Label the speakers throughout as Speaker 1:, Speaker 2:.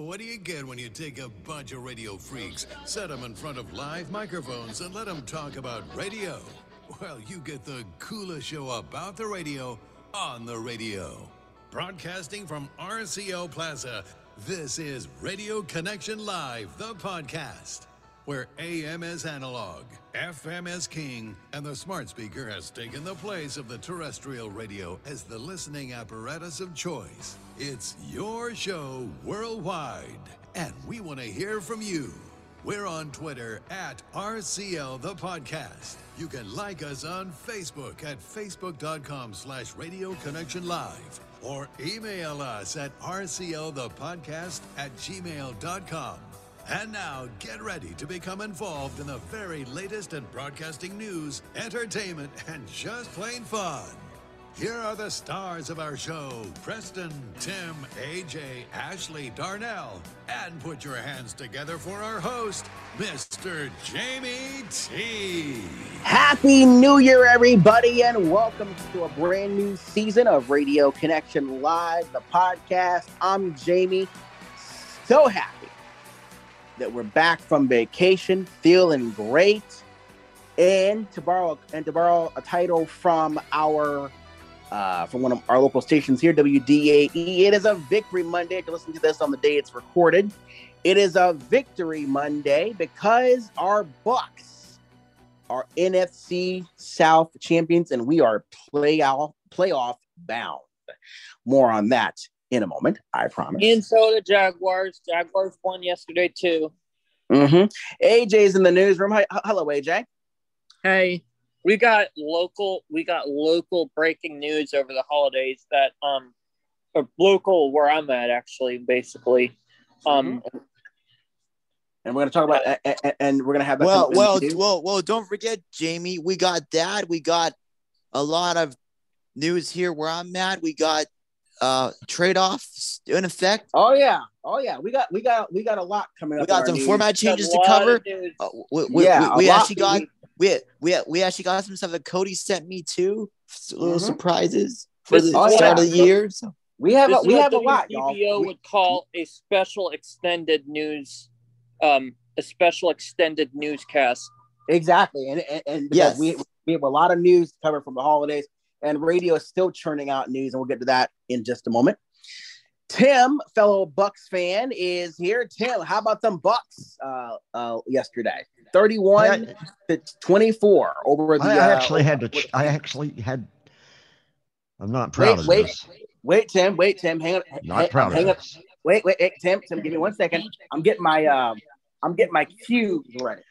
Speaker 1: What do you get when you take a bunch of radio freaks, set them in front of live microphones, and let them talk about radio? Well, you get the coolest show about the radio on the radio. Broadcasting from RCO Plaza, this is Radio Connection Live, the podcast, where AM is analog, FM is king, and the smart speaker has taken the place of the terrestrial radio as the listening apparatus of choice. It's your show worldwide, and we want to hear from you. We're on Twitter at RCL the podcast. You can like us on Facebook at facebook.com slash radio connection live or email us at rclthepodcast at gmail.com. And now get ready to become involved in the very latest in broadcasting news, entertainment, and just plain fun. Here are the stars of our show Preston, Tim, AJ, Ashley, Darnell, and put your hands together for our host, Mr. Jamie T.
Speaker 2: Happy New Year, everybody, and welcome to a brand new season of Radio Connection Live, the podcast. I'm Jamie. So happy that we're back from vacation, feeling great. And to borrow and to borrow a title from our uh, from one of our local stations here, WDAE. It is a Victory Monday. To listen to this on the day it's recorded, it is a Victory Monday because our Bucks are NFC South champions, and we are playoff playoff bound. More on that in a moment, I promise.
Speaker 3: And so the Jaguars. Jaguars won yesterday too.
Speaker 2: Mm-hmm. AJ's in the newsroom. Hi, hello, AJ.
Speaker 3: Hey, we got local we got local breaking news over the holidays that um or local where I'm at actually basically um
Speaker 2: mm-hmm. and we're going to talk about uh, and we're going to have that
Speaker 4: well well well well don't forget Jamie we got that we got a lot of news here where I'm at we got uh trade-offs in effect
Speaker 2: oh yeah oh yeah we got we got we got a lot coming
Speaker 4: we
Speaker 2: up
Speaker 4: got some format changes to cover uh, we, we, yeah we, we actually got we, we we we actually got some stuff that Cody sent me too. Little mm-hmm. surprises for the oh, start yeah. of the year. So.
Speaker 2: We have a, we have a lot.
Speaker 3: CBO would call a special extended news, um, a special extended newscast.
Speaker 2: Exactly, and and, and yes, we we have a lot of news covered from the holidays, and radio is still churning out news, and we'll get to that in just a moment. Tim, fellow Bucks fan, is here. Tim, how about some Bucks uh, uh, yesterday? 31 to 24 over the.
Speaker 5: I actually uh, had to. Ch- I actually had. I'm not proud
Speaker 2: wait,
Speaker 5: of
Speaker 2: wait,
Speaker 5: this.
Speaker 2: Wait, Tim. Wait, Tim. Hang on.
Speaker 5: Not hang, proud hang
Speaker 2: of this. Wait, wait, wait, Tim. Tim, give me one second. I'm getting my. Um, I'm getting my cues ready.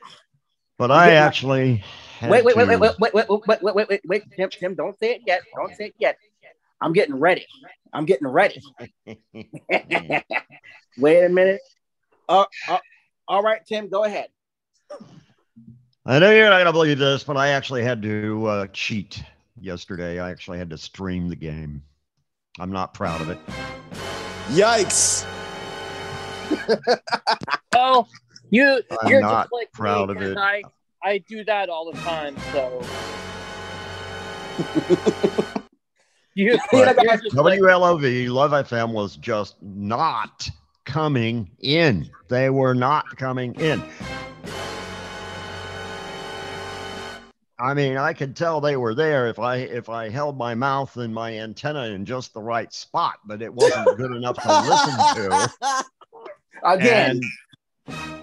Speaker 5: But I actually.
Speaker 2: Wait, wait, wait, wait, wait, wait, wait, wait, wait, wait, wait, wait, Tim, Tim, don't say it yet. Don't say it yet. I'm getting ready. I'm getting ready. Wait a minute. Uh, uh, all right, Tim, go ahead.
Speaker 5: I know you're not going to believe this, but I actually had to uh, cheat yesterday. I actually had to stream the game. I'm not proud of it.
Speaker 4: Yikes.
Speaker 3: well, you,
Speaker 5: I'm
Speaker 3: you're
Speaker 5: not
Speaker 3: just like
Speaker 5: proud
Speaker 3: me,
Speaker 5: of it.
Speaker 3: I, I do that all the time, so.
Speaker 5: you, WLOV, Love FM was just not coming in. They were not coming in. I mean, I could tell they were there if I if I held my mouth and my antenna in just the right spot, but it wasn't good enough to listen to.
Speaker 2: Again.
Speaker 5: And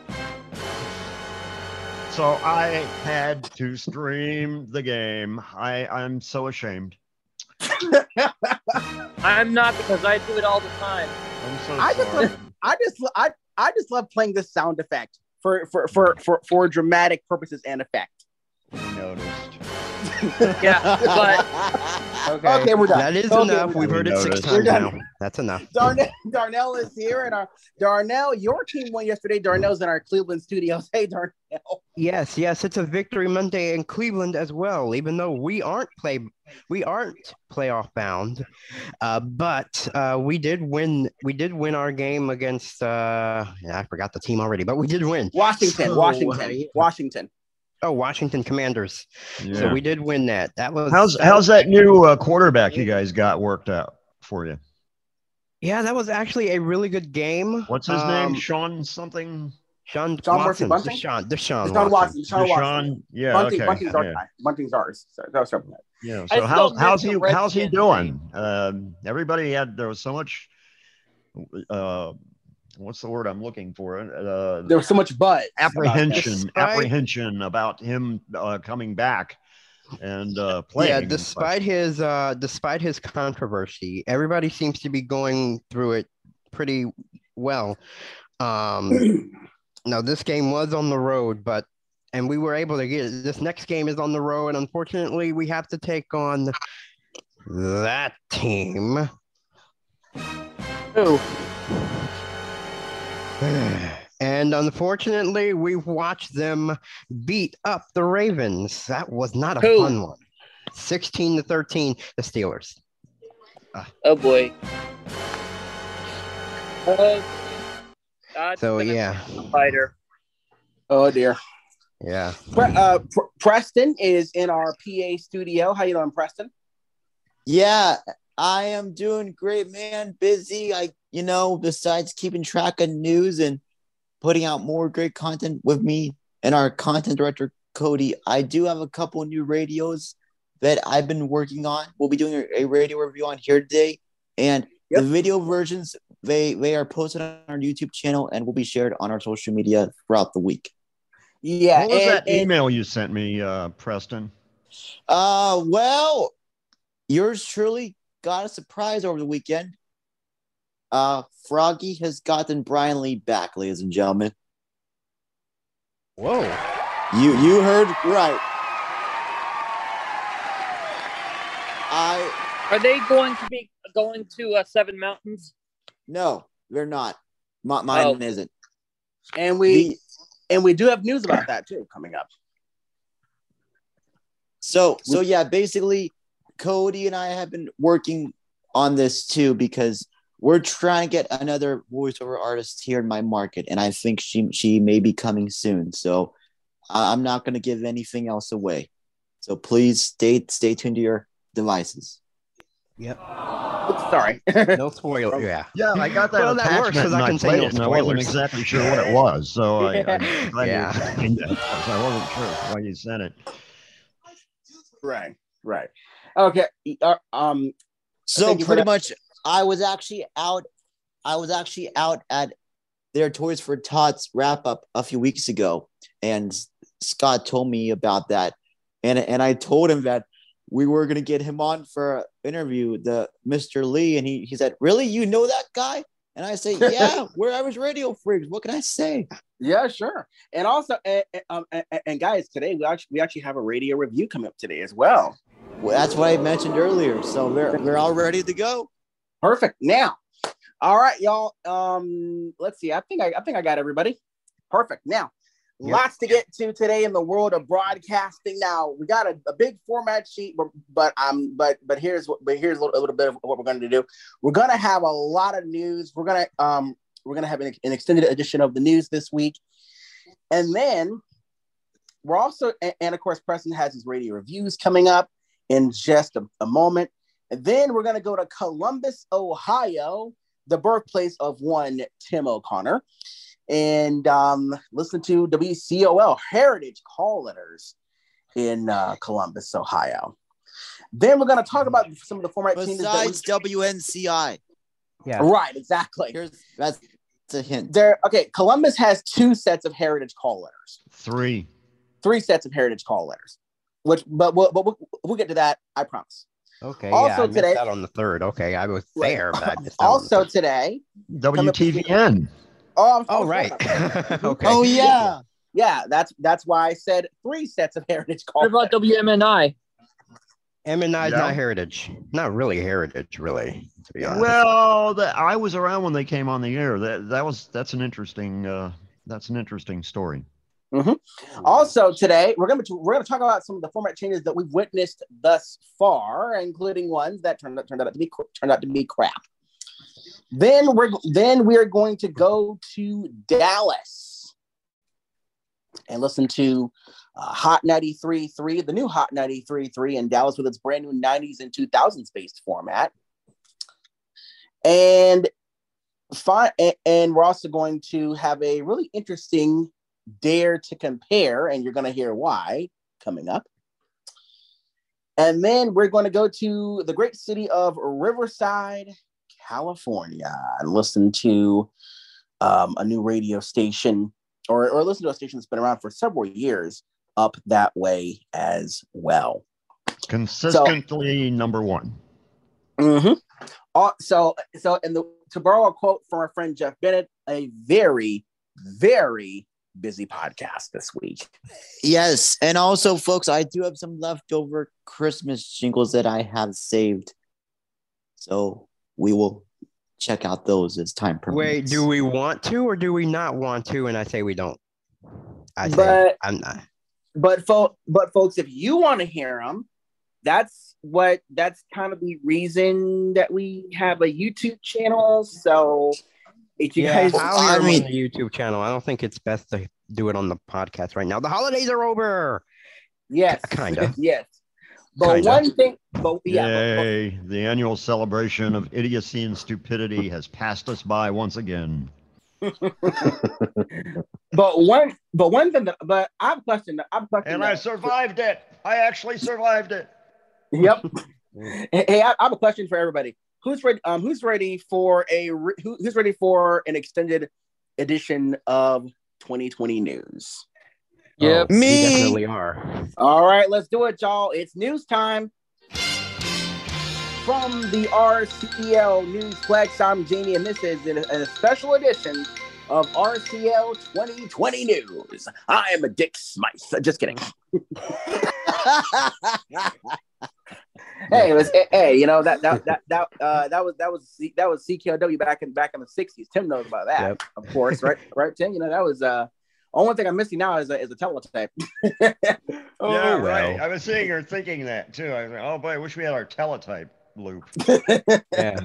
Speaker 5: so I had to stream the game. I I'm so ashamed.
Speaker 3: I'm not because I do it all the time.
Speaker 5: I'm so
Speaker 2: I
Speaker 5: sorry.
Speaker 2: just love, I just I I just love playing this sound effect for for for for, for dramatic purposes and effect.
Speaker 5: I noticed.
Speaker 3: Yeah, but
Speaker 2: okay. okay, we're done.
Speaker 6: That is
Speaker 2: okay,
Speaker 6: enough. We've heard it six times now. That's enough.
Speaker 2: Darnell, Darnell is here, and our Darnell, your team won yesterday. Darnell's in our Cleveland studios. Hey, Darnell.
Speaker 6: Yes, yes, it's a victory Monday in Cleveland as well. Even though we aren't play, we aren't playoff bound, uh, but uh, we did win. We did win our game against. Uh, yeah, I forgot the team already, but we did win.
Speaker 2: Washington,
Speaker 6: So,
Speaker 2: Washington, Washington.
Speaker 6: Oh, Washington Commanders. So we did win that. That was
Speaker 5: How's how's that new uh, quarterback you guys got worked out for you?
Speaker 6: Yeah, that was actually a really good game.
Speaker 5: What's his um, name? Sean something.
Speaker 6: Sean, Sean Watson. Murphy Bunting. Deshaun, Deshaun,
Speaker 2: Deshaun Watson. Deshaun Watson.
Speaker 5: Yeah. Bunting, okay.
Speaker 2: Bunting's,
Speaker 5: yeah.
Speaker 2: Our Bunting's ours. So, that was
Speaker 5: yeah. So how's how's he how's he doing? Uh, everybody had there was so much. Uh, what's the word I'm looking for? Uh,
Speaker 2: there was so much but
Speaker 5: apprehension, about apprehension about him uh, coming back and uh, playing.
Speaker 6: Yeah, despite his uh, despite his controversy, everybody seems to be going through it pretty well. Um, now this game was on the road, but and we were able to get it. This next game is on the road, and unfortunately, we have to take on that team.
Speaker 2: Who?
Speaker 6: And unfortunately, we watched them beat up the Ravens. That was not a Who? fun one. 16 to 13, the Steelers.
Speaker 3: Uh, oh boy.
Speaker 6: Uh, so yeah.
Speaker 3: Fighter.
Speaker 2: Oh dear.
Speaker 6: Yeah.
Speaker 2: Uh, Preston is in our PA studio. How you doing, Preston?
Speaker 4: Yeah, I am doing great, man. Busy. I, you know, besides keeping track of news and putting out more great content with me and our content director Cody. I do have a couple new radios that I've been working on. We'll be doing a, radio review on here today, and yep. the video versions they they are posted on our YouTube channel and will be shared on our social media throughout the week.
Speaker 2: Yeah.
Speaker 5: What was and, that email and, you sent me, uh, Preston?
Speaker 4: Uh, well, yours truly got a surprise over the weekend. Uh, Froggy has gotten Brian Lee back, ladies and gentlemen.
Speaker 6: Whoa.
Speaker 4: You you heard right. I
Speaker 3: are they going to be going to uh, Seven Mountains?
Speaker 4: No, they're not. M- mine oh. isn't.
Speaker 2: And we the, and we do have news about that too coming up.
Speaker 4: So so yeah, basically, Cody and I have been working on this too because we're trying to get another voiceover artist here in my market, and I think she she may be coming soon. So I'm not going to give anything else away. So please stay stay tuned to your devices.
Speaker 6: Yep.
Speaker 2: Sorry.
Speaker 6: no spoiler. Yeah.
Speaker 5: Yeah, I got that. Well, that works because I can say no spoilers. I wasn't exactly sure what it was, so I, I, yeah. I wasn't sure why you sent it.
Speaker 2: Right. Right. Okay. Uh, um.
Speaker 4: So pretty much, I was actually out. I was actually out at their Toys for Tots wrap up a few weeks ago, and Scott told me about that, and and I told him that we were gonna get him on for an interview, the Mr. Lee, and he he said, "Really, you know that guy?" And I say, "Yeah, we're average radio freaks. What can I say?"
Speaker 2: Yeah, sure. And also, and, um, and, and guys, today we actually we actually have a radio review coming up today as well.
Speaker 4: Well, that's what I mentioned earlier. So we're we're all ready to go.
Speaker 2: Perfect. Now, all right, y'all. Um, let's see. I think I, I think I got everybody. Perfect. Now, yep. lots to get to today in the world of broadcasting. Now, we got a, a big format sheet, but but um, but but here's what but here's a little, a little bit of what we're going to do. We're going to have a lot of news. We're gonna um we're gonna have an, an extended edition of the news this week, and then we're also and, and of course Preston has his radio reviews coming up in just a, a moment. And then we're going to go to Columbus, Ohio, the birthplace of one Tim O'Connor, and um, listen to WCOL Heritage Call Letters in uh, Columbus, Ohio. Then we're going to talk about some of the format
Speaker 4: Besides changes. Besides WNCI.
Speaker 2: Yeah. Right, exactly.
Speaker 4: Here's that's a hint.
Speaker 2: There okay, Columbus has two sets of heritage call letters.
Speaker 5: Three.
Speaker 2: Three sets of heritage call letters. Which but we'll, but we'll, we'll get to that, I promise.
Speaker 6: Okay. Also yeah, today, on the third. Okay, I was there, but I missed
Speaker 2: also today,
Speaker 5: WTVN.
Speaker 2: Oh, I'm
Speaker 6: oh right.
Speaker 4: okay. Oh yeah,
Speaker 2: yeah. That's that's why I said three sets of heritage calls.
Speaker 3: What about WMNI?
Speaker 6: MNI is yeah. not heritage. Not really heritage, really. To be honest.
Speaker 5: Well, the, I was around when they came on the air. That that was that's an interesting uh, that's an interesting story.
Speaker 2: Mm-hmm. Also, today we're going to we're going to talk about some of the format changes that we've witnessed thus far, including ones that turned out, turned out to be turned out to be crap. Then we're then we are going to go to Dallas and listen to uh, Hot 93.3, the new Hot 93.3 in Dallas with its brand new 90s and 2000s based format. And fine, and we're also going to have a really interesting dare to compare, and you're going to hear why coming up. And then we're going to go to the great city of Riverside, California, and listen to um, a new radio station or, or listen to a station that's been around for several years up that way as well.
Speaker 5: Consistently so, number one.
Speaker 2: Mm-hmm. Uh, so, so, and the, to borrow a quote from our friend Jeff Bennett, a very, very busy podcast this week.
Speaker 4: Yes, and also, folks, I do have some leftover Christmas jingles that I have saved, so we will check out those as time permits.
Speaker 6: Wait, do we want to or do we not want to? And I say we don't. I say
Speaker 2: but,
Speaker 6: I'm not.
Speaker 2: But fo- but folks, if you want to hear them, that's what that's kind of the reason that we have a YouTube channel. So if you
Speaker 6: yeah,
Speaker 2: guys,
Speaker 6: I'll I mean, on the YouTube channel. I don't think it's best to do it on the podcast right now. The holidays are over.
Speaker 2: Yes,
Speaker 6: kind of.
Speaker 2: Yes, but Kinda. one thing, but yeah,
Speaker 5: Yay, but, but, the annual celebration of idiocy and stupidity has passed us by once again.
Speaker 2: but one, but one thing, that, but I've questioned, I've questioned,
Speaker 5: and I survived it. I actually survived it.
Speaker 2: Yep. hey, I, I, have a question for everybody. Who's ready? Um, who's ready for a who, who's ready for an extended edition of 2020 news?
Speaker 3: Yep.
Speaker 6: Oh, Me. definitely are.
Speaker 2: All right, let's do it, y'all. It's news time. From the RCL Newsplex, I'm Jamie, and this is a special edition of RCL 2020 News. I am a Dick Smythe. Just kidding. hey, it was hey, you know that that that that uh, that was that was C, that was CKOW back in back in the '60s. Tim knows about that, yep. of course, right? right, Tim. You know that was uh only thing I'm missing now is a, is a teletype.
Speaker 5: oh, yeah, well. right. I was seeing here thinking that too. I was like, oh boy, I wish we had our teletype loop.
Speaker 2: yeah.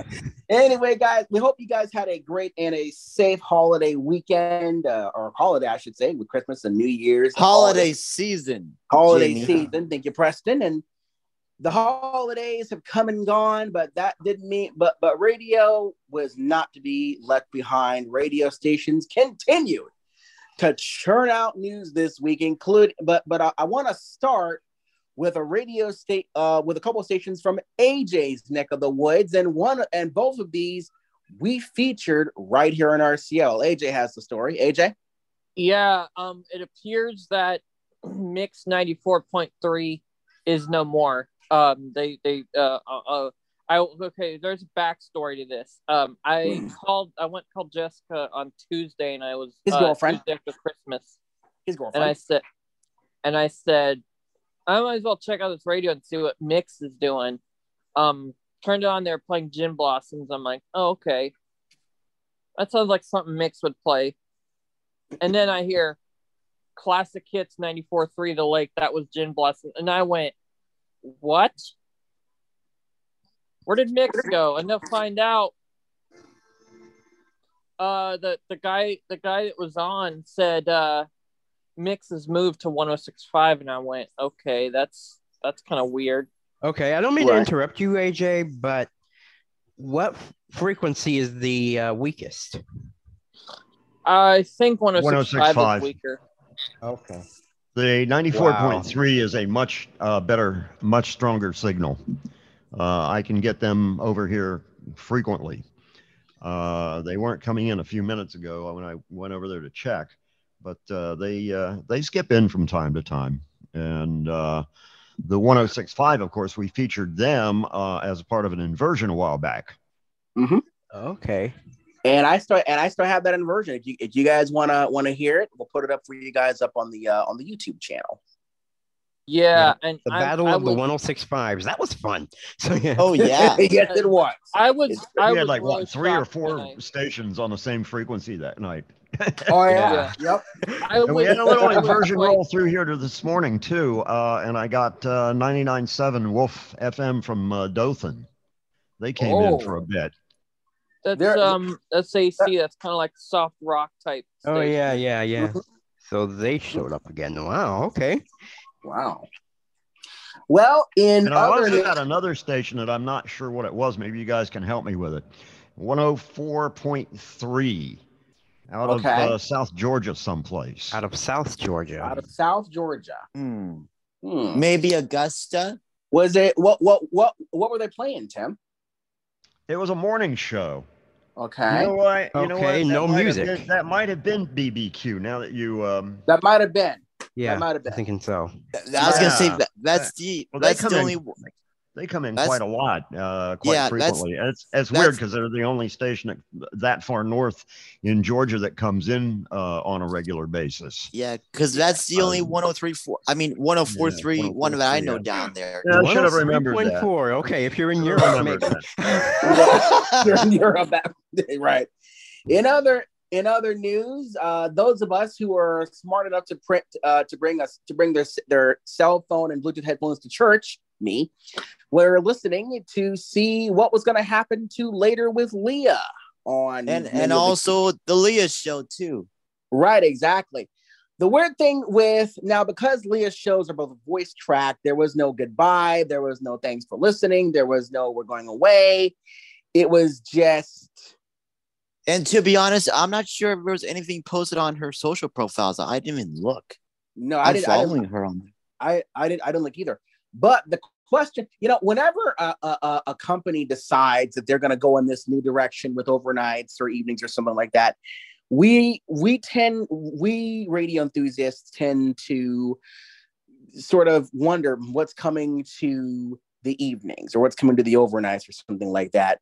Speaker 2: Anyway, guys, we hope you guys had a great and a safe holiday weekend, uh, or holiday, I should say, with Christmas and New Year's.
Speaker 4: Holiday, holiday season.
Speaker 2: Holiday Jamie. season. Thank you, Preston. And the holidays have come and gone, but that didn't mean but but radio was not to be left behind. Radio stations continued to churn out news this week, include but but I, I want to start with a radio state uh, with a couple stations from AJ's neck of the woods, and one and both of these we featured right here in RCL. AJ has the story. AJ.
Speaker 3: Yeah, um, it appears that Mix ninety four point three is no more. Um, they they uh, uh, uh I okay. There's a backstory to this. Um, I hmm. called. I went called Jessica on Tuesday, and I was
Speaker 2: his uh, girlfriend
Speaker 3: Tuesday after Christmas.
Speaker 2: His girlfriend.
Speaker 3: And I said, and I said, I might as well check out this radio and see what Mix is doing. Um, turned it on. They're playing Gin Blossoms. I'm like, oh okay, that sounds like something Mix would play. And then I hear classic hits 94.3 The Lake. That was Gin Blossoms, and I went, what? Where did Mix go? And they'll find out. Uh, the the guy the guy that was on said uh, Mix has moved to 106.5, and I went, okay, that's that's kind of weird.
Speaker 6: Okay, I don't mean right. to interrupt you, AJ, but what frequency is the uh, weakest?
Speaker 3: I think 106.5 is weaker.
Speaker 6: Okay.
Speaker 5: The 94.3 wow. is a much uh, better, much stronger signal. Uh, I can get them over here frequently. Uh, they weren't coming in a few minutes ago when I went over there to check, but uh, they uh, they skip in from time to time. And uh, the 106.5, of course, we featured them uh, as part of an inversion a while back.
Speaker 2: Mm-hmm.
Speaker 6: Okay.
Speaker 2: And I start and I still have that inversion. If you if you guys wanna wanna hear it, we'll put it up for you guys up on the uh, on the YouTube channel.
Speaker 3: Yeah, yeah, and
Speaker 6: the battle I, I of the 106.5s that was fun. So yeah.
Speaker 2: Oh yeah, yes it was.
Speaker 3: I was. I
Speaker 5: we
Speaker 3: had
Speaker 5: like
Speaker 3: really
Speaker 5: what three or four I... stations on the same frequency that night.
Speaker 2: oh yeah, yeah.
Speaker 5: yep. I we had a little inversion roll through here to this morning too, uh, and I got uh, 99.7 Wolf FM from uh, Dothan. They came oh. in for a bit.
Speaker 3: That's They're, um that's AC. That's kind of like soft rock type.
Speaker 6: Station. Oh yeah, yeah, yeah. so they showed up again. Wow. Okay.
Speaker 2: Wow. Well, in
Speaker 5: and I also got another station that I'm not sure what it was. Maybe you guys can help me with it. 104.3 out
Speaker 2: Okay.
Speaker 5: of uh, South Georgia, someplace.
Speaker 6: Out of South Georgia.
Speaker 2: Out of South Georgia.
Speaker 4: Hmm.
Speaker 2: Hmm.
Speaker 4: Maybe Augusta.
Speaker 2: Was it what what what what were they playing, Tim?
Speaker 5: It was a morning show.
Speaker 2: Okay.
Speaker 5: You know what? You know what?
Speaker 6: Okay,
Speaker 5: That
Speaker 6: no music.
Speaker 5: been- that might have been BBQ. Now that you, um,
Speaker 2: that might have been.
Speaker 6: yeah, That
Speaker 2: might have been.
Speaker 6: I'm
Speaker 2: been.
Speaker 6: thinking so.
Speaker 4: I was gonna say that, that's the
Speaker 5: well,
Speaker 4: that's
Speaker 5: come
Speaker 4: the
Speaker 5: in.
Speaker 4: Only
Speaker 5: They come in
Speaker 4: That's-
Speaker 5: quite a lot, uh, quite
Speaker 4: Yeah, that's-
Speaker 5: frequently. It's it's
Speaker 4: that's-
Speaker 5: weird because they're the only station that, that far north in Georgia that comes in uh, on a regular basis.
Speaker 4: yeah, because that's the only 103.4. I mean 104.3 one that I know
Speaker 5: yeah.
Speaker 4: down there.
Speaker 5: Yeah, I should have remembered that.
Speaker 6: 103.4. Okay, if you're in
Speaker 5: Should
Speaker 6: Europe,
Speaker 5: have remembered
Speaker 6: maybe.
Speaker 2: You're in Europe, right? In other in other news, uh, those of us who are smart enough to print uh, to bring us to bring their their cell phone and Bluetooth headphones to church, me, were listening to see what was going to happen to later with Leah on
Speaker 4: and and also the Leah show too.
Speaker 2: Right, exactly. The weird thing with now, because Leah's shows are both voice track, there was no goodbye, there was no thanks for listening, there was no we're going away. It was just
Speaker 4: And to be honest, I'm not sure if there was anything posted on her social profiles. I didn't even look.
Speaker 2: no, I
Speaker 4: I'm
Speaker 2: didn't, I
Speaker 4: following
Speaker 2: didn't,
Speaker 4: her on there.
Speaker 2: I, I didn't, I didn't look either. But the question, you know, whenever a, a, a- company decides that they're going to go in this new direction with overnights or evenings or something like that, we we tend we radio enthusiasts tend to sort of wonder what's coming to the evenings or what's coming to the overnights or something like that.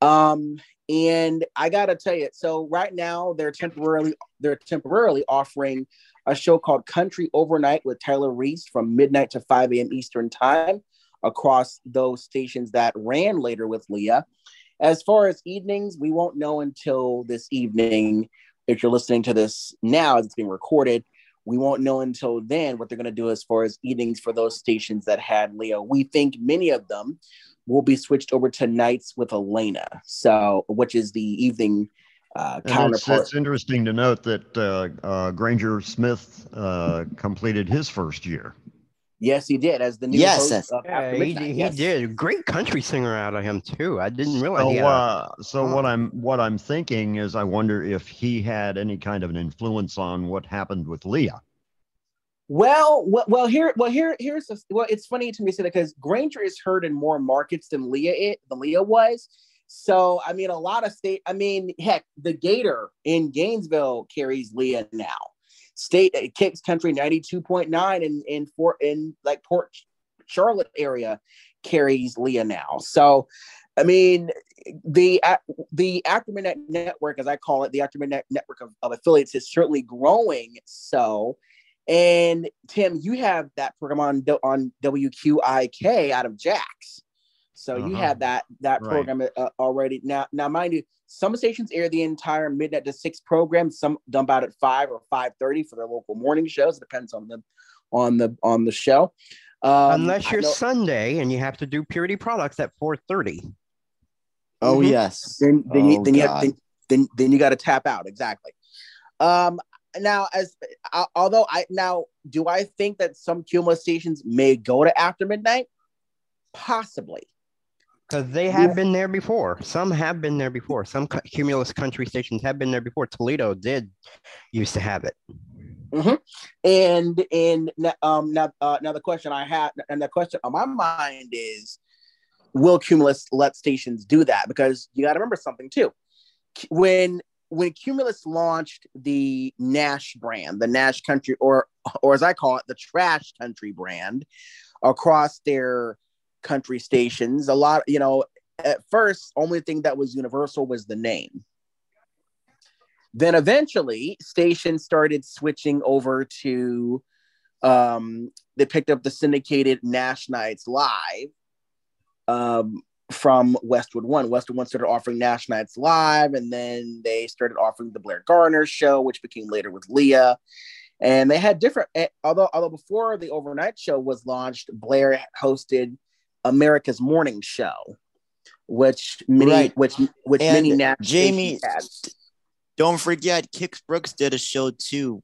Speaker 2: Um, and I gotta tell you, so right now they're temporarily they're temporarily offering a show called Country Overnight with Tyler Reese from midnight to 5 a.m. Eastern time across those stations that ran later with Leah. As far as evenings, we won't know until this evening. If you're listening to this now, it's being recorded, we won't know until then what they're going to do as far as evenings for those stations that had Leah. We think many of them will be switched over to nights with Elaina, so which is the evening uh,
Speaker 5: And it's, it's interesting to note that uh, uh, Granger Smith uh, completed his first year.
Speaker 2: Yes, he did as the new
Speaker 4: Yes,
Speaker 2: host of
Speaker 6: Yeah,
Speaker 2: After
Speaker 6: he,
Speaker 2: Midnight.
Speaker 6: he
Speaker 2: yes.
Speaker 6: did. Great country singer out of him too. I didn't realize.
Speaker 5: So,
Speaker 6: he had a-
Speaker 5: uh, so
Speaker 6: Huh.
Speaker 5: what I'm what I'm thinking is, I wonder if he had any kind of an influence on what happened with Leah.
Speaker 2: Well, well, well, here, well, here, here's the, well. It's funny to me say that because Granger is heard in more markets than Leah it than Leah was. So I mean, a lot of state. I mean, heck, the Gator in Gainesville carries Leah now. State uh, kicks country ninety two point nine in in Fort in like Port Charlotte area carries Leah now. So, I mean, the the After Midnight Network, as I call it, the After Midnight Network of, of affiliates is certainly growing. So. And Tim, you have that program on on WQIK out of Jax, so you
Speaker 5: Uh-huh.
Speaker 2: have that that
Speaker 5: Right.
Speaker 2: program uh, already. Now, now, mind you, some stations air the entire midnight to six program. Some dump out at five or five thirty for their local morning shows. It depends on the on the on the show. Um,
Speaker 6: Unless you're
Speaker 2: know-
Speaker 6: Sunday and you have to do purity products at 4:30.
Speaker 4: Oh
Speaker 2: Mhm.
Speaker 4: yes.
Speaker 2: then then you
Speaker 4: Oh,
Speaker 2: then you have then then, then you got to tap out exactly. Um, now as uh, although I now do I think that some Cumulus stations may go to after midnight, possibly.
Speaker 6: Because they have been there before. Some have been there before. Some cumulus country stations have been there before. Toledo did used to have it.
Speaker 2: And and um now uh, now the question I have and the question on my mind is, will Cumulus let stations do that? Because you got to remember something too. When when Cumulus launched the Nash brand, the Nash Country, or or as I call it, the Trash Country brand, across their country stations, a lot you know at first only thing that was universal was the name. Then eventually, stations started switching over to. Um, they picked up the syndicated Nash Nights live um, from Westwood One. Westwood One started offering Nash Nights live, and then they started offering the Blair Garner show, which became later with Leah. And they had different. eh, Although although before the overnight show was launched, Blair hosted America's Morning Show, which many
Speaker 4: Right.
Speaker 2: which which
Speaker 4: And
Speaker 2: many Nash
Speaker 4: Jamie-
Speaker 2: had.
Speaker 4: Don't forget, Kix Brooks did a show too,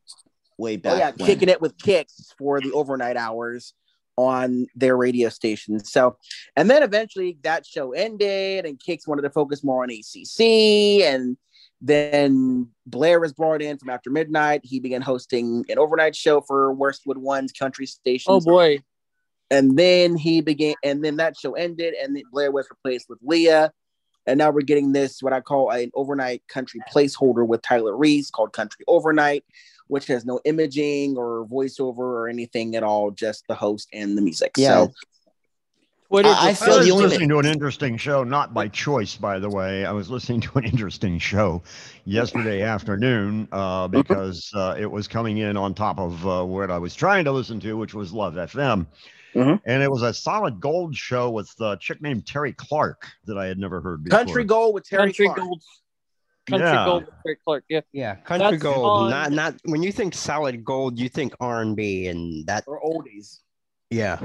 Speaker 4: way back.
Speaker 2: Oh yeah,
Speaker 4: when.
Speaker 2: kicking it with Kix for the overnight hours on their radio station. So, and then eventually that show ended, and Kix wanted to focus more on ACC, and then Blair was brought in from after midnight. He began hosting an overnight show for Westwood One's country station.
Speaker 3: Oh boy.
Speaker 2: And then he began, and then that show ended, and then Blair was replaced with Leah. And now we're getting this, what I call an overnight country placeholder with Tyler Reese called Country Overnight, which has no imaging or voiceover or anything at all, just the host and the music.
Speaker 4: Yeah.
Speaker 2: So
Speaker 3: Twitter.
Speaker 4: I- I
Speaker 3: just-
Speaker 5: I
Speaker 4: feel
Speaker 5: was
Speaker 4: the only-
Speaker 5: listening to an interesting show, not by choice, by the way. I was listening to an interesting show yesterday afternoon uh, because uh, it was coming in on top of uh, what I was trying to listen to, which was Love FM.
Speaker 2: Mhm.
Speaker 5: And it was a solid gold show with a chick named Terri Clark that I had never heard before.
Speaker 2: Country Gold with Terri
Speaker 3: Country
Speaker 2: Clark.
Speaker 3: Gold. Country
Speaker 5: Yeah.
Speaker 3: Gold with Terri Clark. Yeah.
Speaker 6: Yeah, country
Speaker 3: That's
Speaker 6: gold.
Speaker 3: on-
Speaker 6: Not not when you think solid gold, you think R and B, and that
Speaker 2: or oldies.
Speaker 6: yeah.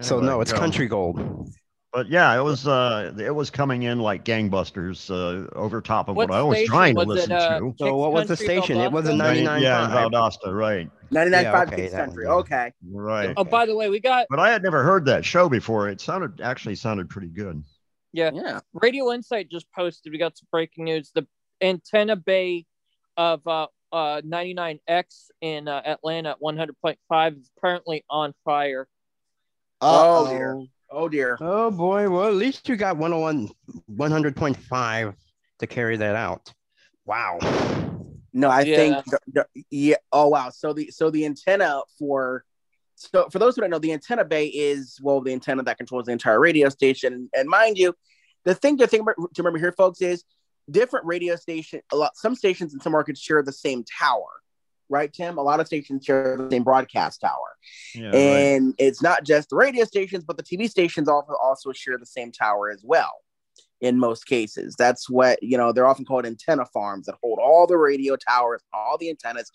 Speaker 6: So no, it's
Speaker 5: go.
Speaker 6: country gold.
Speaker 5: But yeah, it was uh, it was coming in like gangbusters uh, over top of what,
Speaker 3: What
Speaker 5: I was
Speaker 3: station
Speaker 5: trying to
Speaker 3: was it,
Speaker 5: listen
Speaker 3: uh,
Speaker 5: to.
Speaker 6: So what was the
Speaker 3: Country
Speaker 6: station? It was a
Speaker 3: Valdosta?
Speaker 6: 99
Speaker 5: Yeah. Valdosta, right,
Speaker 2: 99.5
Speaker 6: Yeah,
Speaker 2: Kix
Speaker 6: okay, that
Speaker 2: Country.
Speaker 6: one.
Speaker 2: Okay.
Speaker 5: right.
Speaker 3: Oh, by the way, we got
Speaker 5: But I had never heard that show before. It sounded actually sounded pretty good.
Speaker 3: yeah.
Speaker 2: Yeah.
Speaker 3: Radio Insight just posted. We got some breaking news. The antenna bay of uh, uh 99X in uh, Atlanta at 100.5 is apparently on fire.
Speaker 2: Oh,
Speaker 4: Uh-oh.
Speaker 2: dear. Oh dear.
Speaker 6: Oh boy, well at least you got 101 100.5 to carry that out. Wow.
Speaker 2: No, I
Speaker 3: Yeah.
Speaker 2: think the, the- yeah. Oh wow. So the so the antenna for so for those who don't know, the antenna bay is well the antenna that controls the entire radio station. And mind you, the thing to think about, to remember here, folks, is different radio station. A lot some stations in some markets share the same tower, right, Tim? A lot of stations share the same broadcast tower,
Speaker 5: Yeah, right.
Speaker 2: and it's not just the radio stations, but the TV stations also also share the same tower as well. In most cases, that's what you know. They're often called antenna farms that hold all the radio towers, all the antennas,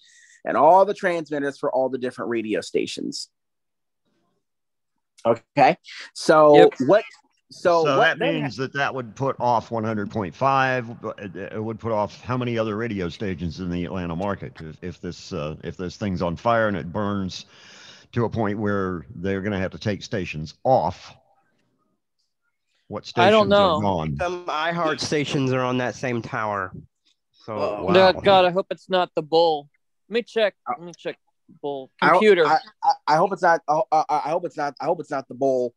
Speaker 2: and all the transmitters for all the different radio stations. Okay, so
Speaker 3: Yep.
Speaker 2: what? So,
Speaker 5: So,
Speaker 2: what
Speaker 5: that
Speaker 2: then
Speaker 5: means that that would put off 100.5. It, it would put off how many other radio stations in the Atlanta market if, if this uh, if this thing's on fire and it burns to a point where they're going to have to take stations off. What stations
Speaker 3: I don't know.
Speaker 5: are gone?
Speaker 6: Some iHeart stations are on that same tower. So
Speaker 2: Uh-oh.
Speaker 6: wow.
Speaker 3: No, God, I hope it's not the bull. Let me check. Let me check bull computer.
Speaker 2: I, I, I hope it's not. I, I, I hope it's not. I hope it's not the bowl.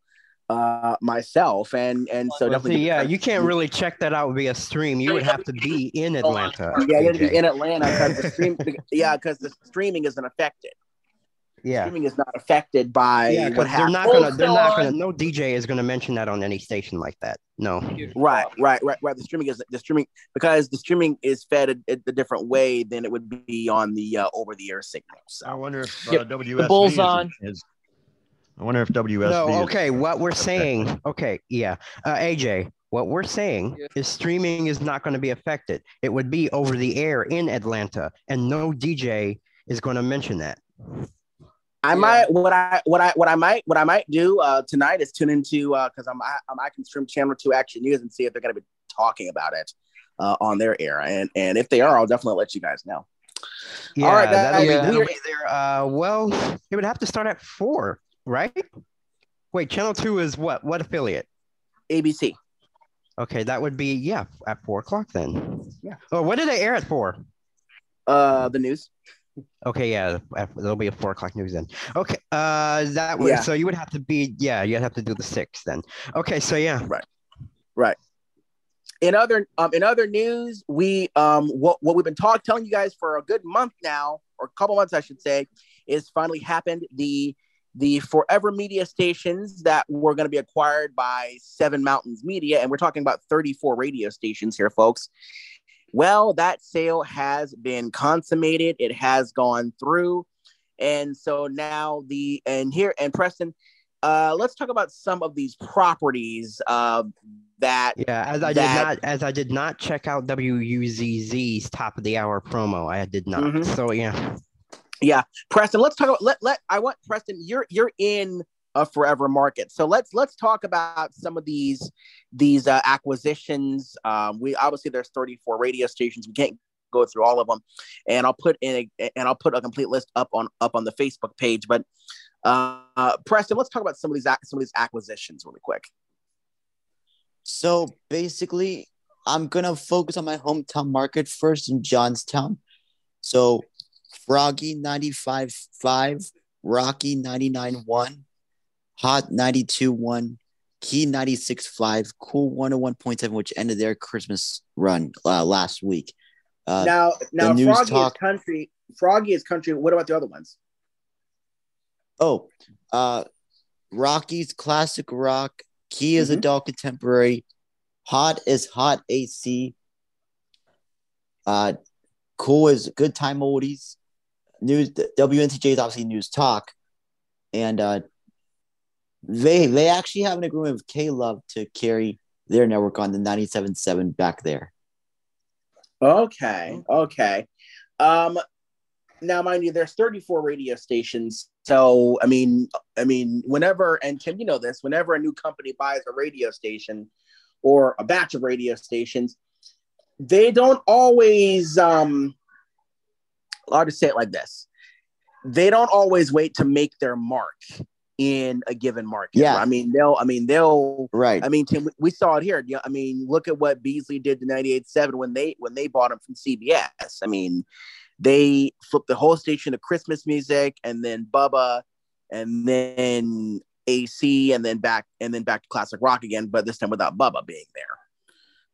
Speaker 2: Uh, myself and and so
Speaker 6: Well,
Speaker 2: definitely.
Speaker 6: see, yeah, you can't really check that out via stream. You would have to be in Atlanta.
Speaker 2: Yeah, you have to be in Atlanta because the stream. yeah, because the streaming isn't affected.
Speaker 6: Yeah.
Speaker 2: Streaming is not affected by
Speaker 6: Yeah,
Speaker 2: what
Speaker 6: they're not gonna. They're not gonna. No DJ is gonna mention that on any station like that. No.
Speaker 2: Right, right, right, right. The streaming is the streaming because the streaming is fed a, a different way than it would be on the uh, over the air signal.
Speaker 5: I wonder if uh,
Speaker 3: Yep,
Speaker 5: WSB
Speaker 3: bull's
Speaker 5: is,
Speaker 3: on.
Speaker 5: is- I wonder if WSB.
Speaker 6: No.
Speaker 5: is-
Speaker 6: Okay. What we're saying. Okay. Yeah. Uh, AJ. What we're saying
Speaker 3: Yeah.
Speaker 6: is streaming is not going to be affected. It would be over the air in Atlanta, and no DJ is going to mention that.
Speaker 2: I
Speaker 3: Yeah.
Speaker 2: might what I what I what I might what I might do uh, tonight is tune into because I'm I, I'm I can stream channel two Action News and see if they're going to be talking about it uh, on their air and and if they are, I'll definitely let you guys know.
Speaker 6: Yeah,
Speaker 2: All right,
Speaker 6: that'll, be, that'll be there. Uh, well, it would have to start at four, right? Wait, channel two is what? What affiliate?
Speaker 2: ABC.
Speaker 6: Okay, that would be yeah at four o'clock then.
Speaker 2: Yeah.
Speaker 6: Oh, what did they air it for?
Speaker 2: Uh, the news.
Speaker 6: Okay, yeah, there'll be a four o'clock news then. Okay, uh, that would
Speaker 2: Yeah.
Speaker 6: so you would have to be yeah, you'd have to do the six then. Okay, so yeah, right, right.
Speaker 2: In other um, in other news, we um what what we've been talking telling you guys for a good month now, or a couple months, I should say, is finally happened. The the Forever Media stations that were going to be acquired by Seven Mountains Media, and we're talking about 34 radio stations here, folks. Well, that sale has been consummated. It has gone through, and so now the and here and Preston, uh, let's talk about some of these properties uh, that
Speaker 6: yeah. As I
Speaker 2: That-
Speaker 6: did not as I did not check out WUZZ's top of the hour promo. I did not.
Speaker 2: Mhm.
Speaker 6: So yeah,
Speaker 2: Yeah, Preston. Let's talk about let let. I want Preston. You're you're in a forever market, so let's let's talk about some of these these uh, acquisitions. Um, we obviously there's 34 radio stations. We can't go through all of them, and I'll put in a and I'll put a complete list up on up on the Facebook page. But Uh, uh, Preston, let's talk about some of these some of these acquisitions really quick.
Speaker 4: So basically, I'm gonna focus on my hometown market first in Johnstown. So Froggy 95.5, Rocky 99.1, Hot 92.1, Key 96.5, Cool 101.7, which ended their Christmas run uh, last week. Uh,
Speaker 2: now, now Froggy
Speaker 4: talk-
Speaker 2: is country. Froggy is country. What about the other ones?
Speaker 4: Oh, uh, Rocky's classic rock. Key is
Speaker 2: Mhm.
Speaker 4: adult contemporary. Hot is hot AC. Uh, cool is good time oldies. News WNTJ is obviously news talk, and uh, they they actually have an agreement with K Love to carry their network on the 97.7 back there.
Speaker 2: Okay, okay. Um, now, mind you, there's 34 radio stations. So, I mean, I mean, whenever and Tim, you know this, whenever a new company buys a radio station or a batch of radio stations, they don't always. Um, I'll just say it like this: they don't always wait to make their mark in a given market.
Speaker 4: Yeah.
Speaker 2: I mean, they'll. I mean, they'll.
Speaker 4: Right.
Speaker 2: I mean, Tim, we- saw it here. Yeah, I mean, look at what Beasley did to '98-7 when they when they bought him from CBS. I mean, they flipped the whole station to Christmas music and then Bubba and then AC and then back and then back to classic rock again, but this time without Bubba being there.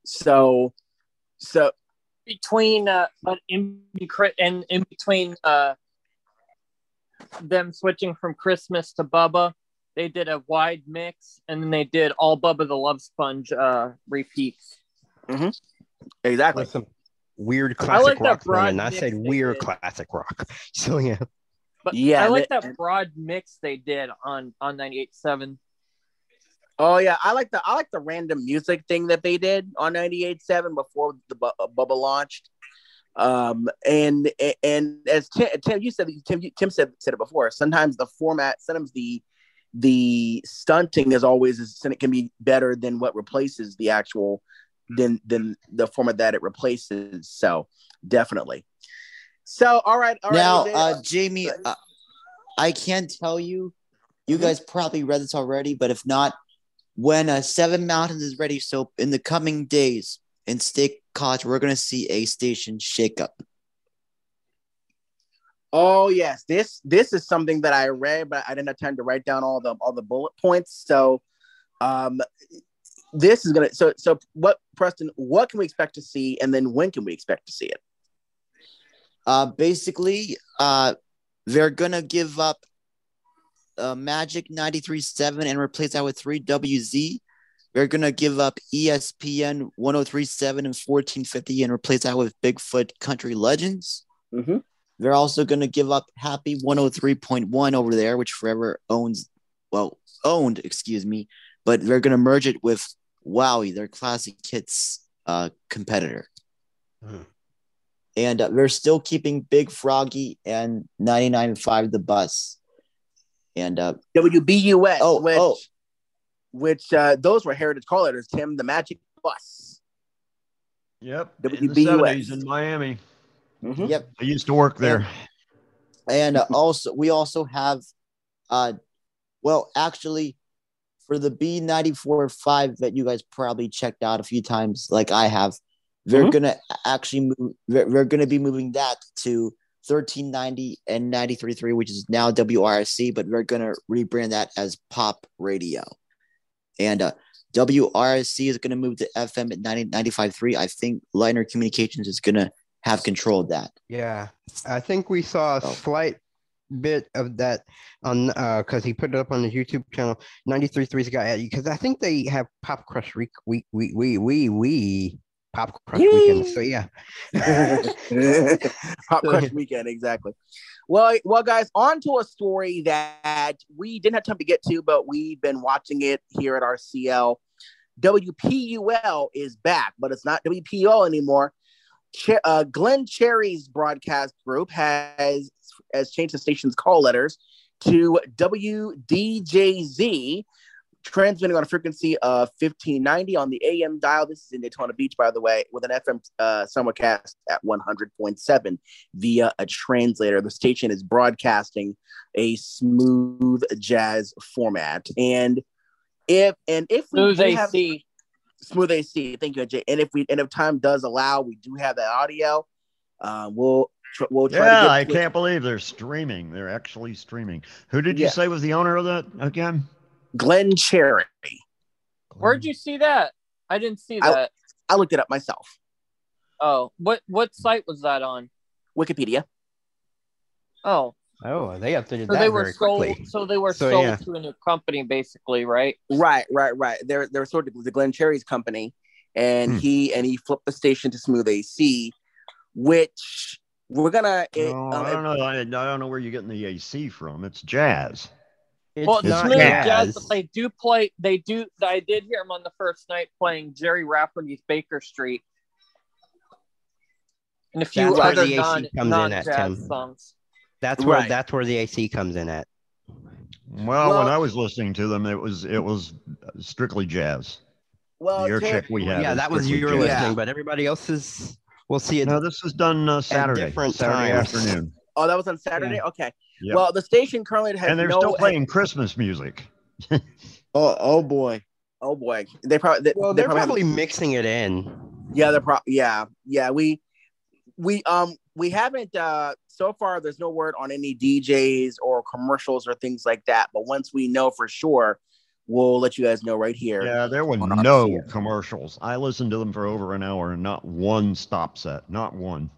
Speaker 2: So so
Speaker 3: between uh but in and in between uh them switching from Christmas to Bubba, they did a wide mix and then they did all Bubba the Love Sponge uh repeats. Mm-hmm.
Speaker 2: exactly.
Speaker 6: With some weird classic
Speaker 3: like
Speaker 6: rock thing, and I
Speaker 3: mix
Speaker 6: said
Speaker 3: they
Speaker 6: weird
Speaker 3: did.
Speaker 6: classic rock. So yeah,
Speaker 3: But
Speaker 2: Yeah,
Speaker 3: I like
Speaker 2: they-
Speaker 3: that broad mix they did on on 98.7.
Speaker 2: Oh yeah, I like the I like the random music thing that they did on 98.7 before the Bu- uh, Bubba launched. Um and and as Tim, Tim you said Tim you- Tim said said it before. Sometimes the format, sometimes the the stunting is always is it can be better than what replaces the actual than than the format that it replaces. So definitely. So all right, all right.
Speaker 4: now,
Speaker 2: Jose,
Speaker 4: uh, Jamie, uh, I can tell you, you
Speaker 2: Mhm.
Speaker 4: guys probably read this already, but if not, when uh, Seven Mountains is ready, so in the coming days in State College, we're gonna see a station shakeup.
Speaker 2: Oh yes, this this is something that I read, but I didn't have time to write down all the all the bullet points. So, um, this is gonna. So so what, Preston? What can we expect to see, and then when can we expect to see it?
Speaker 4: Uh, basically, uh, they're gonna give up uh, Magic 93.7 and replace that with 3WZ. They're gonna give up ESPN 103.7 and 1450 and replace that with Bigfoot Country Legends.
Speaker 2: Mm-hmm.
Speaker 4: They're also going to give up Happy 103.1 over there, which forever owns, well, owned, excuse me, but they're going to merge it with Wowie, their classic hits uh, competitor.
Speaker 6: Hmm.
Speaker 4: And uh, they're still keeping Big Froggy and 99.5 the bus. And uh,
Speaker 2: WBUS.
Speaker 4: Oh,
Speaker 2: which,
Speaker 4: oh.
Speaker 2: which uh, those were heritage call letters. Tim, the Magic Bus.
Speaker 5: Yep. In the
Speaker 2: WBUS.
Speaker 5: 70s in Miami.
Speaker 2: Mhm.
Speaker 4: yep.
Speaker 5: I used to work there.
Speaker 4: And uh, also, we also have, uh, well, actually, for the B94.5 that you guys probably checked out a few times, like I have, they're
Speaker 2: Mhm.
Speaker 4: gonna actually move. They're, they're gonna be moving that to 1390 and 93.3, which is now WRC, but they're gonna rebrand that as Pop Radio. And uh, WRC is gonna move to FM at 90, 95.3. I think Liner Communications is gonna have control of that.
Speaker 6: yeah. I think we saw a
Speaker 4: Oh.
Speaker 6: slight bit of that on uh because he put it up on his YouTube channel. 93.3's got you because I think they have Pop Crush week we we we we we Pop Crush weekend. So yeah.
Speaker 2: Pop Crush Weekend, exactly. Well, well, guys, on to a story that we didn't have time to get to, but we've been watching it here at RCL. WPUL is back, but it's not WPO anymore. Ch- uh, Glenn Cherry's broadcast group has has changed the station's call letters to WDJZ transmitting on a frequency of 1590 on the AM dial. This is in Daytona Beach, by the way, with an FM uh, simulcast at 100.7 via a translator. The station is broadcasting a smooth jazz format, and if and if we
Speaker 3: Smooth
Speaker 2: do have-
Speaker 3: AC.
Speaker 2: smooth AC. Thank you, Jay. And if we and if time does allow, we do have that audio. Uh, we'll tr- we'll try
Speaker 5: Yeah,
Speaker 2: to get
Speaker 5: I
Speaker 2: to
Speaker 5: can't believe they're streaming. They're actually streaming. Who did you
Speaker 2: Yeah.
Speaker 5: say was the owner of that again?
Speaker 2: Glenn Cherry.
Speaker 3: Where'd you see that? I didn't see that.
Speaker 2: I looked it up myself.
Speaker 3: Oh, what what site was that on?
Speaker 2: Wikipedia.
Speaker 3: Oh,
Speaker 6: Oh, they updated
Speaker 3: so
Speaker 6: that
Speaker 3: they were
Speaker 6: very
Speaker 3: sold.
Speaker 6: quickly.
Speaker 3: So they were
Speaker 6: So,
Speaker 3: sold
Speaker 6: yeah.
Speaker 3: to a new company, basically, right?
Speaker 2: Right, right, right. They're they're sort of the Glenn Cherry's company, and
Speaker 5: Hmm.
Speaker 2: he and he flipped the station to Smooth AC, which we're gonna. it-
Speaker 5: Oh,
Speaker 2: um,
Speaker 5: I don't know. I, I don't know where you're getting the AC from. It's jazz.
Speaker 6: It's
Speaker 3: well, it's
Speaker 6: not
Speaker 3: smooth
Speaker 5: jazz.
Speaker 3: jazz, but they do play. They do. I did hear them on the first night playing Gerry Rafferty's Baker Street, and a few
Speaker 6: That's
Speaker 3: other
Speaker 6: the AC
Speaker 3: non
Speaker 6: comes in
Speaker 3: non
Speaker 6: at,
Speaker 3: jazz
Speaker 6: Tim.
Speaker 3: songs.
Speaker 6: That's where
Speaker 2: Right.
Speaker 6: that's where the AC comes in at.
Speaker 5: Well,
Speaker 2: Well-
Speaker 5: when I was listening to them, it was it was strictly jazz.
Speaker 2: well,
Speaker 5: the air
Speaker 2: Ter-
Speaker 5: check we had.
Speaker 6: yeah, that was
Speaker 5: strictly
Speaker 6: your
Speaker 5: jazz.
Speaker 6: listening, but everybody else's we'll see it.
Speaker 5: No, this is done uh, Saturday,
Speaker 6: different
Speaker 5: Saturday
Speaker 6: times.
Speaker 5: afternoon,
Speaker 2: Oh, that was on Saturday. Okay.
Speaker 5: Yep.
Speaker 2: Well, the station currently has
Speaker 5: and they're
Speaker 2: no.
Speaker 5: still playing Christmas music.
Speaker 4: Oh, oh boy.
Speaker 2: Oh boy, they probably. They,
Speaker 6: well,
Speaker 2: they
Speaker 6: they're
Speaker 2: probably
Speaker 6: probably mixing it in.
Speaker 2: Yeah, they're probably yeah, yeah. We we um we haven't uh so far there's no word on any DJs or commercials or things like that. But once we know for sure, we'll let you guys know right here.
Speaker 5: Yeah, there were no commercials. I listened to them for over an hour and not one stop set, not one.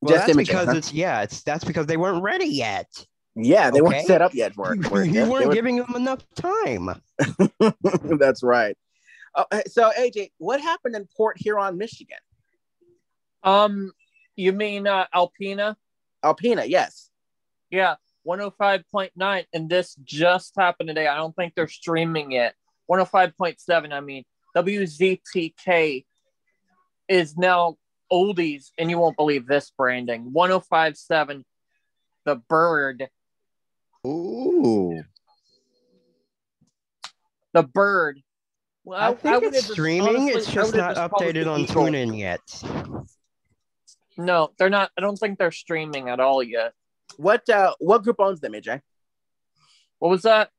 Speaker 6: Well,
Speaker 2: Just
Speaker 6: that's
Speaker 2: imaging,
Speaker 6: because
Speaker 2: huh?
Speaker 6: it's yeah, it's that's because they weren't ready yet.
Speaker 2: Yeah, they weren't set up yet for it.
Speaker 6: You,
Speaker 2: for it.
Speaker 6: you
Speaker 2: They- they
Speaker 6: weren't
Speaker 2: were-
Speaker 6: giving them enough time.
Speaker 2: That's right. Hey, so AJ, what happened in Port Huron, Michigan?
Speaker 3: Um, you mean uh, Alpina?
Speaker 2: Alpena, yes.
Speaker 3: Yeah, 105.9. And this just happened today. I don't think they're streaming it. 105.7, I mean. WZTK is now oldies, and you won't believe this branding. 105.7, The Bird.
Speaker 4: Ooh.
Speaker 3: The Bird. Well,
Speaker 6: I think
Speaker 3: would've
Speaker 6: it's streaming.
Speaker 3: honestly,
Speaker 6: it's just not
Speaker 3: just called it
Speaker 6: updated on. TuneIn yet.
Speaker 3: No, they're not. I don't think they're streaming at all yet.
Speaker 2: What uh what group owns them, AJ?
Speaker 3: What was that?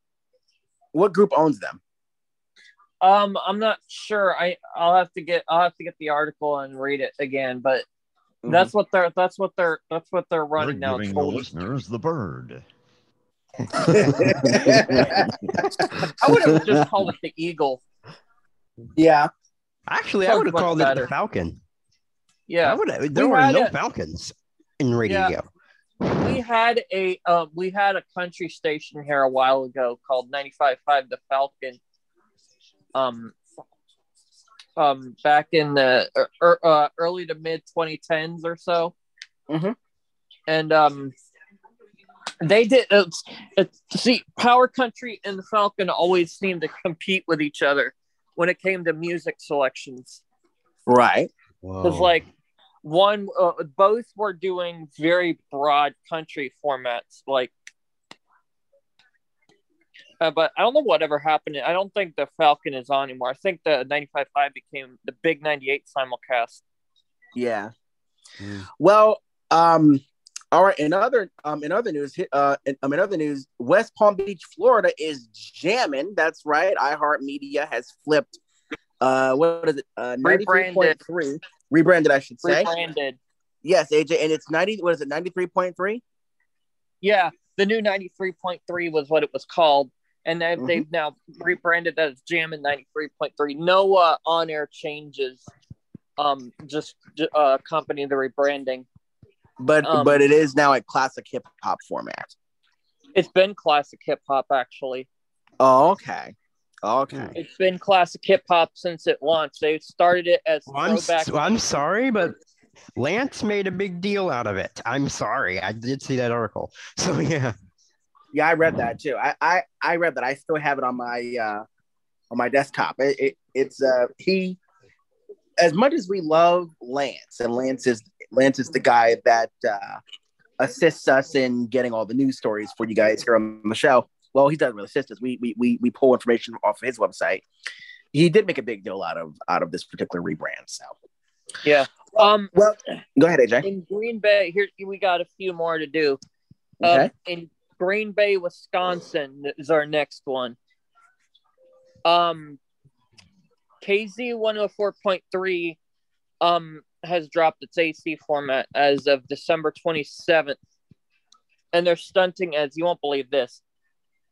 Speaker 2: What group owns them?
Speaker 3: Um, I'm not sure. I I'll have to get I'll have to get the article and read it again. But
Speaker 2: Mm-hmm.
Speaker 3: that's what they're that's what they're that's what they're
Speaker 5: We're
Speaker 3: running now.
Speaker 5: giving the
Speaker 3: oldies.
Speaker 5: listeners the bird.
Speaker 3: I would have just called it the Eagle.
Speaker 2: yeah.
Speaker 6: Actually, I would have
Speaker 3: much
Speaker 6: called it the Falcon.
Speaker 3: Yeah,
Speaker 6: I would. There
Speaker 3: We
Speaker 6: were no
Speaker 3: it.
Speaker 6: Falcons in radio.
Speaker 3: we had a uh, we had a country station here a while ago called 95.5 The Falcon. Um, um, back in the er, er, uh, early to mid 2010s or so,
Speaker 2: Mhm.
Speaker 3: and um, they did. It's, it's, see, Power Country and the Falcon always seemed to compete with each other when it came to music selections.
Speaker 2: Right.
Speaker 3: Because
Speaker 6: Whoa.
Speaker 3: like one, uh, both were doing very broad country formats. Like, uh, but I don't know whatever happened. I don't think the Falcon is on anymore. I think the 95.5 became the Big 98 simulcast.
Speaker 2: Yeah.
Speaker 6: Mm.
Speaker 2: Well, um, all right. In other um in other news, hi- uh, in, um, in other news, West Palm Beach, Florida is jamming. That's right. iHeartMedia has flipped. Uh, what is it? Uh, ninety three point three rebranded, I should say.
Speaker 3: Rebranded.
Speaker 2: Yes, AJ, and it's ninety. What is it? Ninety three point three.
Speaker 3: Yeah, the new 93.3 was what it was called. And they've,
Speaker 2: Mhm.
Speaker 3: they've now rebranded that as Jam in 93.3. No uh, on air changes. Um, just uh, accompany the rebranding.
Speaker 2: But
Speaker 3: Um,
Speaker 2: but it is now a classic hip hop format.
Speaker 3: It's been classic hip hop, actually.
Speaker 2: Oh, okay. Okay.
Speaker 3: It's been classic hip hop since it launched. They started it as
Speaker 6: Well, I'm,
Speaker 3: throwback.
Speaker 6: s- I'm sorry, but Lance made a big deal out of it. I'm sorry. I did see that article. So yeah.
Speaker 2: Yeah, I read that too. I, I I read that. I still have it on my uh on my desktop. It, it it's uh he as much as we love Lance and Lance is Lance is the guy that uh assists us in getting all the news stories for you guys here on the show. well, he doesn't really assist us. We we we we pull information off his website. He did make a big deal out of out of this particular rebrand. So
Speaker 3: Yeah. Um.
Speaker 2: well, go ahead, AJ.
Speaker 3: In Green Bay, here we got a few more to do. Um,
Speaker 2: Okay.
Speaker 3: in Green Bay, Wisconsin is our next one. Um, KZ one hundred four point three, um, has dropped its AC format as of December twenty seventh, and they're stunting as you won't believe this.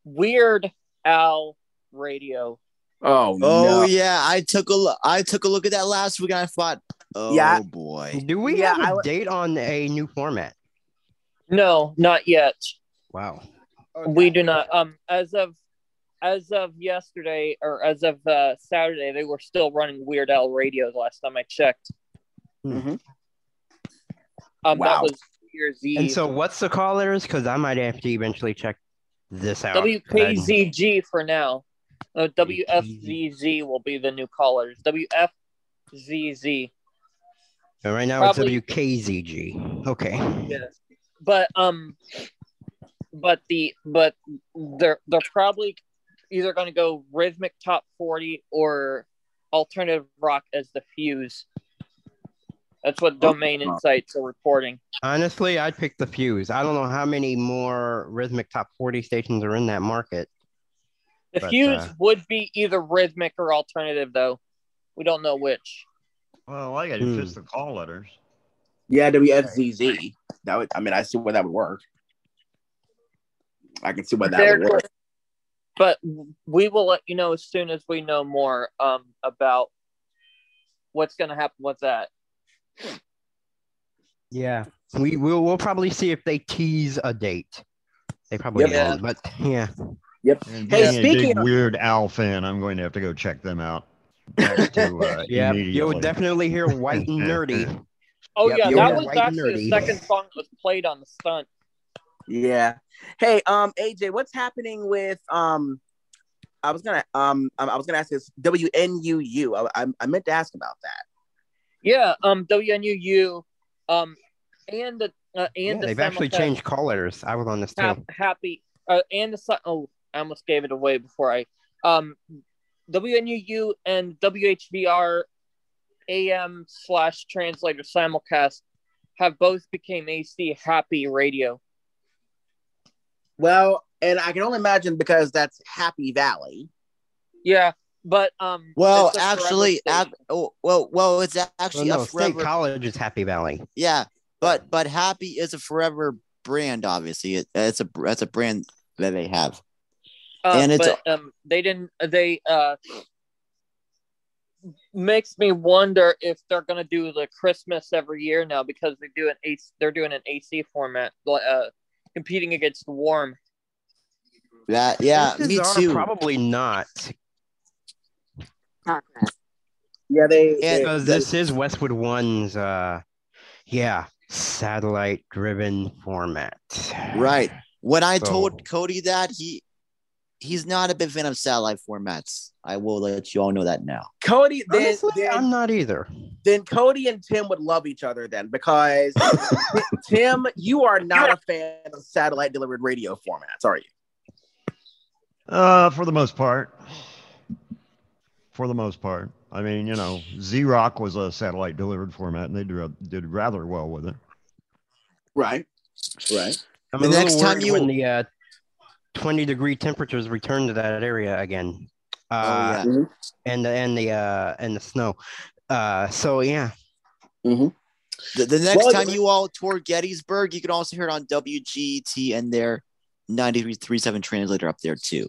Speaker 3: Weird Al Radio.
Speaker 2: Oh,
Speaker 4: Oh
Speaker 2: no.
Speaker 4: yeah, I took a look. I took a look at that last week and I thought, oh
Speaker 2: Yeah.
Speaker 4: boy.
Speaker 6: Do we
Speaker 2: Yeah,
Speaker 6: have a
Speaker 2: I w-
Speaker 6: date on a new format?
Speaker 3: No, not yet.
Speaker 6: Wow.
Speaker 3: We do not. Um, as of as of yesterday or as of uh, Saturday, they were still running Weird Al Radio. The last time I checked,
Speaker 2: Mhm.
Speaker 3: um,
Speaker 2: Wow.
Speaker 3: that was New Year's Eve.
Speaker 6: And so, what's the callers? Because I might have to eventually check this out.
Speaker 3: WKZG for now. Uh, WFZZ will be the new callers. WFZZ.
Speaker 6: And Right now
Speaker 3: Probably-
Speaker 6: it's WKZG. Okay.
Speaker 3: Yeah. But um, but the but they're they're probably either going to go rhythmic top forty or alternative rock as the fuse. That's what Domain Insights are reporting.
Speaker 6: Honestly, I'd pick the Fuse. I don't know how many more rhythmic top 40 stations are in that market.
Speaker 3: The
Speaker 6: But,
Speaker 3: fuse
Speaker 6: uh,
Speaker 3: would be either rhythmic or alternative, though. We don't know which.
Speaker 5: Well, I got to fits the call letters.
Speaker 2: Yeah, WFZZ. That would. I mean, I see where that would work. I can see why that
Speaker 3: They're
Speaker 2: would work.
Speaker 3: good. But we will let you know as soon as we know more um, about what's going to happen with that.
Speaker 6: Yeah. We will we'll probably see if they tease a date. They probably
Speaker 2: Yep.
Speaker 6: won't, but yeah.
Speaker 5: And
Speaker 2: Hey,
Speaker 5: being a
Speaker 2: speaking
Speaker 5: big
Speaker 2: of-
Speaker 5: Weird Al fan, I'm going to have to go check them out. To, uh,
Speaker 6: Yeah. You'll definitely hear white and nerdy.
Speaker 3: Oh,
Speaker 6: Yep,
Speaker 3: yeah,
Speaker 6: you're
Speaker 3: that was
Speaker 6: white and
Speaker 3: actually the second song that was played on the stunt.
Speaker 2: Yeah. Hey, um, AJ, what's happening with um? I was gonna um, um, I was gonna ask this WNUU. I, I, I meant to ask about that.
Speaker 3: Yeah, um, WNUU, um, and the uh, and
Speaker 6: Yeah,
Speaker 3: the
Speaker 6: they've actually changed call letters. I was on this too.
Speaker 3: happy uh, and the si- oh, I almost gave it away before I um, WNUU and WHVR AM slash translator simulcast have both became AC Happy Radio.
Speaker 2: Well, and I can only imagine because that's Happy Valley.
Speaker 3: Yeah, but um,
Speaker 4: Well,
Speaker 3: it's a forever
Speaker 4: actually,
Speaker 3: station.
Speaker 4: oh, well, well, it's
Speaker 6: Well,
Speaker 4: actually
Speaker 6: no,
Speaker 4: a
Speaker 6: State. College is Happy Valley.
Speaker 4: yeah, but but Happy is a forever brand. Obviously, it, it's a that's a brand that they have.
Speaker 3: Uh,
Speaker 4: And it's-
Speaker 3: but um, they didn't. They uh, makes me wonder if they're gonna do the Christmas every year now because they do an AC. They're doing an AC format, uh, competing against the Warm.
Speaker 4: That yeah,
Speaker 6: Chances
Speaker 4: me
Speaker 6: are
Speaker 4: too.
Speaker 6: Probably not,
Speaker 2: Yeah, they.
Speaker 4: And-
Speaker 2: they-
Speaker 6: because this is Westwood One's. Uh, yeah, satellite-driven format.
Speaker 4: Right. When I
Speaker 6: So-
Speaker 4: told Cody that he he's not a big fan of satellite formats. I will let you all know that now.
Speaker 2: Cody. Then,
Speaker 6: Honestly,
Speaker 2: then,
Speaker 6: I'm not either.
Speaker 2: then Cody and Tim would love each other then because Tim, you are not a fan of satellite delivered radio formats, are you?
Speaker 5: Uh, for the most part. For the most part. I mean, you know, Z Rock was a satellite delivered format and they did, did rather well with it.
Speaker 2: Right. Right.
Speaker 6: I'm
Speaker 4: The next time you-
Speaker 6: when the uh, 20 degree temperatures return to that area again. Uh,
Speaker 4: oh yeah.
Speaker 6: and the and the uh and the snow. Uh, so yeah,
Speaker 4: The, the next
Speaker 2: Well,
Speaker 4: time
Speaker 2: you-
Speaker 4: you all tour Gettysburg, you can also hear it on WGT and their 93.37 translator up there too.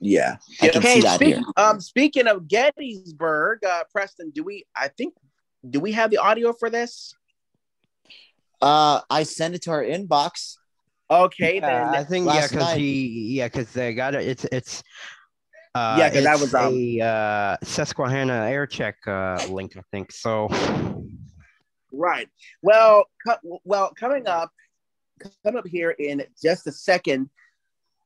Speaker 2: Yeah.
Speaker 4: I can
Speaker 2: Hey,
Speaker 4: see that
Speaker 2: speak-
Speaker 4: here.
Speaker 2: um, speaking of Gettysburg, uh, Preston, do we? I think, do we have the audio for this?
Speaker 4: Uh, I sent it to our inbox.
Speaker 2: Okay,
Speaker 6: I
Speaker 2: then.
Speaker 6: think yeah, because he yeah, because they got it. It's it's. Uh,
Speaker 2: Yeah, 'cause that was, um,
Speaker 6: a uh, Susquehanna air check uh, link, I think. So
Speaker 2: Right. Well, co- well, coming up, coming up here in just a second,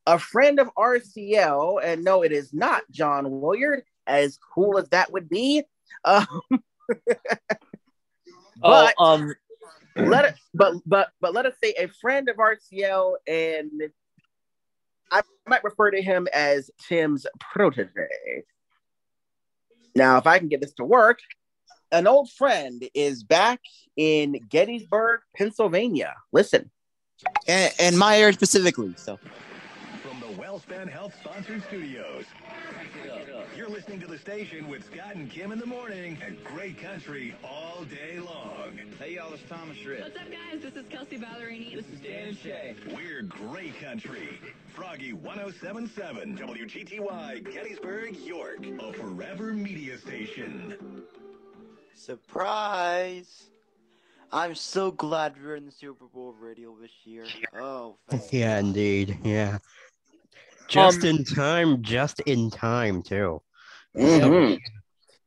Speaker 2: a friend of RCL, and no, it is not John Williard, as cool as that would be. Um,
Speaker 3: Oh,
Speaker 2: But-
Speaker 3: um,
Speaker 2: let it, but but but let us say a friend of RCL and I might refer to him as Tim's protege. Now, if I can get this to work, an old friend is back in Gettysburg, Pennsylvania. Listen.
Speaker 4: And, and my area specifically. So
Speaker 7: from the WellSpan Health sponsored studios. You're listening to the station with Scott and Kim in the morning and great country all day long.
Speaker 8: Hey y'all, it's Thomas Rhett.
Speaker 9: What's up guys? This is Kelsea Ballerini.
Speaker 8: This is Dan and Shay.
Speaker 7: We're great country. Froggy 1077 WGTY Gettysburg, York. A forever media station.
Speaker 4: Surprise! I'm so glad we're in the Super Bowl radio this year. Oh,
Speaker 6: yeah, indeed. Yeah. Just um, in time, just in time too.
Speaker 2: Mm-hmm.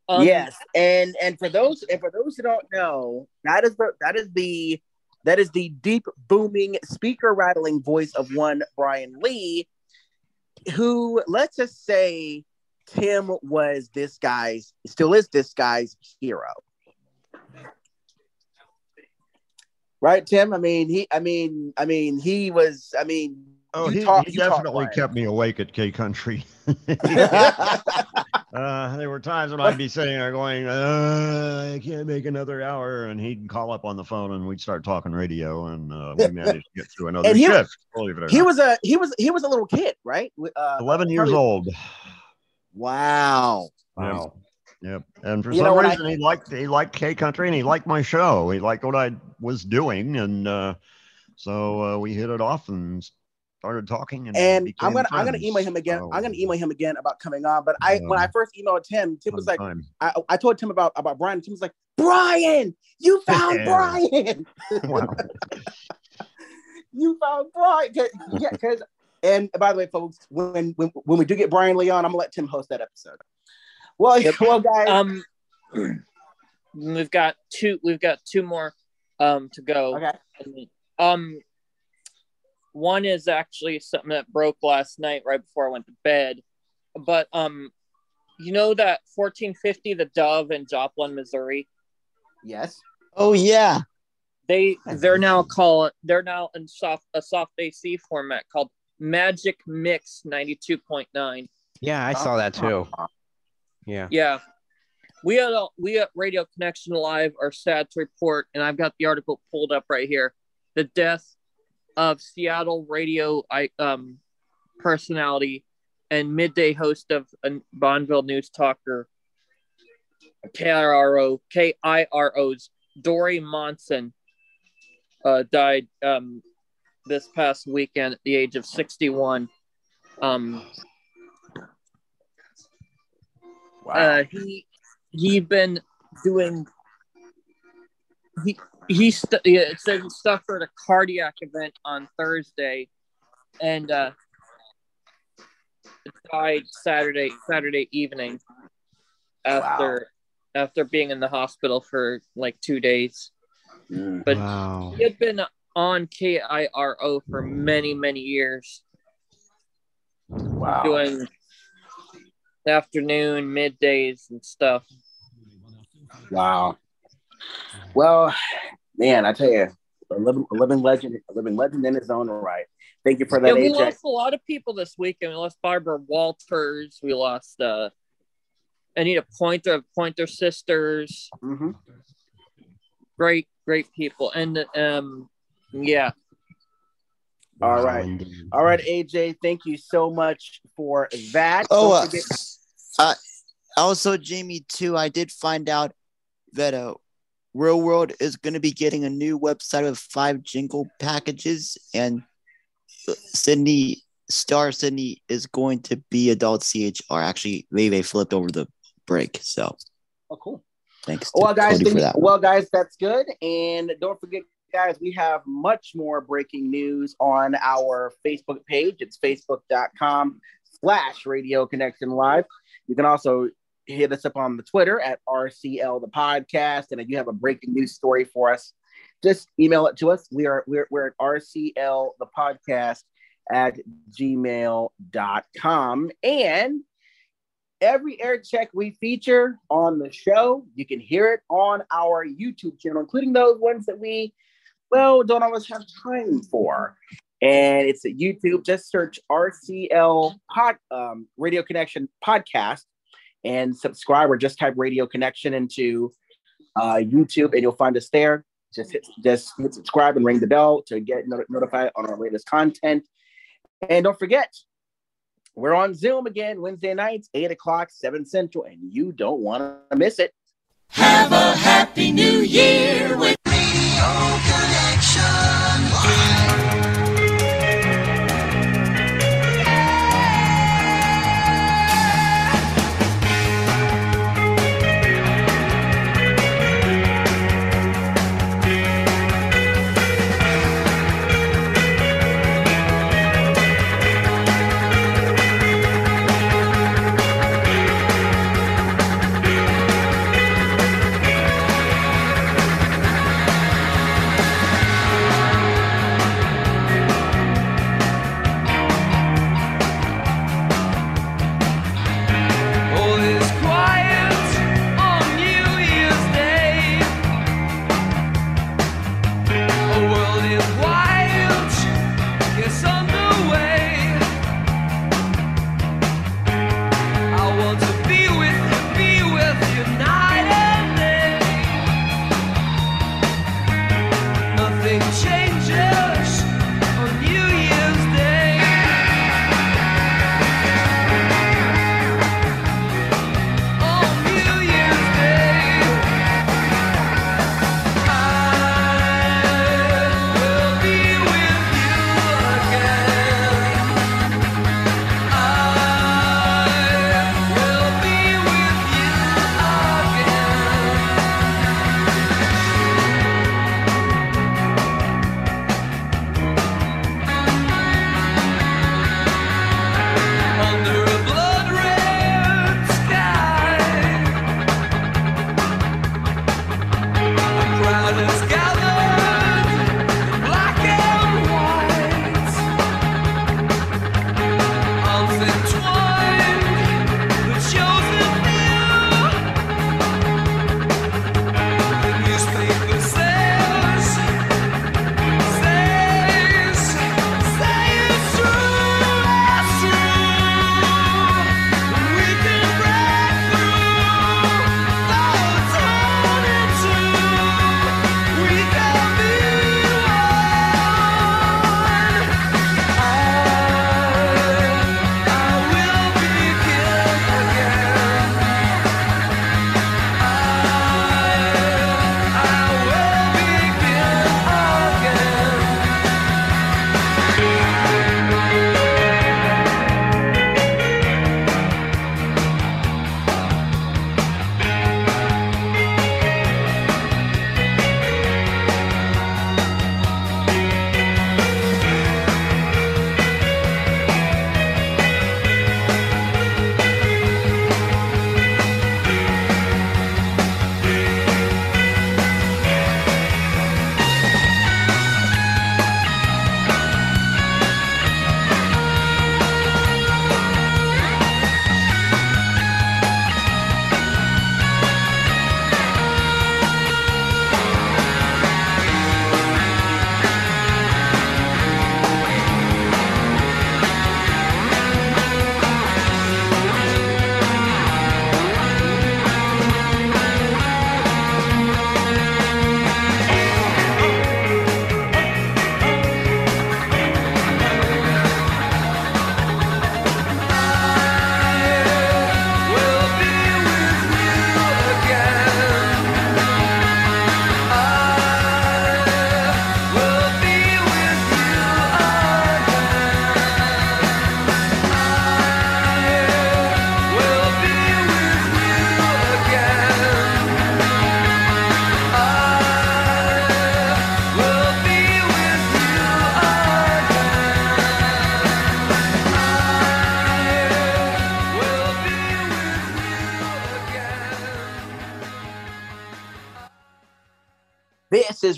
Speaker 2: Um, yes, and and for those and for those who don't know, that is the that is the that is the deep booming speaker rattling voice of one Brian Lee, who let's just say Tim was this guy's still is this guy's hero. Right, Tim? I mean, he I mean, I mean, he was I mean
Speaker 5: Oh, he, talk, he definitely kept me awake at K Country. uh, there were times when I'd be sitting there going, uh, I can't make another hour. And he'd call up on the phone and we'd start talking radio and uh, we managed to get through another
Speaker 2: he,
Speaker 5: shift.
Speaker 2: he was a he was he was a little kid, right?
Speaker 5: Uh, 11 years old.
Speaker 2: Wow.
Speaker 5: Wow. Yep. And for you some reason I, he liked he liked K Country and he liked my show. He liked what I was doing. And uh, so uh, we hit it off and started talking and,
Speaker 2: and I'm gonna friends. I'm gonna email him again. I'm gonna email him again about coming on. But I when I first emailed Tim, Tim was like, I, I told Tim about about Brian. Tim was like, Brian, you found Brian. you found Brian. Cause, yeah, because and by the way, folks, when, when when we do get Brian Leon, I'm gonna let Tim host that episode. Well, yep. well, guys.
Speaker 3: Um, we've got two. We've got two more um to go.
Speaker 2: Okay.
Speaker 3: Um, one is actually something that broke last night right before I went to bed. But um you know that 1450 the Dove in Joplin, Missouri?
Speaker 2: Yes.
Speaker 4: Oh yeah.
Speaker 3: They they're now called they're now in soft a soft AC format called Magic Mix 92.9.
Speaker 6: Yeah, I saw that too. Yeah.
Speaker 3: Yeah. We at we at Radio Connection Live are sad to report, and I've got the article pulled up right here. The death of Seattle radio um, personality and midday host of a Bonneville News Talker, KIRO, KIRO's Dori Monson uh, died um, this past weekend at the age of 61. Um, wow. Uh, he he'd been doing he he st- it said he suffered a cardiac event on Thursday, and uh, died Saturday Saturday evening after wow. after being in the hospital for like two days.
Speaker 2: Mm.
Speaker 3: But
Speaker 6: wow.
Speaker 3: he had been on KIRO for many many years.
Speaker 2: Wow.
Speaker 3: Doing afternoon, middays, and stuff.
Speaker 2: Wow. Well, man, I tell you, a living, a living legend, a living legend in his own right. Thank you for that.
Speaker 3: Yeah, we AJ. lost a lot of people this weekend. We lost Barbara Walters. We lost uh, Anita Pointer, Pointer Sisters.
Speaker 2: Mm-hmm.
Speaker 3: Great, great people, and um, yeah.
Speaker 2: All right, all right, AJ. Thank you so much for that.
Speaker 4: Oh, uh, uh, also, Jamie, too. I did find out that uh, Real World is going to be getting a new website with five jingle packages, and Sydney Star Sydney is going to be adult CHR. Actually, they they flipped over the break. So,
Speaker 2: oh, cool.
Speaker 4: Thanks.
Speaker 2: Well, guys, thank, well, guys, that's good. And don't forget, guys, we have much more breaking news on our Facebook page. It's facebook.com slash Radio Connection Live. You can also hit us up on the Twitter at RCL the podcast. And if you have a breaking news story for us, just email it to us. We are we're, we're at RCL the podcast at gmail.com. And every air check we feature on the show, you can hear it on our YouTube channel, including those ones that we well don't always have time for. and it's at YouTube. Just search RCL Pod um, Radio Connection Podcast and subscribe, or just type Radio Connection into uh, YouTube, and you'll find us there. Just hit, just hit subscribe and ring the bell to get not- notified on our latest content. And don't forget, we're on Zoom again Wednesday nights, eight o'clock, seven central, and you don't want to miss it.
Speaker 10: Have a happy new year with Radio Connection.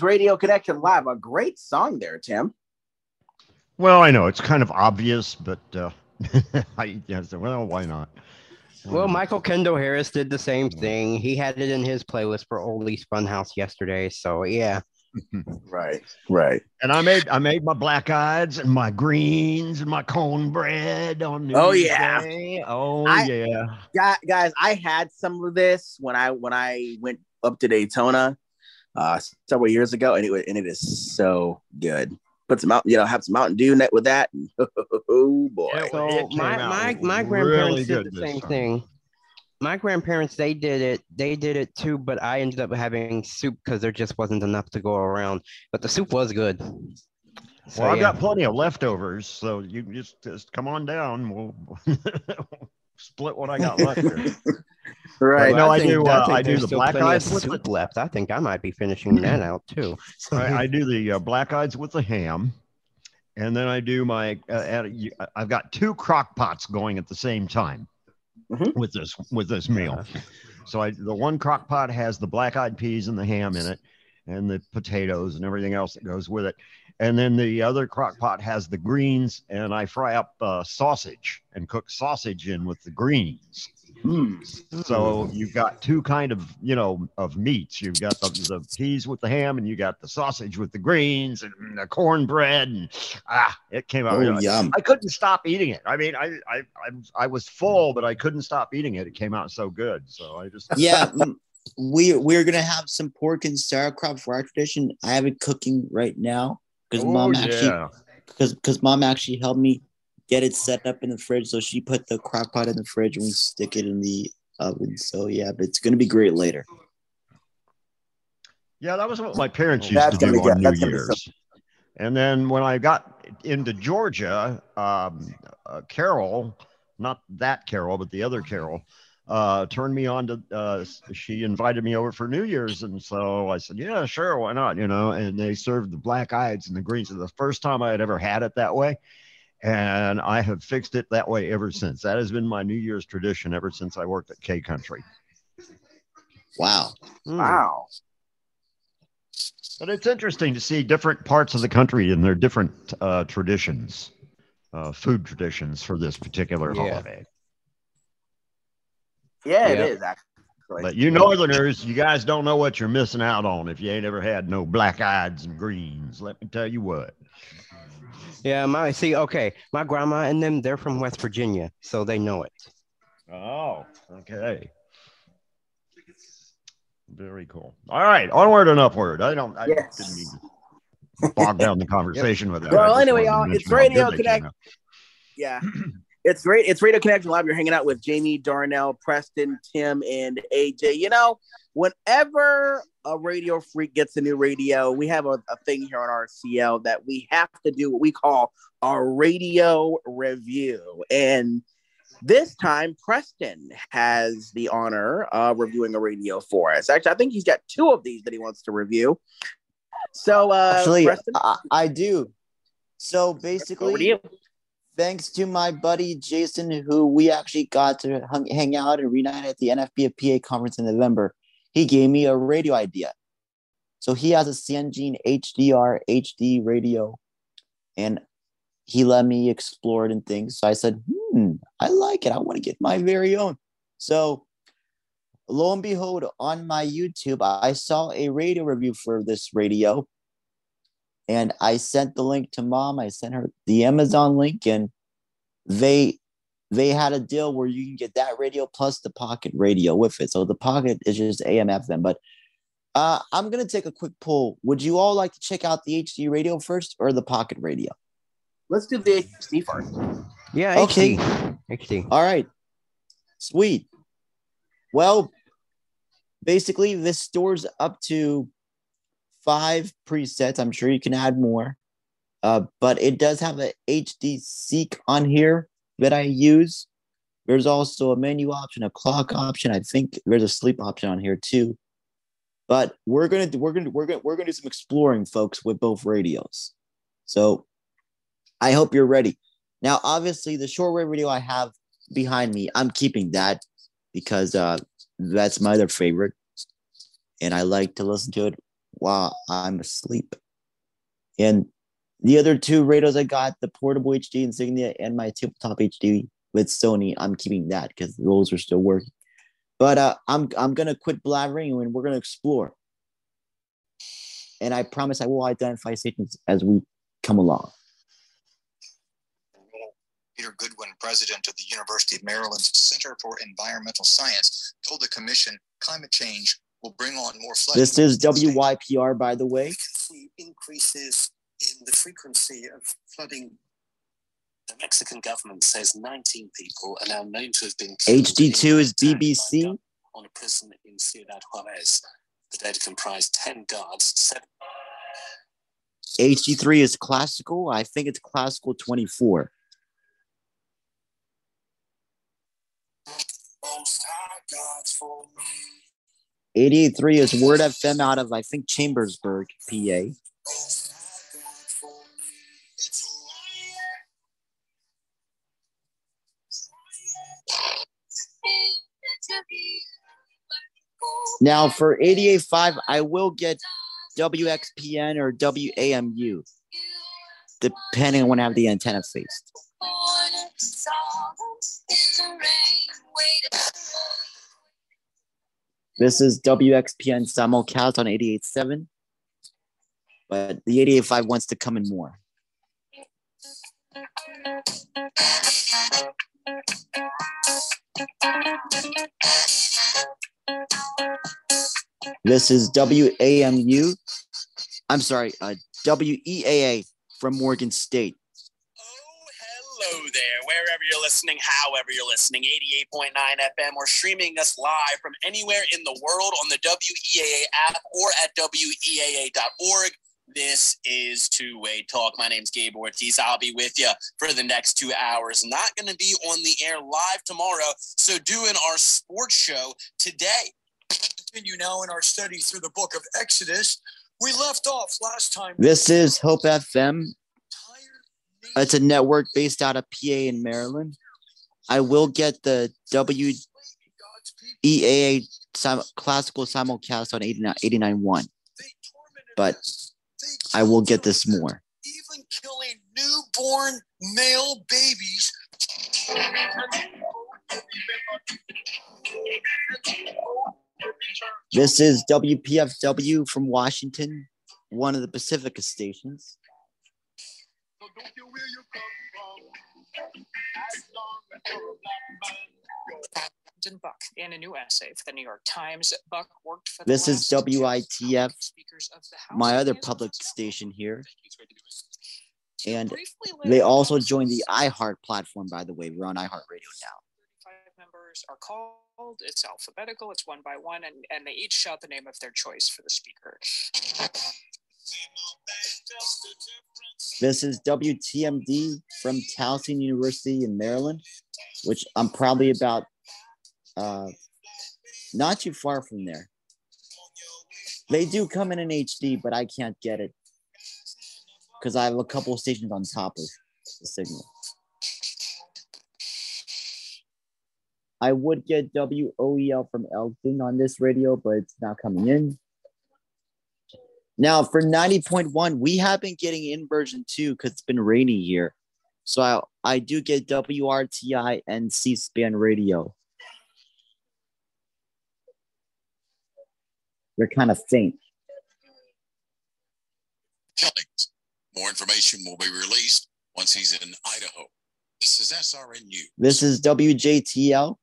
Speaker 11: Is
Speaker 2: Radio Connection Live. A great song there, Tim.
Speaker 5: Well, I know it's kind of obvious, but uh, I yeah, so, well, why not?
Speaker 6: Well, Michael Kendall Harris did the same thing. He had it in his playlist for Oldie's Funhouse yesterday. So yeah,
Speaker 2: right, right.
Speaker 5: And I made I made my black eyes and my greens and my cornbread on New
Speaker 2: Oh, yeah.
Speaker 5: Day. Oh
Speaker 2: I-
Speaker 5: yeah.
Speaker 2: Guys, I had some of this when I when I went up to Daytona uh several years ago, and it was, and it is so good. Put some out, you know, have some Mountain Dew net with that. And, oh boy,
Speaker 5: Yeah,
Speaker 6: So my my my grandparents
Speaker 5: good
Speaker 6: did the same
Speaker 5: time.
Speaker 6: thing. My grandparents they did it they did it too, but I ended up having soup because there just wasn't enough to go around. But the soup was good. So,
Speaker 5: Well, I've
Speaker 6: yeah.
Speaker 5: got plenty of leftovers, so you just just come on down. We'll split what I got left. Here.
Speaker 2: right.
Speaker 5: no, I
Speaker 6: think-
Speaker 5: do, uh,
Speaker 6: think
Speaker 5: I do the black
Speaker 6: plenty of
Speaker 5: eyes with
Speaker 6: soup left. I think I might be finishing that out too.
Speaker 5: I, I do the uh, black eyes with the ham, and then I do my. Uh, add, I've got two crock pots going at the same time
Speaker 2: Mhm.
Speaker 5: with this with this meal. So I the one crock pot has the black eyed peas and the ham in it, and the potatoes and everything else that goes with it. And then the other crock pot has the greens, and I fry up uh, sausage and cook sausage in with the greens.
Speaker 2: Hmm.
Speaker 5: So you've got two kind of you know of meats. You've got the, the peas with the ham, and you got the sausage with the greens and the cornbread, and ah, it came out.
Speaker 4: Oh,
Speaker 5: really-
Speaker 4: yum.
Speaker 5: I couldn't stop eating it. I mean, I, I I I was full, but I couldn't stop eating it. It came out so good. So I just
Speaker 4: Yeah, mm, we we're gonna have some pork and sauerkraut for our tradition. I have it cooking right now because
Speaker 5: Oh,
Speaker 4: mom actually
Speaker 5: yeah.
Speaker 4: because because mom actually helped me get it set up in the fridge. So she put the crock pot in the fridge and we stick it in the oven. So yeah, but it's gonna be great later.
Speaker 5: Yeah, that was what my parents used
Speaker 2: That's
Speaker 5: to do
Speaker 2: gonna
Speaker 5: on. New
Speaker 2: That's gonna
Speaker 5: Year's. And then when I got into Georgia, um, uh, Carol, not that Carol, but the other Carol, uh, turned me on to. Uh, she invited me over for New Year's, and so I said, "Yeah, sure, why not?" You know. And they served the black eyes and the greens. It was the first time I had ever had it that way, and I have fixed it that way ever since. That has been my New Year's tradition ever since I worked at K Country.
Speaker 4: Wow.
Speaker 6: Mm.
Speaker 2: Wow.
Speaker 5: But it's interesting to see different parts of the country and their different uh, traditions, uh, food traditions for this particular
Speaker 6: Yeah.
Speaker 5: holiday.
Speaker 2: Yeah, it
Speaker 6: Yeah.
Speaker 2: is actually.
Speaker 5: But you Northerners, you guys don't know what you're missing out on if you ain't ever had no black eyes and greens. Let me tell you what.
Speaker 6: Yeah, my see, okay, my grandma and them, they're from West Virginia, so they know it.
Speaker 5: Oh, okay. Very cool. All right, onward and upward. I don't. I
Speaker 2: Yes.
Speaker 5: didn't mean to bog down the conversation with that.
Speaker 2: Well, anyway,
Speaker 5: wanted
Speaker 2: y'all, it's
Speaker 5: how
Speaker 2: Radio
Speaker 5: good
Speaker 2: Connect. Yeah. It's great. It's Radio Connection Live. You're hanging out with Jamie, Darnell, Preston, Tim, and AJ. You know, whenever a radio freak gets a new radio, we have a, a thing here on RCL that we have to do what we call a radio review. And this time, Preston has the honor of reviewing a radio for us. Actually, I think he's got two of these that he wants to review. So, uh,
Speaker 4: Actually,
Speaker 2: Preston,
Speaker 4: I, I do. So
Speaker 2: over to
Speaker 4: basically,
Speaker 2: you.
Speaker 4: thanks to my buddy Jason, who we actually got to hung, hang out and reunite at the NFBA conference in November. He gave me a radio idea. So he has a Sangean HDR HD radio, and he let me explore it and things. So I said, "Hmm, I like it. I want to get my very own." So lo and behold, on my YouTube, I saw a radio review for this radio, and I sent the link to mom. I sent her the Amazon link, and they they had a deal where you can get that radio plus the pocket radio with it. So the pocket is just AM FM. But uh, I'm gonna take a quick poll. Would you all like to check out the HD radio first or the pocket radio?
Speaker 2: Let's do the HD first.
Speaker 6: Yeah,
Speaker 4: Okay.
Speaker 6: HD. HD.
Speaker 4: All right. Sweet. Well, basically, this stores up to five presets. I'm sure you can add more. Uh, but it does have a HD Seek on here that I use. There's also a menu option, a clock option. I think there's a sleep option on here too. But we're gonna we're gonna we're gonna we're gonna do some exploring, folks, with both radios. So I hope you're ready. Now, obviously, the shortwave radio I have behind me, I'm keeping that because uh, that's my other favorite, and I like to listen to it while I'm asleep. And the other two radios I got, the portable HD Insignia and my tabletop HD with Sony, I'm keeping that because those are still working. But uh, I'm I'm gonna quit blabbering and we're gonna explore. and I promise I will identify stations as we come along.
Speaker 12: Peter Goodwin, president of the University of Maryland's Center for Environmental Science, told the commission climate change will bring on more flooding.
Speaker 4: This is WYPR, by the way.
Speaker 13: increases in the frequency of flooding. The Mexican government says 19 people are now known to have been killed
Speaker 4: HD2 is BBC.
Speaker 13: on a prison in Ciudad Juarez. The data comprised 10 guards, seven
Speaker 4: HD3 is classical. I think it's classical 24.
Speaker 13: most high gods for me.
Speaker 4: 883 is Word FM out of, I think, Chambersburg, PA. Now for 88.5, I will get WXPN or WAMU, depending on when I have the antenna faced. This is WXPN simulcast on 88.7, but the 88.5 wants to come in more. This is WAMU. I'm sorry, uh, WEAA from Morgan State.
Speaker 14: Oh, hello there, wherever you're listening, however you're listening, 88.9 FM, or streaming us live from anywhere in the world on the WEAA app or at WEAA.org. This is Two Way Talk. My name's Gabe Ortiz. I'll be with you for the next two hours. Not going to be on the air live tomorrow, so doing our sports show today.
Speaker 15: Continue now in our study through the book of Exodus. We left off last time.
Speaker 4: This is Hope FM. It's a network based out of PA in Maryland. I will get the WEAA sim- classical simulcast on 89, 89.1, but I will get this more.
Speaker 15: Even killing newborn male babies.
Speaker 4: This is WPFW from Washington, one of the Pacifica stations.
Speaker 16: Captain Buck in a new essay for the New York Times. Buck worked for the
Speaker 4: This is WITF,
Speaker 16: Speakers of the House
Speaker 4: my other public station here. And they also joined the iHeart platform, by the way. We're on iHeartRadio now.
Speaker 16: Are called. It's alphabetical. It's one by one, and, and they each shout the name of their choice for the speaker.
Speaker 4: This is WTMD from Towson University in Maryland, which I'm probably about uh, not too far from there. They do come in an HD, but I can't get it because I have a couple stations on top of the signal. I would get WOEL from Elkton on this radio, but it's not coming in. Now for 90.1, we have been getting inversion two because it's been rainy here. So I, I do get WRTI and C SPAN radio. They're kind of faint.
Speaker 17: More information will be released once he's in Idaho. This is SRNU.
Speaker 4: This is WJTL,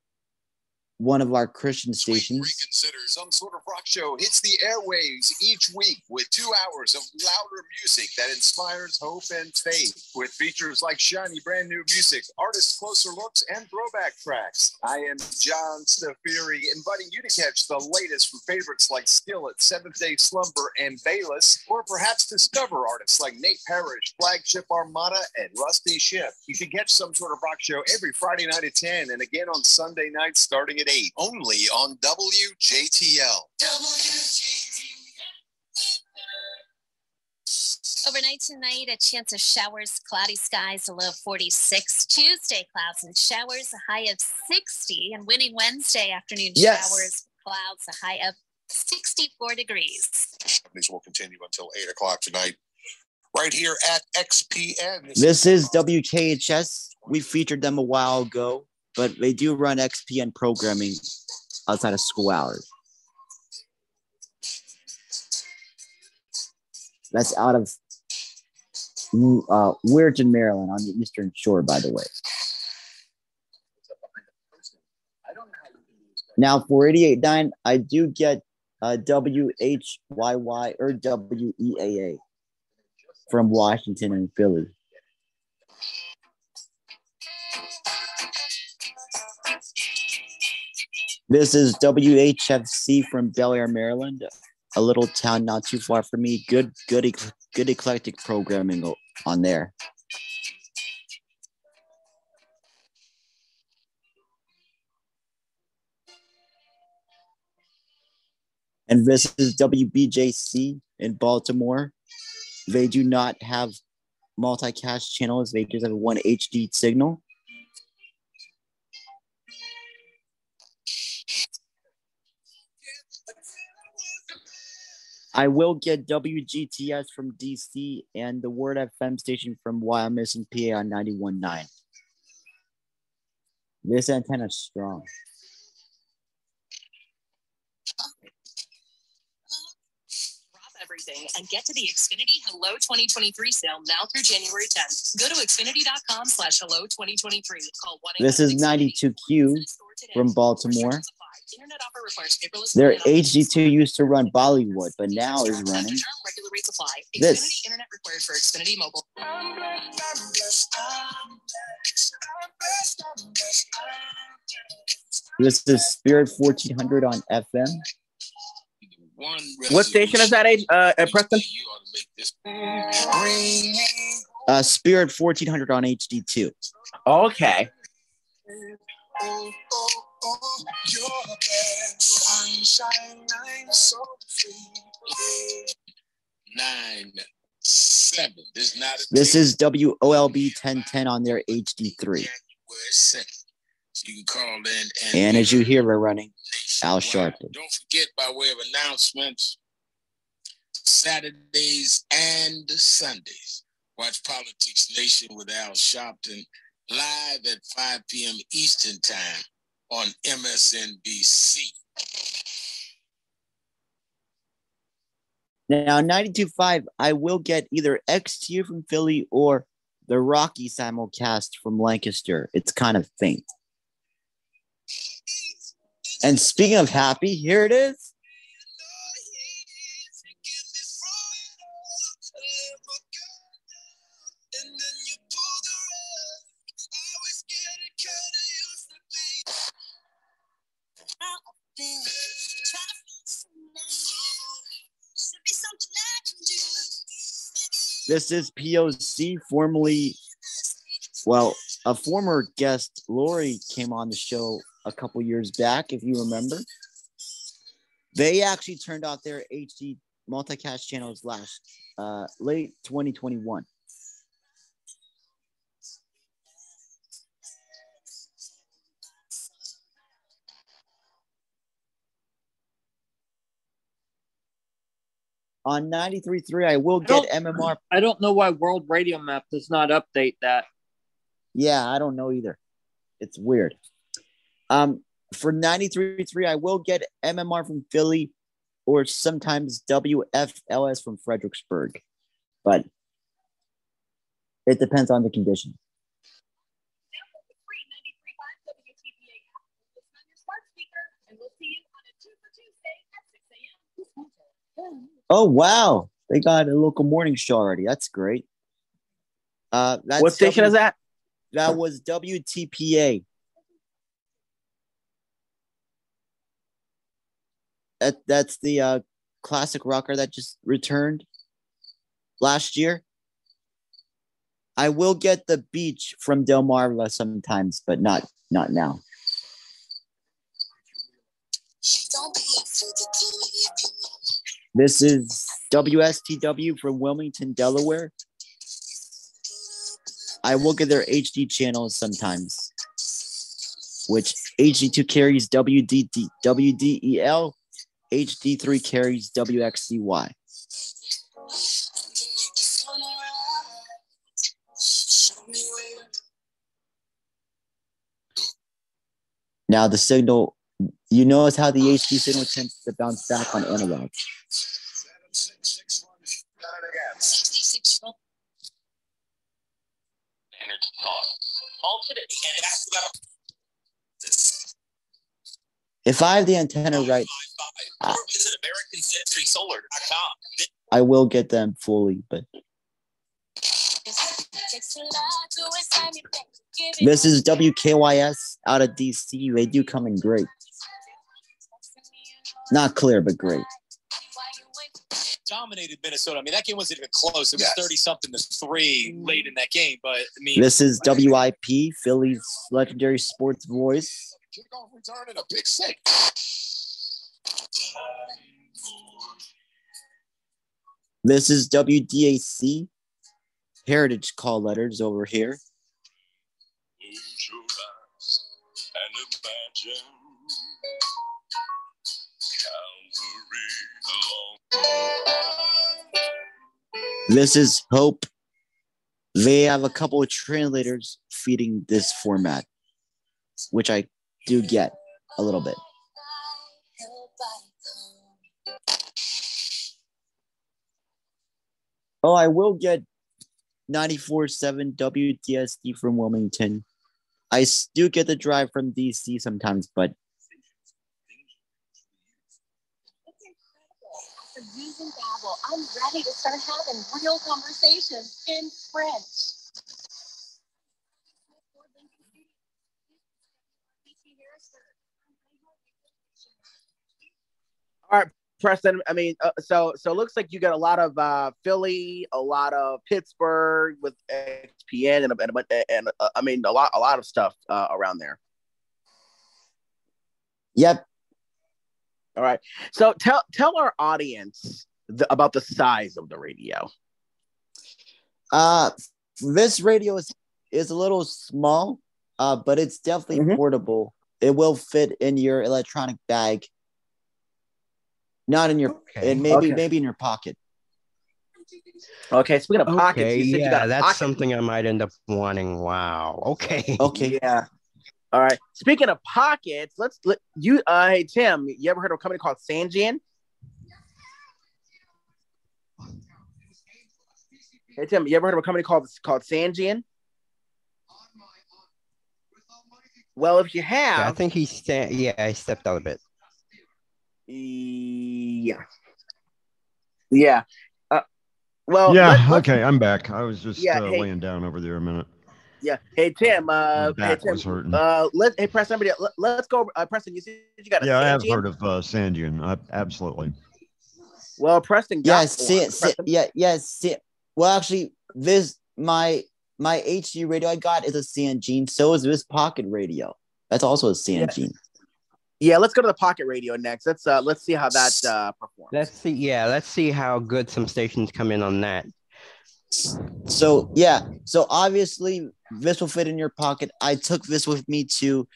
Speaker 4: one of our Christian stations.
Speaker 17: Reconsider
Speaker 18: Some sort of rock show hits the airwaves each week with two hours of louder music that inspires hope and faith. With features like shiny brand new music, artists' closer looks, and throwback tracks. I am John Stafiri, inviting you to catch the latest from favorites like Skillet, Seventh Day Slumber, and Bayless, or perhaps discover artists like Nate Parrish, Flagship Armada, and Rusty Ship. You can catch some sort of rock show every Friday night at 10 and again on Sunday night starting at 8.
Speaker 17: Only on WJTL.
Speaker 19: Overnight tonight, a chance of showers, cloudy skies, a low of 46. Tuesday, clouds and showers, a high of 60. And winning Wednesday afternoon
Speaker 17: Yes.
Speaker 19: showers, clouds, a high of 64 degrees.
Speaker 17: These will continue until 8 o'clock tonight, right here at XPN.
Speaker 4: This is WKHS. We featured them a while ago, but they do run XPN programming outside of school hours. That's out of uh, Worton, Maryland, on the Eastern Shore, by the way. Now for 88.9, I do get uh, WHYY or WEAA from Washington and Philly. This is WHFC from Bel Air, Maryland, a little town not too far from me. Good, good, good eclectic programming on there. And this is WBJC in Baltimore. They do not have multicast channels. They just have one HD signal. I will get WGTS from DC and the Word FM station from Wyomissing, PA on 91.9. This antenna is strong.
Speaker 20: Everything and get to the Xfinity Hello 2023 sale now through January 10th. Go to xfinity.com slash hello 2023. Call 1
Speaker 4: This is 92Q from Baltimore.
Speaker 20: Internet offer requires paperless.
Speaker 4: Their. HD2 used to run Bollywood, but now is running
Speaker 20: regular rates apply.
Speaker 4: This.
Speaker 20: Internet required for Xfinity mobile.
Speaker 4: This is Spirit 1400 on FM.
Speaker 2: What station is that, Age- uh, uh, Preston?
Speaker 4: Uh, Spirit 1400 on HD2.
Speaker 2: Okay.
Speaker 17: Nine, seven. This not a
Speaker 4: This is WOLB 1010 on their HD3.
Speaker 17: So you can call in and
Speaker 4: And as you hear, we're running Al Sharpton.
Speaker 17: don't forget by way of announcements, Saturdays and Sundays. Watch Politics Nation with Al Sharpton live at 5 p.m. Eastern Time on MSNBC.
Speaker 4: Now, 92.5, I will get either XTU from Philly or the Rocky simulcast from Lancaster. It's kind of faint. And speaking of happy, here it is. This is POC, formerly, well, a former guest, Lori, came on the show a couple years back, if you remember. They actually turned out their HD multicast channels last uh, late 2021. On 93.3, I will get
Speaker 3: don't-
Speaker 4: MMR.
Speaker 3: I don't know why World Radio Map does not update that.
Speaker 4: Yeah, I don't know either. It's weird. Um, for 93.3, I will get MMR from Philly or sometimes WFLS from Fredericksburg, but it depends on the condition. Oh, wow. They got a local morning show already. That's great. Uh, that's
Speaker 2: What station is that?
Speaker 4: That was WTPA. That, that's the uh, classic rocker that just returned last year. I will get the beach from Delmarva sometimes, but not not now. This is WSTW from Wilmington, Delaware. I will get their HD channels sometimes, which HD2 carries WDD, WDEL, HD3 carries WXCY. Now the signal, you notice how the HD signal tends to bounce back on analog. If I have the antenna right,
Speaker 14: Or visit AmericanCenturySolar.com.
Speaker 4: I will get them fully. But this is WKYS out of DC. They do come in great. Not clear, but great.
Speaker 21: dominated Minnesota. I mean, that game wasn't even close. It was
Speaker 4: Yes.
Speaker 21: thirty something to three late in that game. But I mean,
Speaker 4: This is WIP, Philly's legendary sports voice.
Speaker 17: Kickoff return and a pick six.
Speaker 4: This is WDAC, Heritage Call Letters over here. This is Hope. They have a couple of translators feeding this format, which I do get a little bit. Oh, I will get 94.7 WDSD from Wilmington. I do get the drive from DC sometimes, but
Speaker 20: I'm ready to start having real conversations in French.
Speaker 2: All right, Preston. I mean, uh, so so it looks like you got a lot of uh, Philly, a lot of Pittsburgh with XPN, and a- and, and uh, I mean a lot a lot of stuff uh, around there.
Speaker 4: Yep.
Speaker 2: All right. So tell tell our audience the, about the size of the radio.
Speaker 4: Uh, this radio is is a little small, uh, but it's definitely portable. It will fit in your electronic bag, not in your, and maybe
Speaker 2: Okay.
Speaker 4: maybe in your pocket.
Speaker 2: Okay. Speaking of pockets,
Speaker 6: Okay,
Speaker 2: you said you
Speaker 6: yeah,
Speaker 2: got a
Speaker 6: that's
Speaker 2: pocket.
Speaker 6: something I might end up wanting. Wow. Okay.
Speaker 4: Okay.
Speaker 2: Yeah. All right. Speaking of pockets, let's let you. Uh, hey Tim, you ever heard of a company called Sangean? Hey Tim, you ever heard of a company called called Sangean? Well, if you have,
Speaker 6: Yeah, I think he sta- Yeah, I stepped out a bit.
Speaker 2: Yeah. Yeah. Uh, well,
Speaker 5: yeah,
Speaker 2: let-
Speaker 5: okay, I'm back. I was just
Speaker 2: Yeah,
Speaker 5: uh,
Speaker 2: hey-
Speaker 5: laying down over there a minute.
Speaker 2: Yeah. Hey Tim. Uh, hey
Speaker 5: back
Speaker 2: Tim.
Speaker 5: was hurting.
Speaker 2: Uh, let hey Preston. Somebody, let, let's go. Uh, Preston, you see you got a
Speaker 5: Yeah, I have
Speaker 2: Sangean?
Speaker 5: heard of uh, Sangean. I, absolutely.
Speaker 2: Well, Preston got
Speaker 4: Yeah,
Speaker 2: one.
Speaker 4: see, see,
Speaker 2: Preston-
Speaker 4: yeah, yeah. See, well, actually, this my my HD radio I got is a CNG. So is this pocket radio. That's also a CNG.
Speaker 2: Yeah, let's go to the pocket radio next. Let's uh let's see how that uh performs.
Speaker 6: Let's see. Yeah, let's see how good some stations come in on that.
Speaker 4: So yeah, so obviously this will fit in your pocket. I took this with me to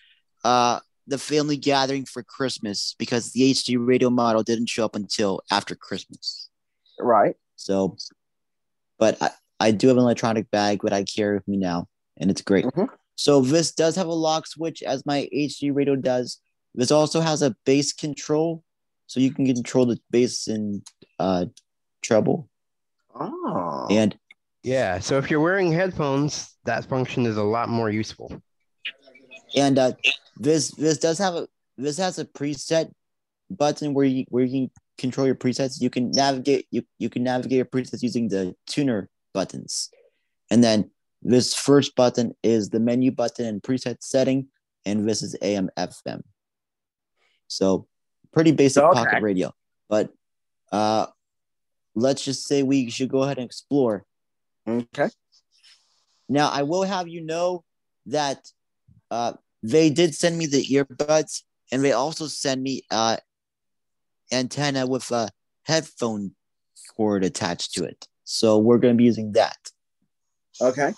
Speaker 4: uh the family gathering for Christmas because the HD radio model didn't show up until after Christmas.
Speaker 2: Right.
Speaker 4: So, but I, I do have an electronic bag that I carry with me now, and it's great. So this does have a lock switch as my HD radio does. This also has a bass control, so you can control the bass and uh treble.
Speaker 2: Oh.
Speaker 4: And
Speaker 6: Yeah, so if you're wearing headphones, that function is a lot more useful.
Speaker 4: and uh this this does have a this has a preset button where you where you can control your presets you can navigate you, you can navigate your presets using the tuner buttons and then this first button is the menu button and preset setting and this is am fm so pretty basic
Speaker 2: Okay.
Speaker 4: pocket radio. But uh let's just say we should go ahead and explore.
Speaker 2: Okay.
Speaker 4: Now i will have you know that uh they did send me the earbuds and they also send me uh antenna with a headphone cord attached to it. So we're going to be using that.
Speaker 2: Okay.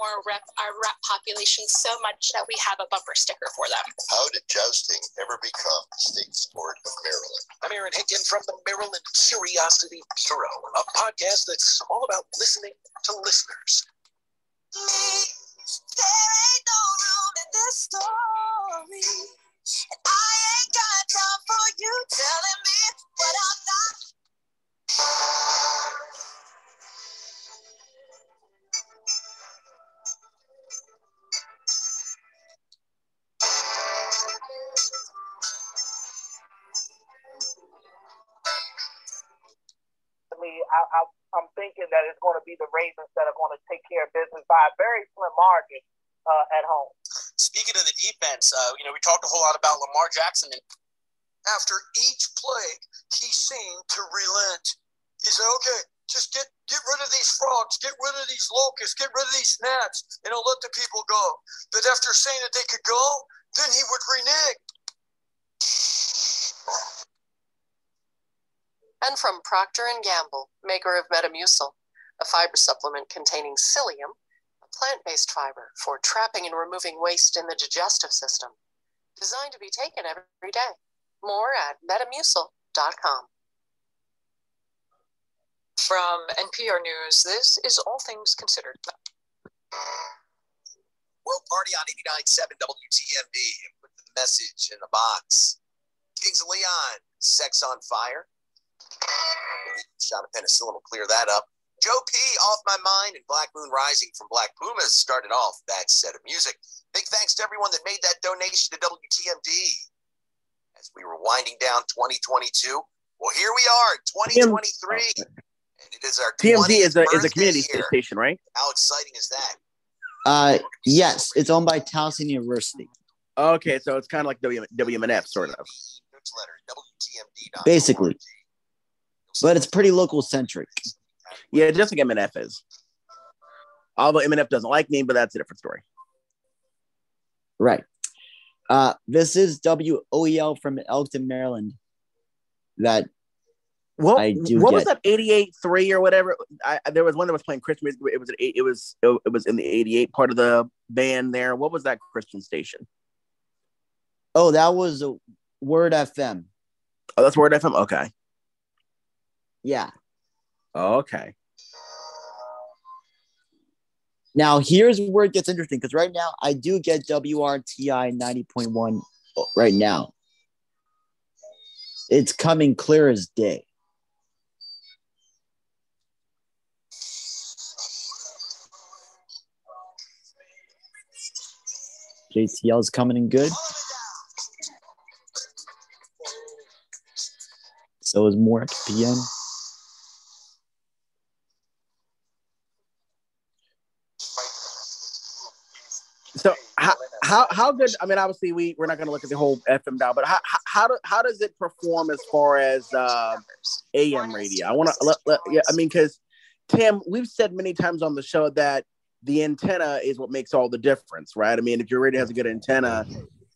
Speaker 20: our rep, our rep population so much that we have a bumper sticker for them.
Speaker 12: How did jousting ever become the state sport of Maryland?
Speaker 14: I'm Aaron Hicken from the Maryland Curiosity Bureau, a podcast that's all about listening to listeners.
Speaker 11: There ain't no room in this story. And I ain't got time for you telling me
Speaker 22: I'm not. I, I, I'm thinking that it's going to be the Ravens that are going to take care of business by a very slim margin uh, at home.
Speaker 14: Speaking of the defense, uh, you know, we talked a whole lot about Lamar Jackson, and after each play, he seemed to relent. He said, "Okay, just get get rid of these frogs, get rid of these locusts, get rid of these gnats, and I'll let the people go." But after saying that they could go, then he would renege.
Speaker 20: And from Procter & Gamble, maker of Metamucil, a fiber supplement containing psyllium, a plant-based fiber for trapping and removing waste in the digestive system, designed to be taken every day. More at metamucil.com. From NPR News, this is All Things Considered.
Speaker 12: World Party on 89.7 WTMD and put the message in the box. Kings of Leon, sex on fire. Shot of penicillin will clear that up. Joe P, Off My Mind, and Black Moon Rising from Black Pumas started off that set of music. Big thanks to everyone that made that donation to WTMD. As we were winding down 2022, well, here we are, 2023. And it is our
Speaker 2: TMZ is a is a community
Speaker 12: birthday year.
Speaker 2: station, right?
Speaker 12: How exciting is that?
Speaker 4: Uh, yes, it's owned by Towson University.
Speaker 2: Okay, so it's kind of like w, WMNF, sort of.
Speaker 4: basically. But it's pretty local centric.
Speaker 2: Yeah, just like MNF is. Although MNF doesn't like me, but that's a different story.
Speaker 4: Right. Uh, this is WOEL from Elkton, Maryland. That
Speaker 2: What,
Speaker 4: I do
Speaker 2: what was that 88 3 or whatever? I, there was one that was playing Christmas. It was an eight, it was it was in the 88 part of the band there. What was that Christian station?
Speaker 4: Oh, that was Word FM.
Speaker 2: Oh, that's Word FM. Okay.
Speaker 4: Yeah.
Speaker 2: Okay.
Speaker 4: Now here's where it gets interesting because right now I do get WRTI 90.1 right now. It's coming clear as day. JTL's coming in good. So is more XPN.
Speaker 2: So how how how good? I mean, obviously we we're not going to look at the whole FM dial, but how how how, do, how does it perform as far as uh, AM radio? I want to let, let yeah. I mean, because Tim, we've said many times on the show that the antenna is what makes all the difference, right? I mean, if your radio has a good antenna,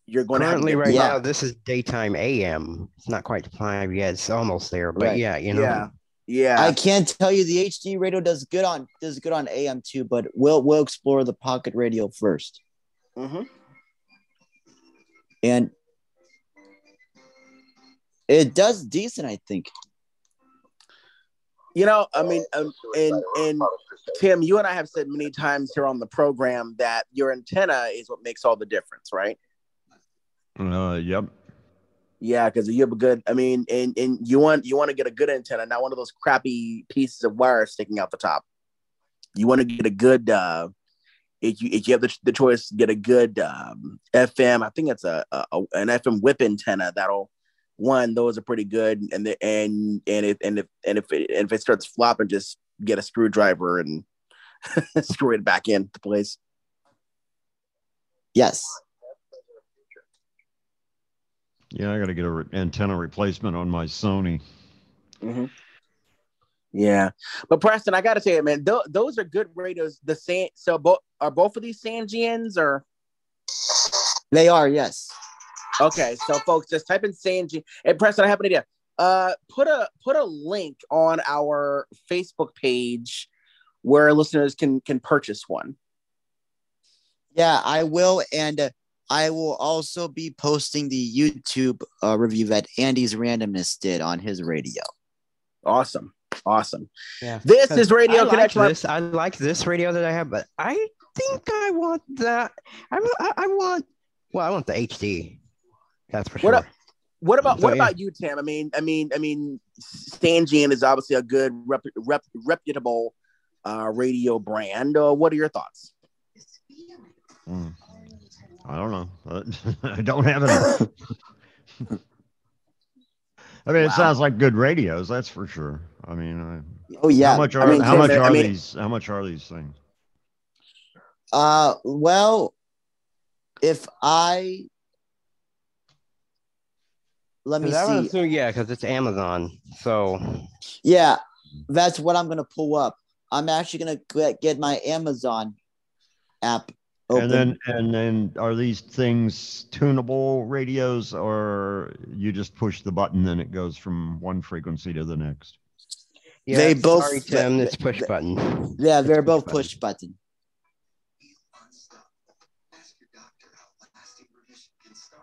Speaker 2: you're going to
Speaker 6: Currently,
Speaker 2: good-
Speaker 6: right now, this is daytime AM. It's not quite five yet. It's almost there, but
Speaker 4: Right.
Speaker 6: yeah, you know.
Speaker 2: Yeah. Yeah.
Speaker 4: I can't tell you the HD radio does good on does good on AM too, but we'll we'll explore the pocket radio first.
Speaker 2: Mm-hmm.
Speaker 4: And it does decent, I think.
Speaker 2: You know, I mean, um, and and Tim, you and I have said many times here on the program that your antenna is what makes all the difference, right?
Speaker 5: Uh, yep.
Speaker 2: Yeah, because you have a good. I mean, and and you want you want to get a good antenna, not one of those crappy pieces of wire sticking out the top. You want to get a good. uh if you if you have the, the choice, get a good um, FM. I think it's a, a an FM whip antenna that'll one. Those are pretty good, and the, and and if and if and if it, and if it starts flopping, just get a screwdriver and screw it back into place.
Speaker 4: Yes.
Speaker 5: Yeah, I got to get a re- antenna replacement on my Sony.
Speaker 2: Mm-hmm. Yeah, but Preston, I gotta say, man, th- those are good radios. The San, so both are both of these Sangeans or
Speaker 4: They are, yes.
Speaker 2: okay. So folks, just type in Sanji. And Preston, I have an idea. Uh, put a put a link on our Facebook page where listeners can can purchase one.
Speaker 4: Yeah, I will, and uh, I will also be posting the YouTube uh, review that Andy's randomness did on his radio.
Speaker 2: Awesome, awesome.
Speaker 6: Yeah.
Speaker 2: This is Radio
Speaker 6: I like
Speaker 2: Connection.
Speaker 6: This, I like this radio that I have, but I think I want that. I, I, I want. Well, I want the HD. That's for
Speaker 2: What
Speaker 6: sure.
Speaker 2: up? What about
Speaker 6: So,
Speaker 2: what
Speaker 6: yeah.
Speaker 2: about you, Tim? I mean, I mean, I mean, Sangean is obviously a good, rep, rep, reputable uh, radio brand. Uh, what are your thoughts?
Speaker 5: Hmm. I don't know. I don't have it. I mean, it
Speaker 2: Wow.
Speaker 5: sounds like good radios, that's for sure. I mean, I,
Speaker 4: Oh yeah.
Speaker 5: How much are
Speaker 2: I mean,
Speaker 5: how
Speaker 2: Tim,
Speaker 5: much
Speaker 2: I
Speaker 5: are
Speaker 2: mean-
Speaker 5: these? How much are these things?
Speaker 4: Uh, well, if I let me see.
Speaker 6: assume, yeah, because it's Amazon. So
Speaker 4: Yeah, that's what I'm gonna pull up. I'm actually gonna get, get my Amazon app open.
Speaker 5: And then and then are these things tunable radios or you just push the button and it goes from one frequency to the next?
Speaker 6: yeah,
Speaker 4: They both-
Speaker 6: Sorry, Tim. It's push button.
Speaker 4: yeah, they're both
Speaker 6: button.
Speaker 4: push button.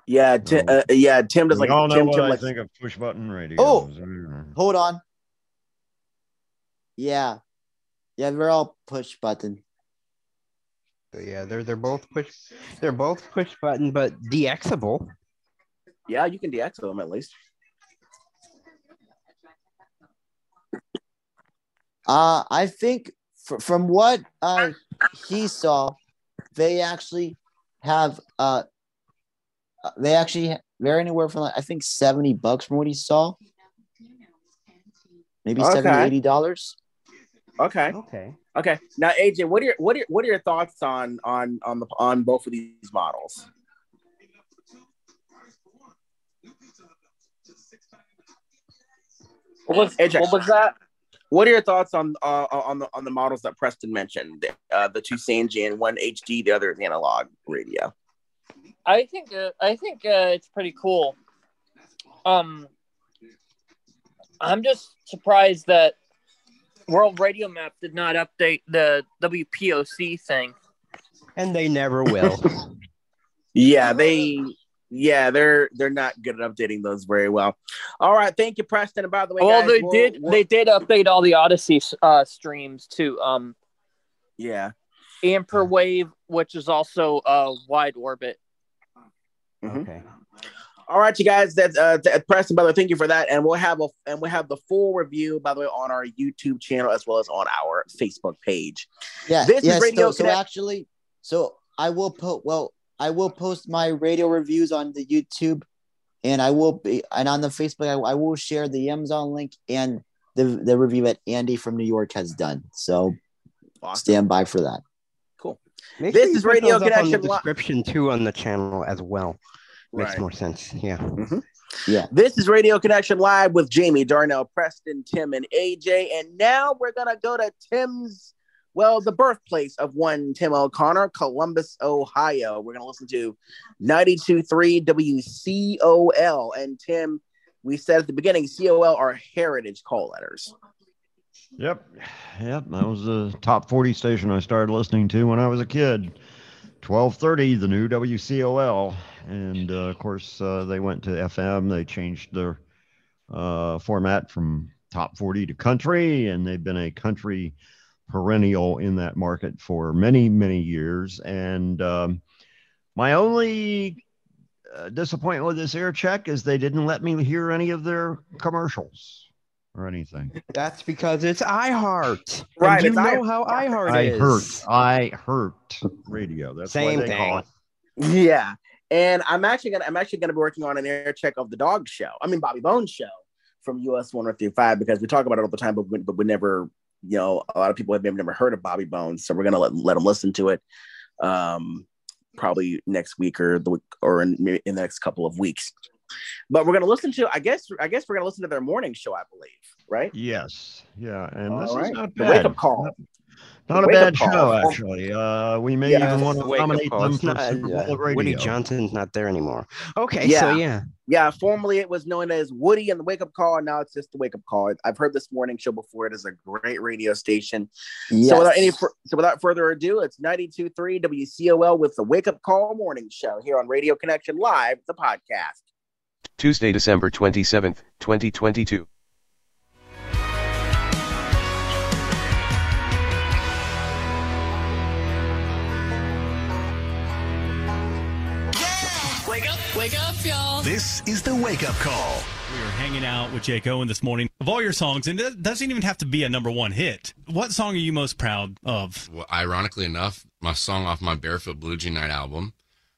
Speaker 2: Yeah, Tim, uh, yeah, Tim does
Speaker 5: We
Speaker 2: like
Speaker 5: all know
Speaker 2: Tim,
Speaker 5: what
Speaker 2: Tim
Speaker 5: I
Speaker 2: like
Speaker 5: think of push button radios.
Speaker 4: Oh! Hold on. Yeah, yeah, they're all push button.
Speaker 6: So yeah, they're they're both push. They're both push button, but DXable.
Speaker 2: yeah, you can DX them at least.
Speaker 4: Uh, I think fr- from what uh, he saw, they actually have uh, uh, they actually they're anywhere from like, I think seventy bucks from what he saw, maybe
Speaker 2: Okay.
Speaker 4: 70 80 dollars.
Speaker 2: Okay.
Speaker 6: Okay.
Speaker 2: Okay. Now, AJ, what are your what are what are your thoughts on on on the on both of these models?
Speaker 3: What was,
Speaker 2: AJ,
Speaker 3: what was that?
Speaker 2: What are your thoughts on uh, on the on the models that Preston mentioned? Uh, the two Sangean, one HD, the other is analog radio.
Speaker 3: I think uh, I think uh, it's pretty cool. Um, I'm just surprised that World Radio Map did not update the WPOC thing.
Speaker 6: And they never will.
Speaker 2: Yeah, they yeah they're they're not good at updating those very well. All right, thank you, Preston. And by the way,
Speaker 3: well,
Speaker 2: guys,
Speaker 3: they
Speaker 2: we'll-
Speaker 3: did
Speaker 2: we'll-
Speaker 3: they did update all the Odyssey uh, streams to um
Speaker 2: yeah.
Speaker 3: AmperWave, which is also uh, WideOrbit.
Speaker 2: Mhm.
Speaker 6: Okay.
Speaker 2: All right, you guys. That's uh, th- Preston, by the way, thank you for that, and we'll have a and we'll have the full review, by the way, on our YouTube channel as well as on our Facebook page.
Speaker 4: Yeah,
Speaker 2: This is Radio
Speaker 4: so, so actually, so I will put well, I will post my radio reviews on the YouTube, and I will be and on the Facebook, I, I will share the Amazon link and the the review that Andy from New York has done. So
Speaker 2: Awesome.
Speaker 4: stand by for that.
Speaker 2: Cool.
Speaker 6: Make
Speaker 2: This
Speaker 6: sure
Speaker 2: is Radio
Speaker 6: those on
Speaker 2: Connection
Speaker 6: the
Speaker 2: Li-
Speaker 6: description too on the channel as well. Makes
Speaker 2: Right.
Speaker 6: more sense. Yeah. Mm-hmm.
Speaker 4: Yeah.
Speaker 2: This is Radio Connection Live with Jamie, Darnell, Preston, Tim, and AJ. And now we're going to go to Tim's, well, the birthplace of one Tim O'Connor, Columbus, Ohio. We're going to listen to 92.3 WCOL. And Tim, we said at the beginning, COL are heritage call letters.
Speaker 5: Yep. Yep. That was the top 40 station I started listening to when I was a kid. 1230, the new WCOL. And uh, of course, uh, they went to FM. They changed their uh, format from top 40 to country, and they've been a country perennial in that market for many, many years. And um, my only uh, disappointment with this air check is they didn't let me hear any of their commercials or anything.
Speaker 6: That's because it's iHeart.
Speaker 2: Right,
Speaker 6: And you know
Speaker 2: iHeart.
Speaker 6: how iHeart
Speaker 5: I
Speaker 6: is.
Speaker 5: hurt. I hurt radio. That's
Speaker 6: Same
Speaker 5: why they call
Speaker 6: thing.
Speaker 5: it.
Speaker 2: Yeah. And I'm actually gonna I'm actually gonna be working on an air check of the dog show. I mean Bobby Bones show from US one through five because we talk about it all the time, but we, but we never, you know, a lot of people have never, never heard of Bobby Bones, so we're gonna let let them listen to it, um, probably next week or the week or in, in the next couple of weeks. But we're gonna listen to I guess I guess we're gonna listen to their morning show, I believe, right?
Speaker 5: Yes. Yeah. And this
Speaker 2: All
Speaker 5: is
Speaker 2: right.
Speaker 5: not
Speaker 2: The
Speaker 5: bad.
Speaker 2: wake up call.
Speaker 5: Not, not
Speaker 2: The
Speaker 5: a
Speaker 2: wake-up
Speaker 5: bad
Speaker 2: call.
Speaker 5: show, actually. Uh, we may
Speaker 2: Yeah.
Speaker 5: even want to
Speaker 6: Wake
Speaker 5: nominate them
Speaker 6: It's
Speaker 5: for
Speaker 6: not-
Speaker 5: Super Bowl
Speaker 6: uh,
Speaker 5: of Radio.
Speaker 6: Woody Johnson's not there anymore. Okay,
Speaker 2: Yeah.
Speaker 6: so yeah.
Speaker 2: Yeah, formerly it was known as Woody and the Wake Up Call, and now it's just the Wake Up Call. I've heard this morning show before. It is a great radio station. So without any, so without further ado, it's 92.3 WCOL with the Wake Up Call Morning Show here on Radio Connection Live, the podcast.
Speaker 23: Tuesday, December 27th, 2022.
Speaker 7: Wake up, wake up, y'all.
Speaker 18: This is the wake up call.
Speaker 24: We were hanging out with Jake Owen this morning. Of all your songs, and it doesn't even have to be a number one hit. What song are you most proud of?
Speaker 25: Well, ironically enough, my song off my Barefoot Blue Jean Night album,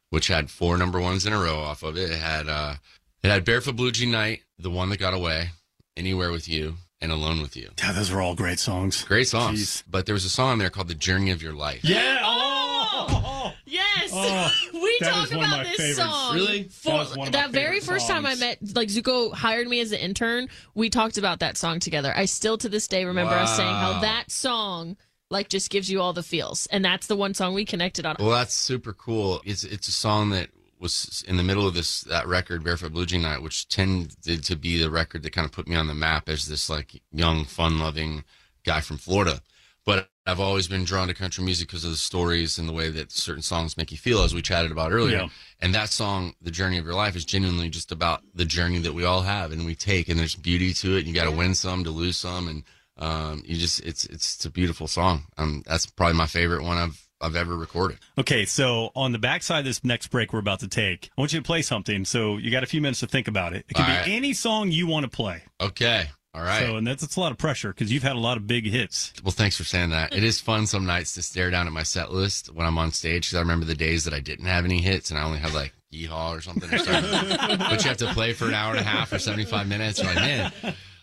Speaker 25: which had four number ones in a row off of it, it had uh, it had Barefoot Blue Jean Night, The One That Got Away, Anywhere with You, and Alone with You.
Speaker 24: Yeah, those were all great songs.
Speaker 25: Great songs. But there was a song on there called The Journey of Your Life.
Speaker 24: Yeah.
Speaker 26: Oh, oh. yes.
Speaker 24: Oh,
Speaker 26: we talk
Speaker 24: is one of
Speaker 26: about this
Speaker 24: favorites.
Speaker 26: song.
Speaker 25: Really?
Speaker 26: For,
Speaker 24: That was one of my
Speaker 26: that very
Speaker 24: favorite
Speaker 26: first time I met, like Zuko hired me as an intern, we talked about that song together. I still to this day remember us saying how that song like just gives you all the feels, and that's the one song we connected on.
Speaker 25: Well, that's super cool. It's it's a song that was in the middle of this that record, Barefoot Blue Jean Night, which tended to be the record that kind of put me on the map as this like young, fun-loving guy from Florida. But I've always been drawn to country music because of the stories and the way that certain songs make you feel, as we chatted about earlier.
Speaker 24: Yeah.
Speaker 25: And that song, "The Journey of Your Life," is genuinely just about the journey that we all have and we take, and there's beauty to it. And you got to win some to lose some, and um, you just it's it's it's a beautiful song. Um, that's probably my favorite one I've I've ever recorded.
Speaker 24: Okay, so on the backside of this next break we're about to take, I want you to play something. So you got a few minutes to think about it. It can
Speaker 25: All
Speaker 24: be
Speaker 25: right.
Speaker 24: any song you want to play.
Speaker 25: Okay. All right.
Speaker 24: So, and that's, that's a lot of pressure because you've had a lot of big hits.
Speaker 25: Well, thanks for saying that. It is fun some nights to stare down at my set list when I'm on stage because I remember the days that I didn't have any hits and I only had like Yeehaw or something. Or something. but you have to play for an hour and a half or 75 minutes. You're like, man,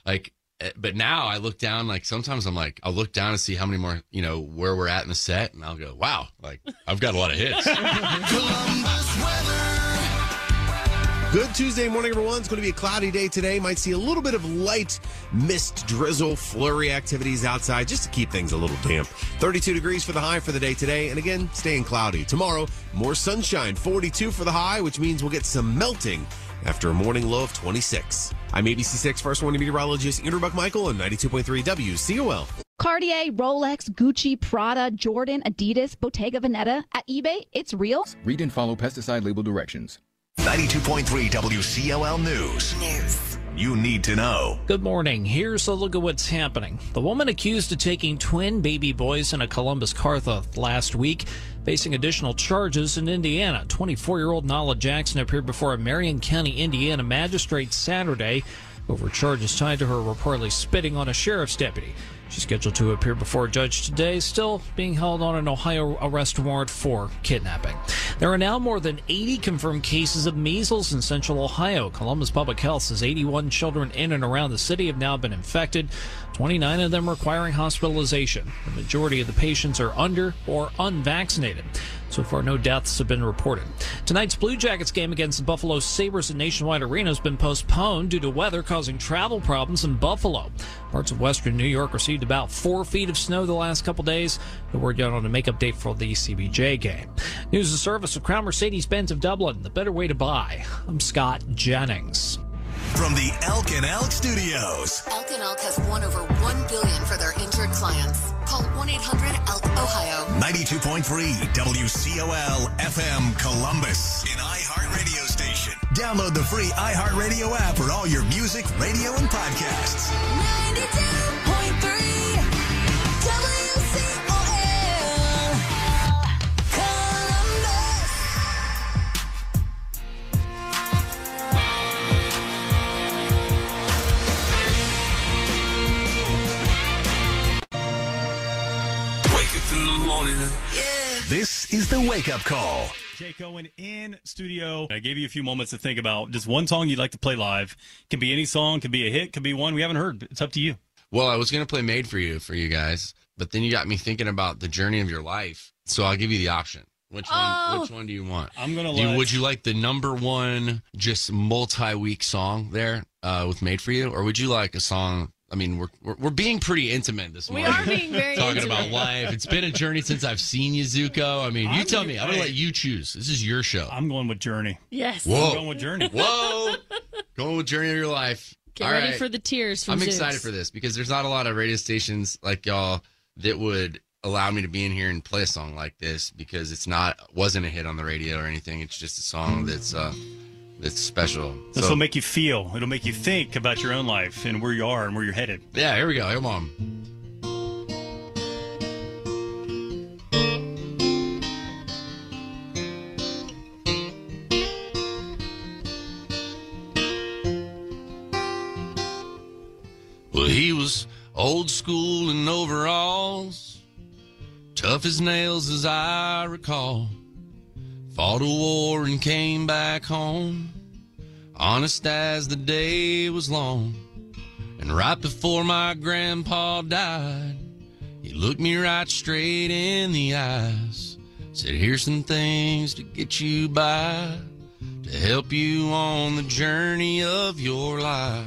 Speaker 25: like, Eh, but now I look down, like sometimes I'm like, I'll look down and see how many more, you know, where we're at in the set. And I'll go, wow, like I've got a lot of hits.
Speaker 27: Good Tuesday morning, everyone. It's going to be a cloudy day today. Might see a little bit of light mist, drizzle, flurry activities outside just to keep things a little damp. 32 degrees for the high for the day today, and again, staying cloudy. Tomorrow, more sunshine, 42 for the high, which means we'll get some melting after a morning low of 26. I'm ABC6 First Warning Meteorologist Andrew Buckmichael on 92.3 WCOL.
Speaker 28: Cartier, Rolex, Gucci, Prada, Jordan, Adidas, Bottega Veneta. At eBay, it's real.
Speaker 29: Read and follow pesticide label directions.
Speaker 7: 92.3 WCOL News. News. You need to know.
Speaker 30: Good morning. Here's a look at what's happening. The woman accused of taking twin baby boys in a Columbus car theft last week, facing additional charges in Indiana. 24 year old Nala Jackson appeared before a Marion County, Indiana magistrate Saturday over charges tied to her reportedly spitting on a sheriff's deputy. She's scheduled to appear before a judge today, still being held on an Ohio arrest warrant for kidnapping. There are now more than 80 confirmed cases of measles in central Ohio. Columbus Public Health says 81 children in and around the city have now been infected, 29 of them requiring hospitalization. The majority of the patients are under or unvaccinated. So far, no deaths have been reported. Tonight's Blue Jackets game against the Buffalo Sabres at Nationwide Arena has been postponed due to weather causing travel problems in Buffalo. Parts of western New York received about four feet of snow the last couple days. The word yet on a makeup date for the CBJ game. News and service of Crown Mercedes Benz of Dublin, the better way to buy. I'm Scott Jennings.
Speaker 7: From the Elk and Elk Studios.
Speaker 31: Elk and Elk has won over 1 billion for their injured clients. Call 1-800-ELK-OHIO.
Speaker 7: 92.3 WCOL FM Columbus. An iHeartRadio station. Download the free iHeartRadio app for all your music, radio, and podcasts.
Speaker 31: 92.3
Speaker 7: wake up call.
Speaker 24: Jake Owen in studio. I gave you a few moments to think about just one song you'd like to play live. Can be any song, can be a hit, can be one we haven't heard. It's up to you.
Speaker 25: Well, I was going to play Made for You for you guys, but then you got me thinking about the journey of your life. So I'll give you the option. Which one?
Speaker 26: Oh.
Speaker 25: Which one do you want?
Speaker 24: I'm gonna
Speaker 25: Do you- would you like the number one, just multi-week song there uh, with "Made for You," or would you like a song? I mean, we're we're, we're being pretty intimate this morning.
Speaker 26: We are being very
Speaker 25: talking
Speaker 26: intimate.
Speaker 25: about life. It's been a journey since I've seen you, Zuko. I mean, you
Speaker 24: I'm
Speaker 25: tell
Speaker 24: gonna-
Speaker 25: me. I'm gonna let you choose. This is your show.
Speaker 24: I'm going with Journey.
Speaker 26: Yes.
Speaker 25: Whoa.
Speaker 24: I'm going with Journey.
Speaker 25: Whoa, going with Journey of Your Life.
Speaker 26: Get
Speaker 25: All
Speaker 26: ready
Speaker 25: right.
Speaker 26: for the tears from
Speaker 25: I'm
Speaker 26: Zeus.
Speaker 25: excited for this because there's not a lot of radio stations like y'all that would allow me to be in here and play a song like this because it's not wasn't a hit on the radio or anything. It's just a song that's uh that's special.
Speaker 24: This
Speaker 25: So-
Speaker 24: will make you feel. It'll make you think about your own life and where you are and where you're headed.
Speaker 25: yeah, here we go. Come on. Well, he was old school in overalls, tough as nails as I recall. Fought a war and came back home, honest as the day was long. And right before my grandpa died, he looked me right straight in the eyes. Said, Here's some things to get you by, to help you on the journey of your life.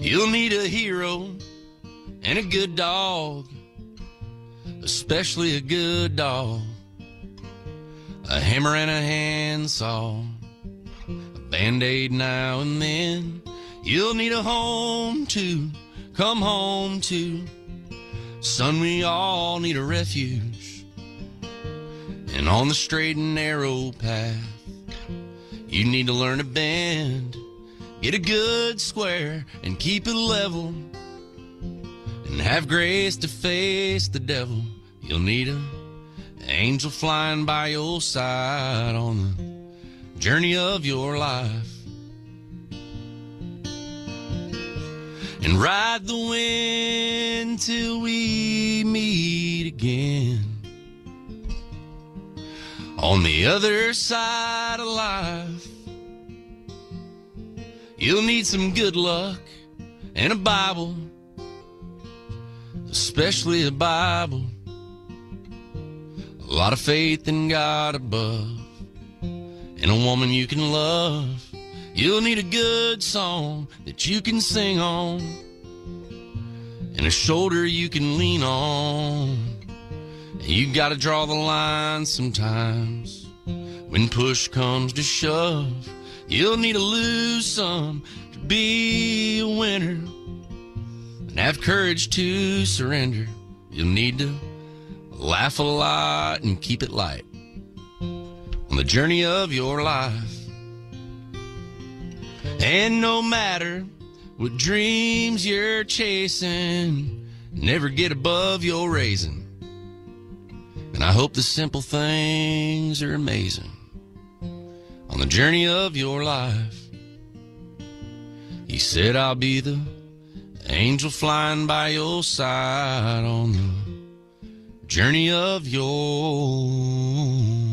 Speaker 25: You'll need a hero and a good dog, especially a good dog. A hammer and a handsaw, a band aid now and then. You'll need a home to come home to. Son, we all need a refuge. And on the straight and narrow path, you need to learn to bend, get a good square, and keep it level. And have grace to face the devil. You'll need a angel flying by your side on the journey of your life. And ride the wind till we meet again. On the other side of life, you'll need some good luck and a Bible, especially a Bible. A lot of faith in God above, and a woman you can love. You'll need a good song that you can sing on, and a shoulder you can lean on. And you gotta draw the line sometimes. When push comes to shove, you'll need to lose some to be a winner. And have courage to surrender. You'll need to laugh a lot and keep it light on the journey of your life. And no matter what dreams you're chasing, never get above your raising. And I hope the simple things are amazing on the journey of your life. He said, I'll be the angel flying by your side on the journey of your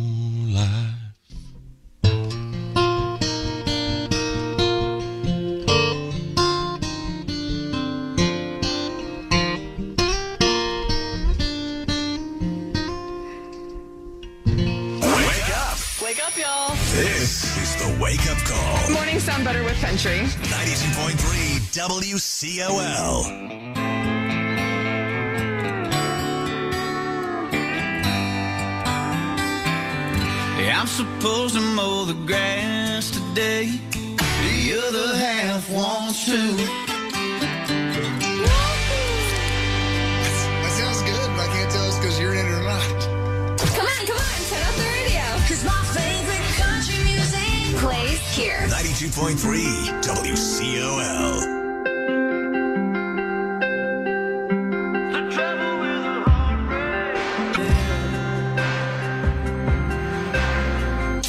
Speaker 7: Wake Up Call.
Speaker 32: Morning sound better with country.
Speaker 7: 92.3 WCOL.
Speaker 33: Yeah, I'm supposed to mow the grass today. The other half wants to.
Speaker 7: 92.3 WCOL.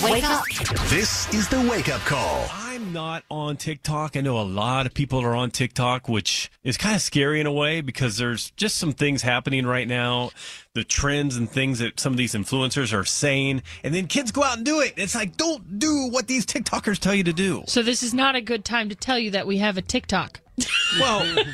Speaker 31: Wake up.
Speaker 7: This is the Wake Up Call.
Speaker 24: Not on TikTok. I know a lot of people are on TikTok, which is kind of scary in a way because there's just some things happening right now, the trends and things that some of these influencers are saying, and then kids go out and do it. It's like, don't do what these TikTokers tell you to do.
Speaker 26: So this is not a good time to tell you that we have a TikTok.
Speaker 24: Well,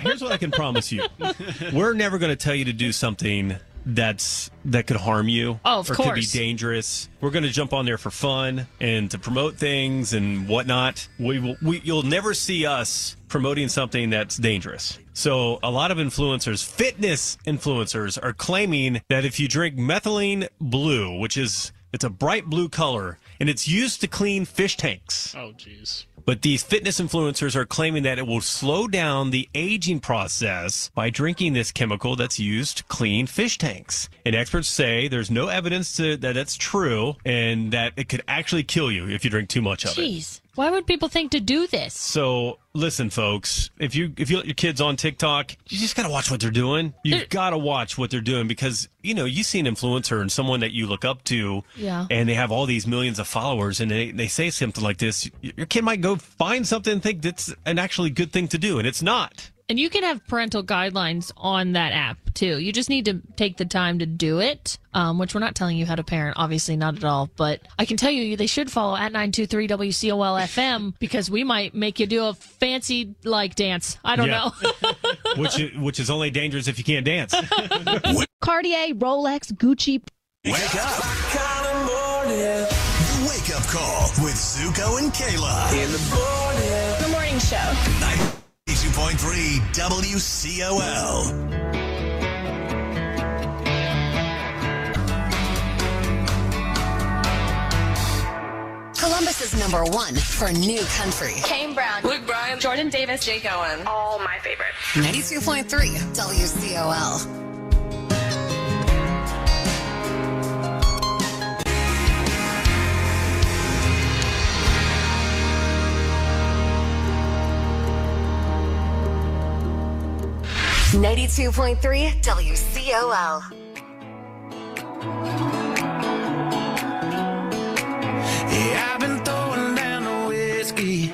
Speaker 24: here's what I can promise you: we're never going to tell you to do something that's that could harm you
Speaker 26: Oh, of
Speaker 24: or could be dangerous. We're going to jump on there for fun and to promote things and whatnot. We will. We, you'll never see us promoting something that's dangerous. So a lot of influencers, fitness influencers, are claiming that if you drink methylene blue, which is it's a bright blue color, and it's used to clean fish tanks.
Speaker 34: Oh, jeez.
Speaker 24: But these fitness influencers are claiming that it will slow down the aging process by drinking this chemical that's used to clean fish tanks. And experts say there's no evidence to, that that's true and that it could actually kill you if you drink too much of it.
Speaker 26: Jeez. Why would people think to do this?
Speaker 24: So listen, folks, if you if you let your kids on TikTok, you just gotta watch what they're doing. You've gotta watch what they're doing because you know you see an influencer and someone that you look up to,
Speaker 26: Yeah.
Speaker 24: and they have all these millions of followers, and they they say something like this, your kid might go find something and think that's an actually good thing to do, and it's not.
Speaker 26: And you can have parental guidelines on that app too. You just need to take the time to do it, um, which we're not telling you how to parent, obviously not at all. But I can tell you they should follow at 923 WCOL FM because we might make you do a fancy like dance. I don't
Speaker 24: Yeah.
Speaker 26: know.
Speaker 24: which is, which is only dangerous if you can't dance.
Speaker 28: Cartier, Rolex, Gucci.
Speaker 7: Wake up. The wake up call with Zuko and Kayla. In the morning.
Speaker 32: The morning show.
Speaker 7: 92.3 WCOL.
Speaker 31: Columbus is number one for new country.
Speaker 32: Kane Brown, Luke Bryan, Jordan Davis, Jake Owen. All my favorites.
Speaker 31: 92.3 WCOL. Ninety-two point three WCOL.
Speaker 33: Yeah, I've been throwing down the whiskey.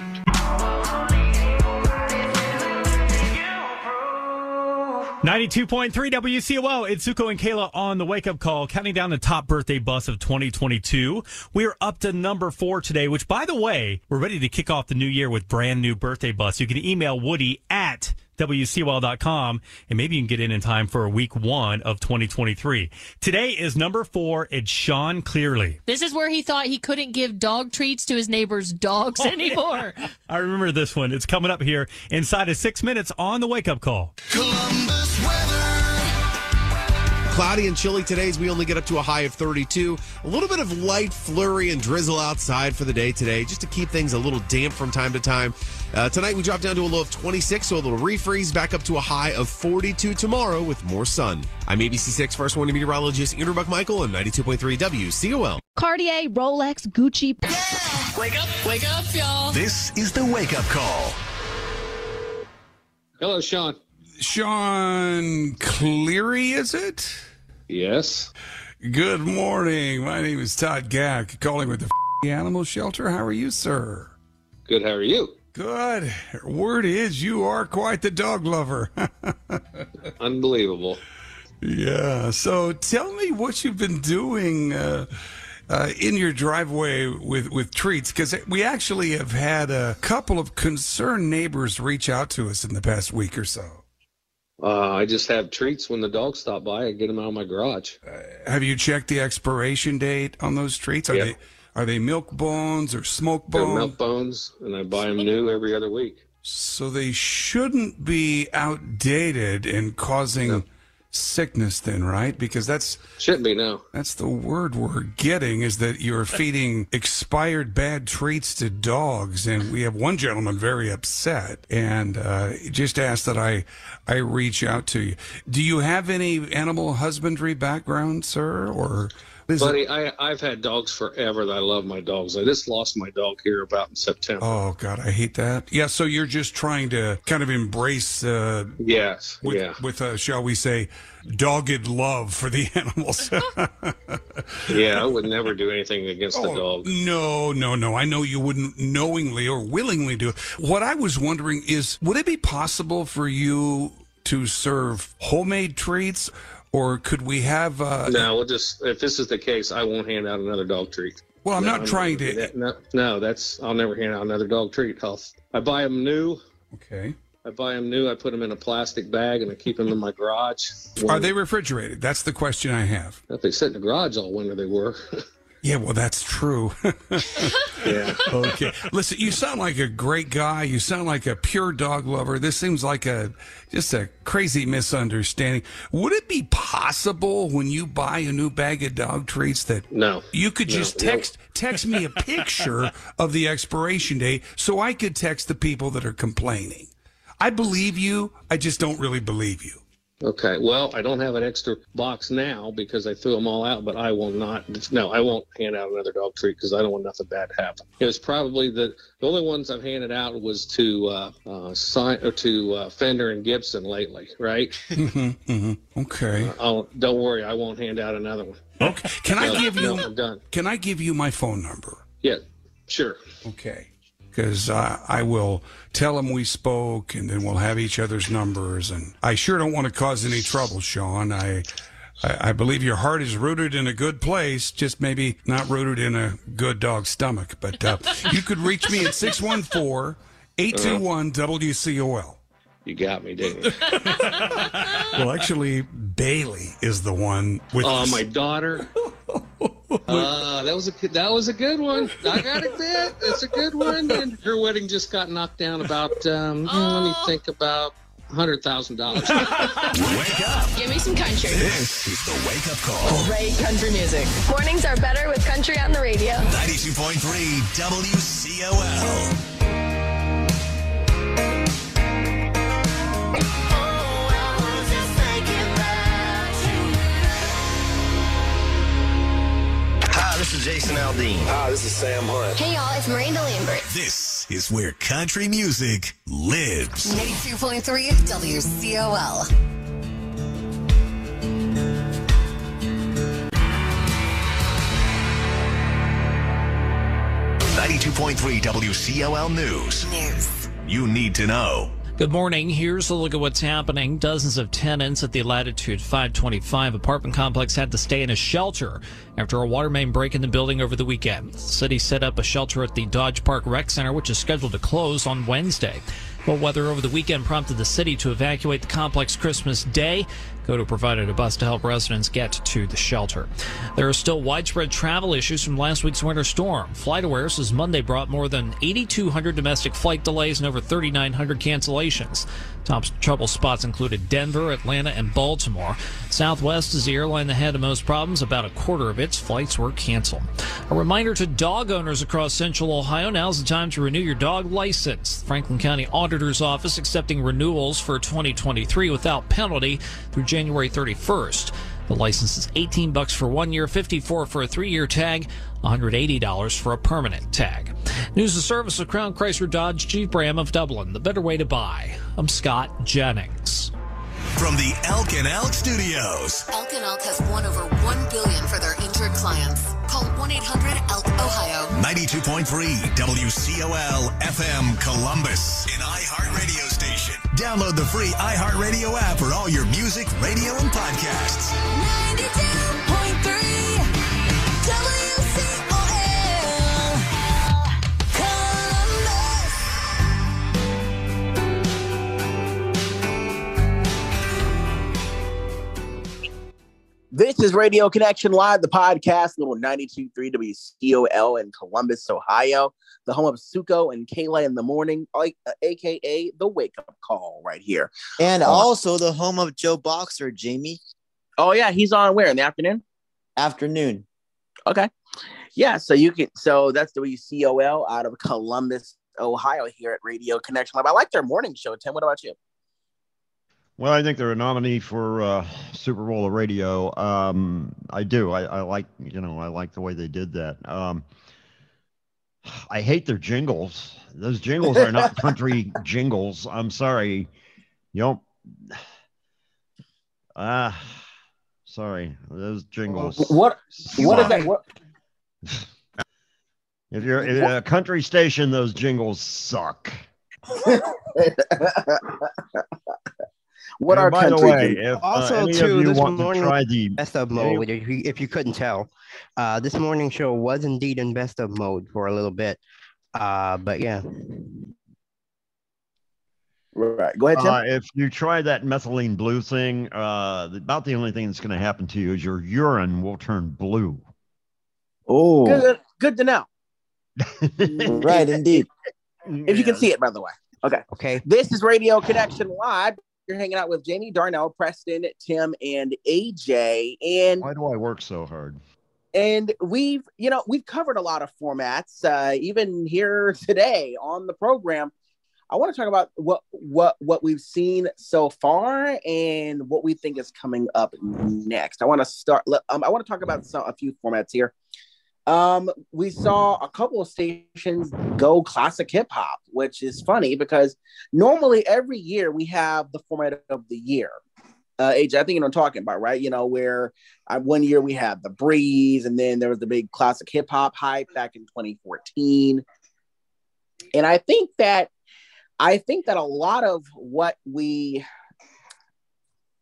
Speaker 24: 92.3 WCOL. It's Zuko and Kayla on the wake up call, counting down the top birthday bus of 2022. We're up to number four today, which, by the way, we're ready to kick off the new year with brand new birthday bus. You can email Woody at WCOL.com and maybe you can get in in time for week one of 2023. Today is number four. It's Sean Cleary.
Speaker 26: This is where he thought he couldn't give dog treats to his neighbor's dogs
Speaker 24: Oh,
Speaker 26: anymore.
Speaker 24: I remember this one. It's coming up here inside of six minutes on the wake up call.
Speaker 27: Cloudy and chilly today as we only get up to a high of 32. A little bit of light flurry and drizzle outside for the day today, just to keep things a little damp from time to time. Uh, tonight we drop down to a low of 26, so a little refreeze, back up to a high of 42 tomorrow with more sun. I'm ABC6 First Warning Meteorologist Andrew Buck Michael and 92.3 WCOL.
Speaker 28: Cartier, Rolex, Gucci.
Speaker 32: Wake up, wake up, y'all.
Speaker 7: This is the wake up call.
Speaker 35: Hello, Sean.
Speaker 36: Sean Cleary, is it?
Speaker 35: Yes.
Speaker 36: Good morning. My name is Todd Gack, calling with the animal shelter. How are you, sir?
Speaker 35: Good. How are you?
Speaker 36: Good. Word is you are quite the dog lover.
Speaker 35: Unbelievable.
Speaker 36: yeah. So tell me what you've been doing uh, uh, in your driveway with, with treats, because we actually have had a couple of concerned neighbors reach out to us in the past week or so.
Speaker 35: Uh, I just have treats when the dogs stop by. I get them out of my garage.
Speaker 36: Have you checked the expiration date on those treats? Are
Speaker 35: Yeah.
Speaker 36: they are they milk bones or smoke
Speaker 35: bones?
Speaker 36: They're
Speaker 35: milk bones, and I buy them new every other week.
Speaker 36: So they shouldn't be outdated and causing sickness then, right? Because that's
Speaker 35: shouldn't be no.
Speaker 36: That's the word we're getting is that you're feeding expired bad treats to dogs, and we have one gentleman very upset and uh, just asked that I I reach out to you. Do you have any animal husbandry background, sir, or is it-
Speaker 35: Buddy, I, I've had dogs forever. That I love my dogs. I just lost my dog here about in September.
Speaker 36: Oh God, I hate that. Yeah, so you're just trying to kind of embrace, uh,
Speaker 35: yes,
Speaker 36: with,
Speaker 35: yeah.
Speaker 36: with uh, shall we say, dogged love for the animals.
Speaker 35: yeah, I would never do anything against the
Speaker 36: Oh,
Speaker 35: dog.
Speaker 36: No, no, no. I know you wouldn't knowingly or willingly do it. What I was wondering is, would it be possible for you to serve homemade treats, or could we have? Uh,
Speaker 35: no, we'll just if this is the case, I won't hand out another dog treat.
Speaker 36: Well, I'm
Speaker 35: No,
Speaker 36: not trying
Speaker 35: gonna
Speaker 36: to-
Speaker 35: that. No, no, that's I'll never hand out another dog treat. I'll, I buy them new.
Speaker 36: Okay.
Speaker 35: I buy them new. I put them in a plastic bag and I keep them in my garage.
Speaker 36: Are they refrigerated? That's the question I have.
Speaker 35: If they sit in the garage all winter, they were.
Speaker 36: Yeah, well, that's true.
Speaker 35: yeah.
Speaker 36: Okay. Listen, you sound like a great guy. You sound like a pure dog lover. This seems like a just a crazy misunderstanding. Would it be possible when you buy a new bag of dog treats that
Speaker 35: no
Speaker 36: you could
Speaker 35: No,
Speaker 36: just
Speaker 35: no.
Speaker 36: text text me a picture of the expiration date so I could text the people that are complaining? I believe you. I just don't really believe you.
Speaker 35: Okay. Well, I don't have an extra box now because I threw them all out, but I will not. No, I won't hand out another dog treat because I don't want nothing bad to happen. It was probably the the only ones I've handed out was to uh, uh, sign or to uh, Fender and Gibson lately, right?
Speaker 36: Mhm, mhm. Okay.
Speaker 35: I'll, don't worry, I won't hand out another one.
Speaker 36: Okay. Can I
Speaker 35: No,
Speaker 36: give you?
Speaker 35: no, I'm done.
Speaker 36: Can I give you my phone number?
Speaker 35: Yeah, sure.
Speaker 36: Okay. Because uh, I will tell him we spoke, and then we'll have each other's numbers. And I sure don't want to cause any trouble, Sean. I. I I believe your heart is rooted in a good place, just maybe not rooted in a good dog's stomach. But uh, you could reach me at 614 821 WCOL.
Speaker 35: You got me, didn't you?
Speaker 36: Well, actually, Bailey is the one with.
Speaker 35: Oh, my daughter. Uh, that was a good- that was a good one. I got it. That it's a good one. And her wedding just got knocked down about. Um, Let me think about hundred thousand dollars.
Speaker 7: Wake up.
Speaker 32: Give me some country.
Speaker 7: This is the wake up call.
Speaker 32: Great country music. Mornings are better with country on the radio.
Speaker 7: 92.3 WCOL.
Speaker 37: This is Jason Aldean. Hi, this is Sam Hunt.
Speaker 32: Hey y'all, it's Miranda Lambert.
Speaker 7: This is where country music lives.
Speaker 31: 92.3 WCOL.
Speaker 7: Ninety-two point three WCOL News.
Speaker 31: News.
Speaker 7: You need to know.
Speaker 30: Good morning. Here's a look at what's happening. Dozens of tenants at the Latitude 525 apartment complex had to stay in a shelter after a water main break in the building over the weekend. The city set up a shelter at the Dodge Park Rec Center, which is scheduled to close on Wednesday. But weather over the weekend prompted the city to evacuate the complex Christmas Day. COTA provided a bus to help residents get to the shelter. There are still widespread travel issues from last week's winter storm. FlightAware says Monday brought more than 8,200 domestic flight delays and over 3,900 cancellations. Top trouble spots included Denver, Atlanta, and Baltimore. Southwest is the airline that had the most problems. About a quarter of its flights were canceled. A reminder to dog owners across central Ohio now's the time to renew your dog license. The Franklin County Auditor's Office accepting renewals for 2023 without penalty through January 31st. The license is 18 bucks for one year, 54 for a three-year tag, $180 for a permanent tag. News and service of Crown Chrysler Dodge Jeep Ram of Dublin, the better way to buy. I'm Scott Jennings.
Speaker 7: From the Elk and Elk Studios.
Speaker 31: Elk and Elk has won over 1 billion for their injured clients. Call 1-800-ELK-OHIO.
Speaker 7: 92.3 WCOL FM Columbus. In iHeartRadio station. Download the free iHeartRadio app for all your music, radio, and podcasts.
Speaker 31: 92.3 WCOL. Columbus.
Speaker 2: This is Radio Connection Live, the podcast, little 92.3 WCOL in Columbus, Ohio, the home of Zuko and Kayla in the morning, like, uh, aka the wake up call right here.
Speaker 38: And
Speaker 2: Uh,
Speaker 38: also the home of Joe Boxer, Jamie.
Speaker 2: Oh, yeah, he's on where in the afternoon?
Speaker 38: Afternoon.
Speaker 2: Okay. Yeah, so you can, so that's the WCOL out of Columbus, Ohio, here at Radio Connection Live. I like their morning show, Tim. What about you?
Speaker 5: Well, I think they're a nominee for uh, Super Bowl of Radio. Um, I do. I, I like, you know, I like the way they did that. Um, I hate their jingles. Those jingles are not country jingles. I'm sorry. You know, ah, sorry. Those jingles.
Speaker 2: What? What is that? What?
Speaker 5: If you're in a country station, those jingles suck.
Speaker 2: What
Speaker 5: And
Speaker 2: are
Speaker 5: by the
Speaker 2: country
Speaker 5: way, if uh,
Speaker 6: Also,
Speaker 5: any of
Speaker 6: too,
Speaker 5: you
Speaker 6: this
Speaker 5: want to
Speaker 6: morning
Speaker 5: try the
Speaker 6: best of mode. If you, if you couldn't tell, uh, this morning show was indeed in best of mode for a little bit. Uh, but yeah,
Speaker 2: Right. Go ahead, Tim.
Speaker 5: Uh, if you try that methylene blue thing, uh, about the only thing that's going to happen to you is your urine will turn blue.
Speaker 2: Oh, good, good to know.
Speaker 38: Right, indeed.
Speaker 2: If you can see it, by the way. Okay.
Speaker 6: Okay.
Speaker 2: This is Radio Connection Live. You're hanging out with Jamie Darnell, Preston, Tim, and AJ. And
Speaker 5: Why do I work so hard?
Speaker 2: and we've you know we've covered a lot of formats uh, even here today on the program i want to talk about what what what we've seen so far and what we think is coming up next i want to start um, i want to talk about some, a few formats here um we saw a couple of stations go classic hip hop which is funny because normally every year we have the format of the year uh, AJ, I think you know I'm talking about, right? You know, where uh, one year we had the breeze, and then there was the big classic hip hop hype back in 2014. and I think that I think that a lot of what we,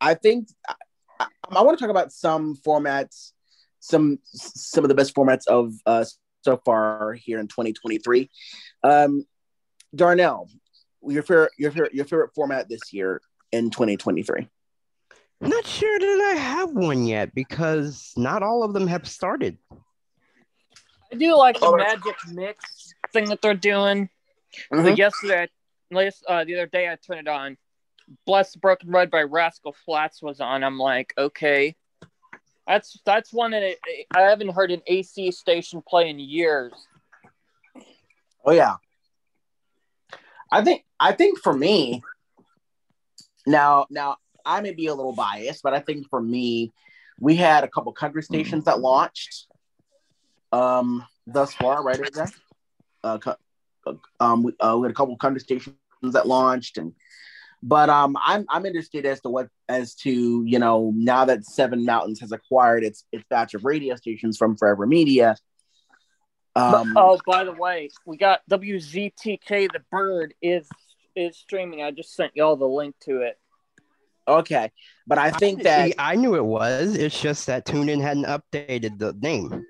Speaker 2: I think, I, I want to talk about some formats, some some of the best formats of uh, so far here in 2023. Um, Darnell, your favorite your favorite your favorite format this year in 2023.
Speaker 6: Not sure that I have one yet because not all of them have started.
Speaker 39: I do like the magic mix thing that they're doing.
Speaker 2: Mhm.
Speaker 39: Like yesterday, last uh, the other day, I turned it on. Bless Broken Road by Rascal Flatts was on. I'm like, okay, that's that's one that I, I haven't heard an AC station play in years.
Speaker 2: Oh yeah. I think I think for me now now I may be a little biased, but I think for me, we had a couple country stations that launched um thus far, right there. Uh, uh, um, we, uh, we had a couple country stations that launched, and but um, I'm I'm interested as to what as to you know now that Seven Mountains has acquired its its batch of radio stations from Forever Media. Um,
Speaker 39: oh, by the way, we got WZTK. The Bird is is streaming. I just sent y'all the link to it.
Speaker 2: Okay, but I think that
Speaker 6: I knew it was. It's just that TuneIn hadn't updated the name.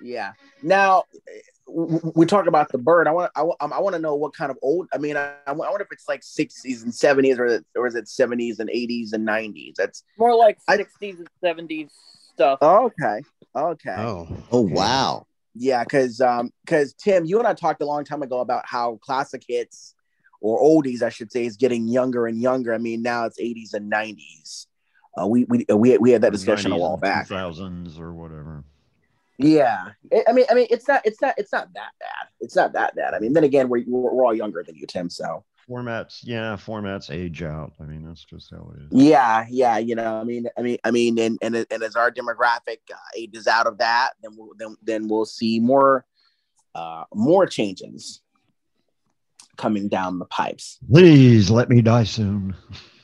Speaker 2: Yeah. Now w- w- we talk about the bird. I want I, want- I want to know what kind of old. I mean, I, I wonder if it's like sixties and seventies, or or is it seventies and eighties and nineties? That's
Speaker 39: More like sixties and seventies stuff.
Speaker 2: okay. Okay.
Speaker 6: Oh.
Speaker 38: Oh wow.
Speaker 2: Yeah, because um, because Tim, you and I talked a long time ago about how classic hits or oldies, I should say, is getting younger and younger. I mean, now it's eighties and nineties. Uh, we we we we had that discussion a while back.
Speaker 5: Thousands or whatever.
Speaker 2: Yeah, I- mean, I mean, it's not, it's not, it's not that bad. It's not that bad. I mean, then again, we're we're, we're all younger than you, Tim. So
Speaker 5: Formats, yeah, formats age out. I mean, that's just how it is.
Speaker 2: yeah, yeah, you know, I mean, I mean, I mean, and and, and as our demographic uh, ages out of that, then we'll then then we'll see more, uh, more changes coming down the pipes.
Speaker 5: Please let me die soon.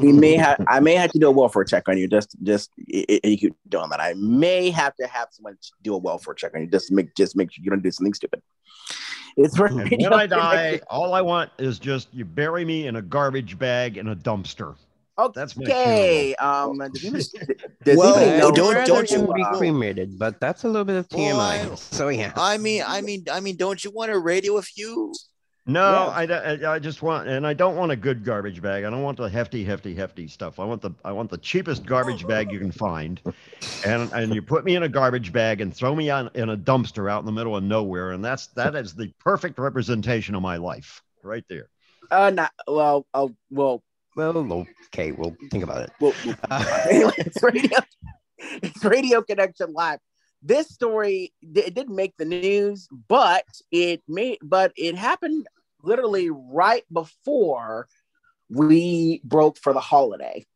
Speaker 2: we may have I may have to do a welfare check on you. Just just i- i- you keep doing that. I may have to have someone do a welfare check on you. Just make just make sure you don't do something stupid. It's
Speaker 5: And when I die, all I want is just you bury me in a garbage bag in a dumpster. That's
Speaker 2: Okay. Um. Does does
Speaker 38: Well,
Speaker 2: anybody know-
Speaker 38: don't- don't you-
Speaker 6: be
Speaker 2: uh,
Speaker 6: cremated, but that's a little bit of TMI.
Speaker 38: Well,
Speaker 6: so yeah.
Speaker 38: I mean, I mean, I mean, don't you want a radio if you?
Speaker 5: No, I, I just want, and I don't want a good garbage bag. I don't want the hefty, hefty, hefty stuff. I want the, I want the cheapest garbage bag you can find, and and you put me in a garbage bag and throw me on in a dumpster out in the middle of nowhere, and that's that is the perfect representation of my life right there.
Speaker 2: Uh, not well. Uh, well.
Speaker 6: Well, okay, we'll think about it.
Speaker 2: Well, anyway, it's radio. It's Radio Connection Live. This story it didn't make the news, but it made. But it happened literally right before we broke for the holiday.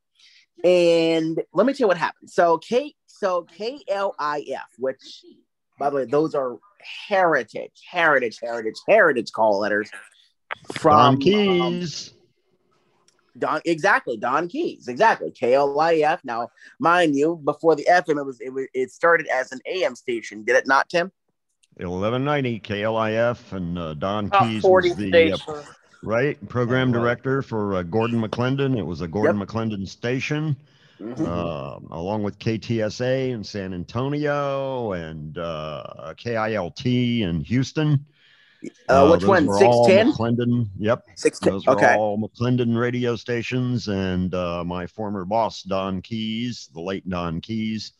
Speaker 2: And let me tell you what happened. So Kate, so KLIF, which by the way, those are heritage, heritage, heritage, heritage call letters from
Speaker 5: Don Keyes.
Speaker 2: um, Don exactly Don Keyes exactly KLIF. Now, mind you, before the FM, it was it was it started as an AM station. Did it not, Tim?
Speaker 5: 1190 KLIF, and uh, Don
Speaker 2: About
Speaker 5: Keys was the uh, right program director for uh, Gordon McLendon. It was a Gordon McLendon station,
Speaker 2: Mhm.
Speaker 5: um, along with KTSA in San Antonio and uh, KILT in Houston.
Speaker 2: Uh, which one? 610?
Speaker 5: McLendon. Yep.
Speaker 2: 610,
Speaker 5: Those
Speaker 2: okay.
Speaker 5: all McLendon radio stations, and uh, my former boss Don Keyes, the late Don Keyes,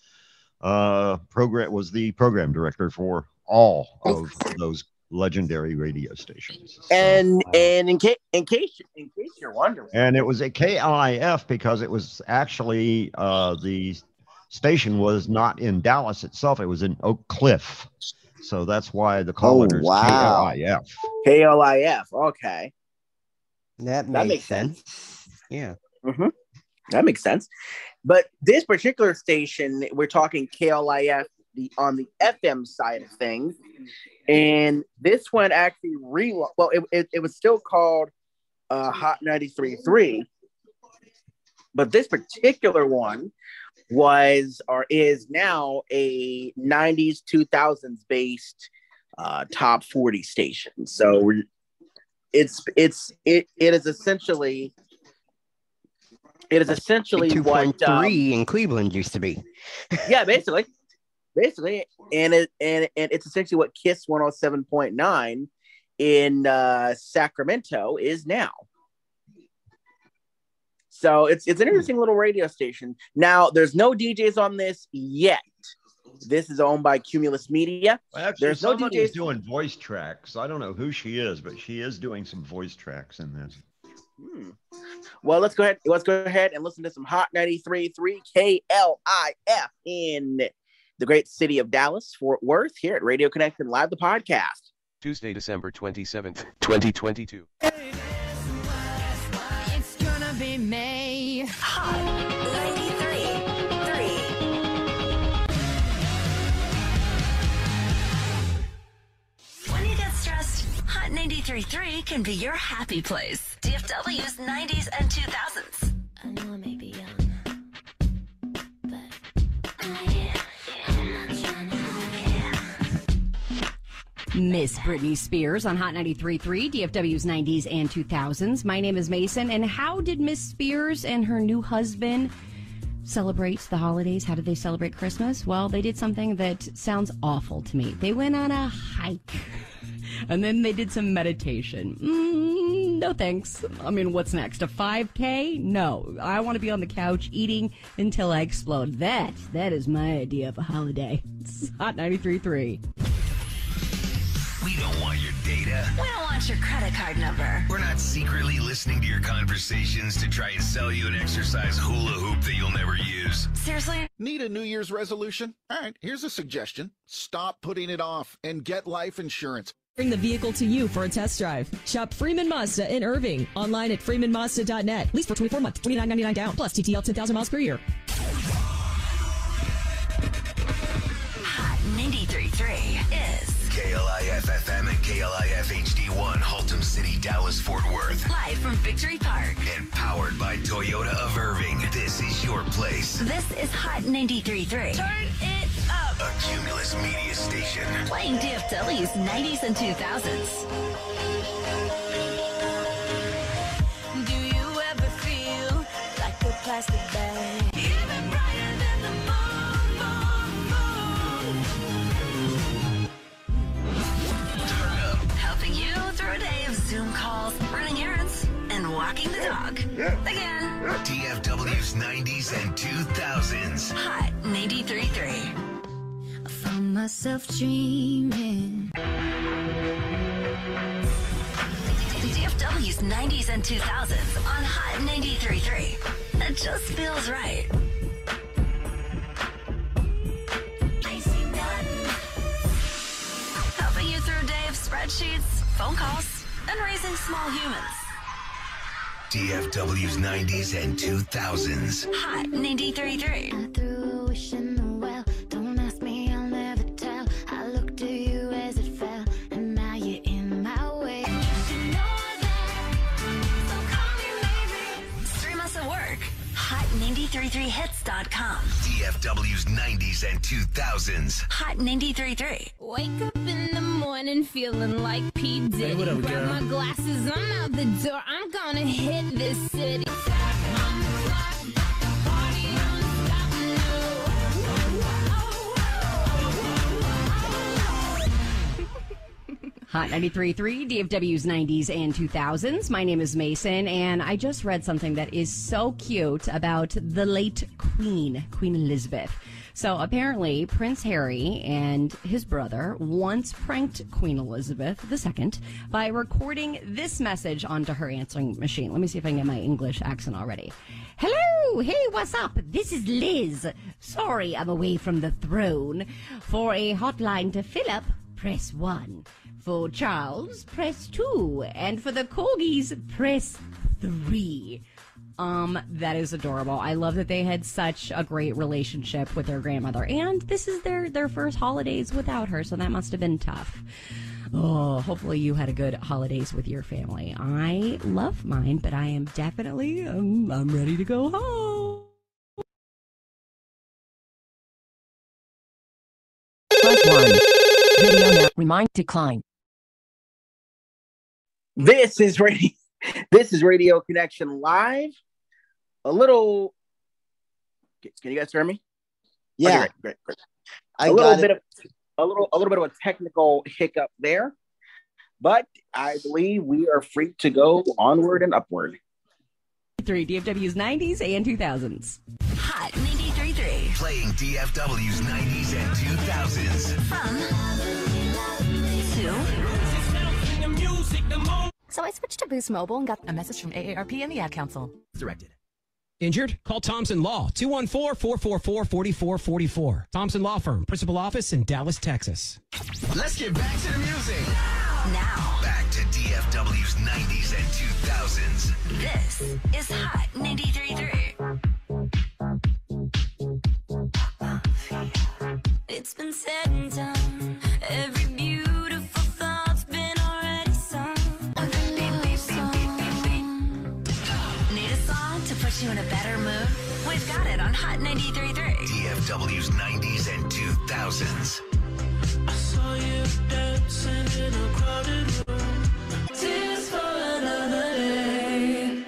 Speaker 5: uh, program was the program director for all of those legendary radio stations.
Speaker 2: And and in case in case in case you're wondering,
Speaker 5: And it was a KIF because it was actually uh, the station was not in Dallas itself; it was in Oak Cliff. So that's why the call
Speaker 2: Oh,
Speaker 5: letters
Speaker 2: wow.
Speaker 5: KLIF.
Speaker 2: KLIF. Okay,
Speaker 6: That
Speaker 2: that
Speaker 6: makes
Speaker 2: makes sense.
Speaker 6: Yeah.
Speaker 2: hmm That makes sense. But this particular station, we're talking KLIF the on the FM side of things, and this one actually re well, it, it, it was still called uh, Hot 93.3, but this particular one was or is now a 90s 2000s based uh, top 40 station. So it's it's it it is essentially it is essentially what
Speaker 6: point
Speaker 2: um,
Speaker 6: in Cleveland used to be.
Speaker 2: yeah, basically, basically, and it and and it's essentially what Kiss one hundred seven point nine in uh, Sacramento is now. So it's it's an interesting little radio station. Now, there's no DJs on this yet. This is owned by Cumulus Media.
Speaker 5: Actually,
Speaker 2: there's no DJs.
Speaker 5: doing voice tracks. I don't know who she is, but she is doing some voice tracks in this.
Speaker 2: Hmm. Well, let's go ahead. Let's go ahead and listen to some Hot 93.3 KLIF in the great city of Dallas, Fort Worth, here at Radio Connection Live, the podcast.
Speaker 40: Tuesday, December 27th, 2022.
Speaker 34: It's gonna be May.
Speaker 31: Hot 93.3. When you get stressed, Hot 93.3 can be your happy place. DFW's 90s and 2000s.
Speaker 34: I know I may be
Speaker 41: Miss Britney Spears on Hot 93.3, DFW's 90s and 2000s. My name is Mason. And how did Miss Spears and her new husband celebrate the holidays? How did they celebrate Christmas? Well, they did something that sounds awful to me. They went on a hike and then they did some meditation. Mm, no thanks. I mean, what's next? A 5K? No. I want to be on the couch eating until I explode. That, that is my idea of a holiday. It's Hot 93.3.
Speaker 37: We don't want your data.
Speaker 31: We don't want your credit card number.
Speaker 37: We're not secretly listening to your conversations to try and sell you an exercise hula hoop that you'll never use.
Speaker 31: Seriously?
Speaker 42: Need a New Year's resolution? All right, here's a suggestion. Stop putting it off and get life insurance.
Speaker 43: Bring the vehicle to you for a test drive. Shop Freeman Mazda in Irving. Online at freemanmazda.net. Lease for 24 months, $29.99 down, plus TTL 10,000 miles per year.
Speaker 31: Hot 93.3 is
Speaker 37: KLIF FM and KLIF HD1, Haltom City, Dallas, Fort Worth.
Speaker 31: live from Victory Park.
Speaker 37: And powered by Toyota of Irving. This is your place.
Speaker 31: This is Hot 93.3. Turn it up.
Speaker 37: A Cumulus Media Station.
Speaker 31: Playing DFW's 90s and 2000s.
Speaker 34: Do you ever feel like a plastic bag?
Speaker 31: Calls, running errands, and walking the dog. Again,
Speaker 37: DFW's 90s and 2000s.
Speaker 31: Hot 93.3.
Speaker 34: I found myself dreaming.
Speaker 31: DFW's 90s and 2000s on Hot 93.3. That just feels right. Helping you through a day of spreadsheets, phone calls, and raising small humans.
Speaker 37: DFW's 90s and 2000s.
Speaker 31: Hot 93.3.
Speaker 34: Threw a wish in the well. Don't ask
Speaker 31: Hot933hits.com.
Speaker 37: DFW's 90s and 2000s.
Speaker 31: Hot 93.3.
Speaker 34: Wake up in the morning feeling like P. Diddy.
Speaker 37: Hey, what up,
Speaker 34: Grab
Speaker 37: girl?
Speaker 34: my glasses, I'm out the door. I'm gonna hit this city.
Speaker 41: Hot 93.3, DFW's 90s and 2000s. My name is Mason, and I just read something that is so cute about the late Queen, Queen Elizabeth. So apparently, Prince Harry and his brother once pranked Queen Elizabeth II by recording this message onto her answering machine. Let me see if I can get my English accent already. Hello, hey, what's up? This is Liz. Sorry I'm away from the throne. For a hotline to fill up, press 1. For Charles, press 2. And for the corgis, press 3. Um, that is adorable. I love that they had such a great relationship with their grandmother. And this is their, their first holidays without her, so that must have been tough. Oh, hopefully you had a good holidays with your family. I love mine, but I am definitely um, I'm ready to go home. Plus one. Video.
Speaker 44: Remind decline.
Speaker 2: This is radio. This is Radio Connection Live. A little. Can you guys hear me?
Speaker 38: Yeah.
Speaker 2: Okay, great, great, great.
Speaker 38: I
Speaker 2: a little
Speaker 38: got
Speaker 2: bit
Speaker 38: it.
Speaker 2: of a little a little bit of a technical hiccup there, but I believe we are free to go onward and upward.
Speaker 41: Three DFW's 90s and 2000s.
Speaker 31: Hot 93.3.
Speaker 37: Playing DFW's 90s and 2000s.
Speaker 31: From to
Speaker 45: So I switched to Boost Mobile and got a message from AARP and the Ad Council.
Speaker 46: Directed. Injured? Call Thompson Law 214 444 4444. Thompson Law Firm, principal office in Dallas, Texas.
Speaker 37: Let's get back to the music.
Speaker 31: now.
Speaker 37: Back to DFW's 90s and 2000s.
Speaker 31: This is Hot 93.3. It's been said and done. Every 93.3.
Speaker 37: DFW's 90s and 2000s.
Speaker 31: I saw you dancing in a crowded room. Tears for another day.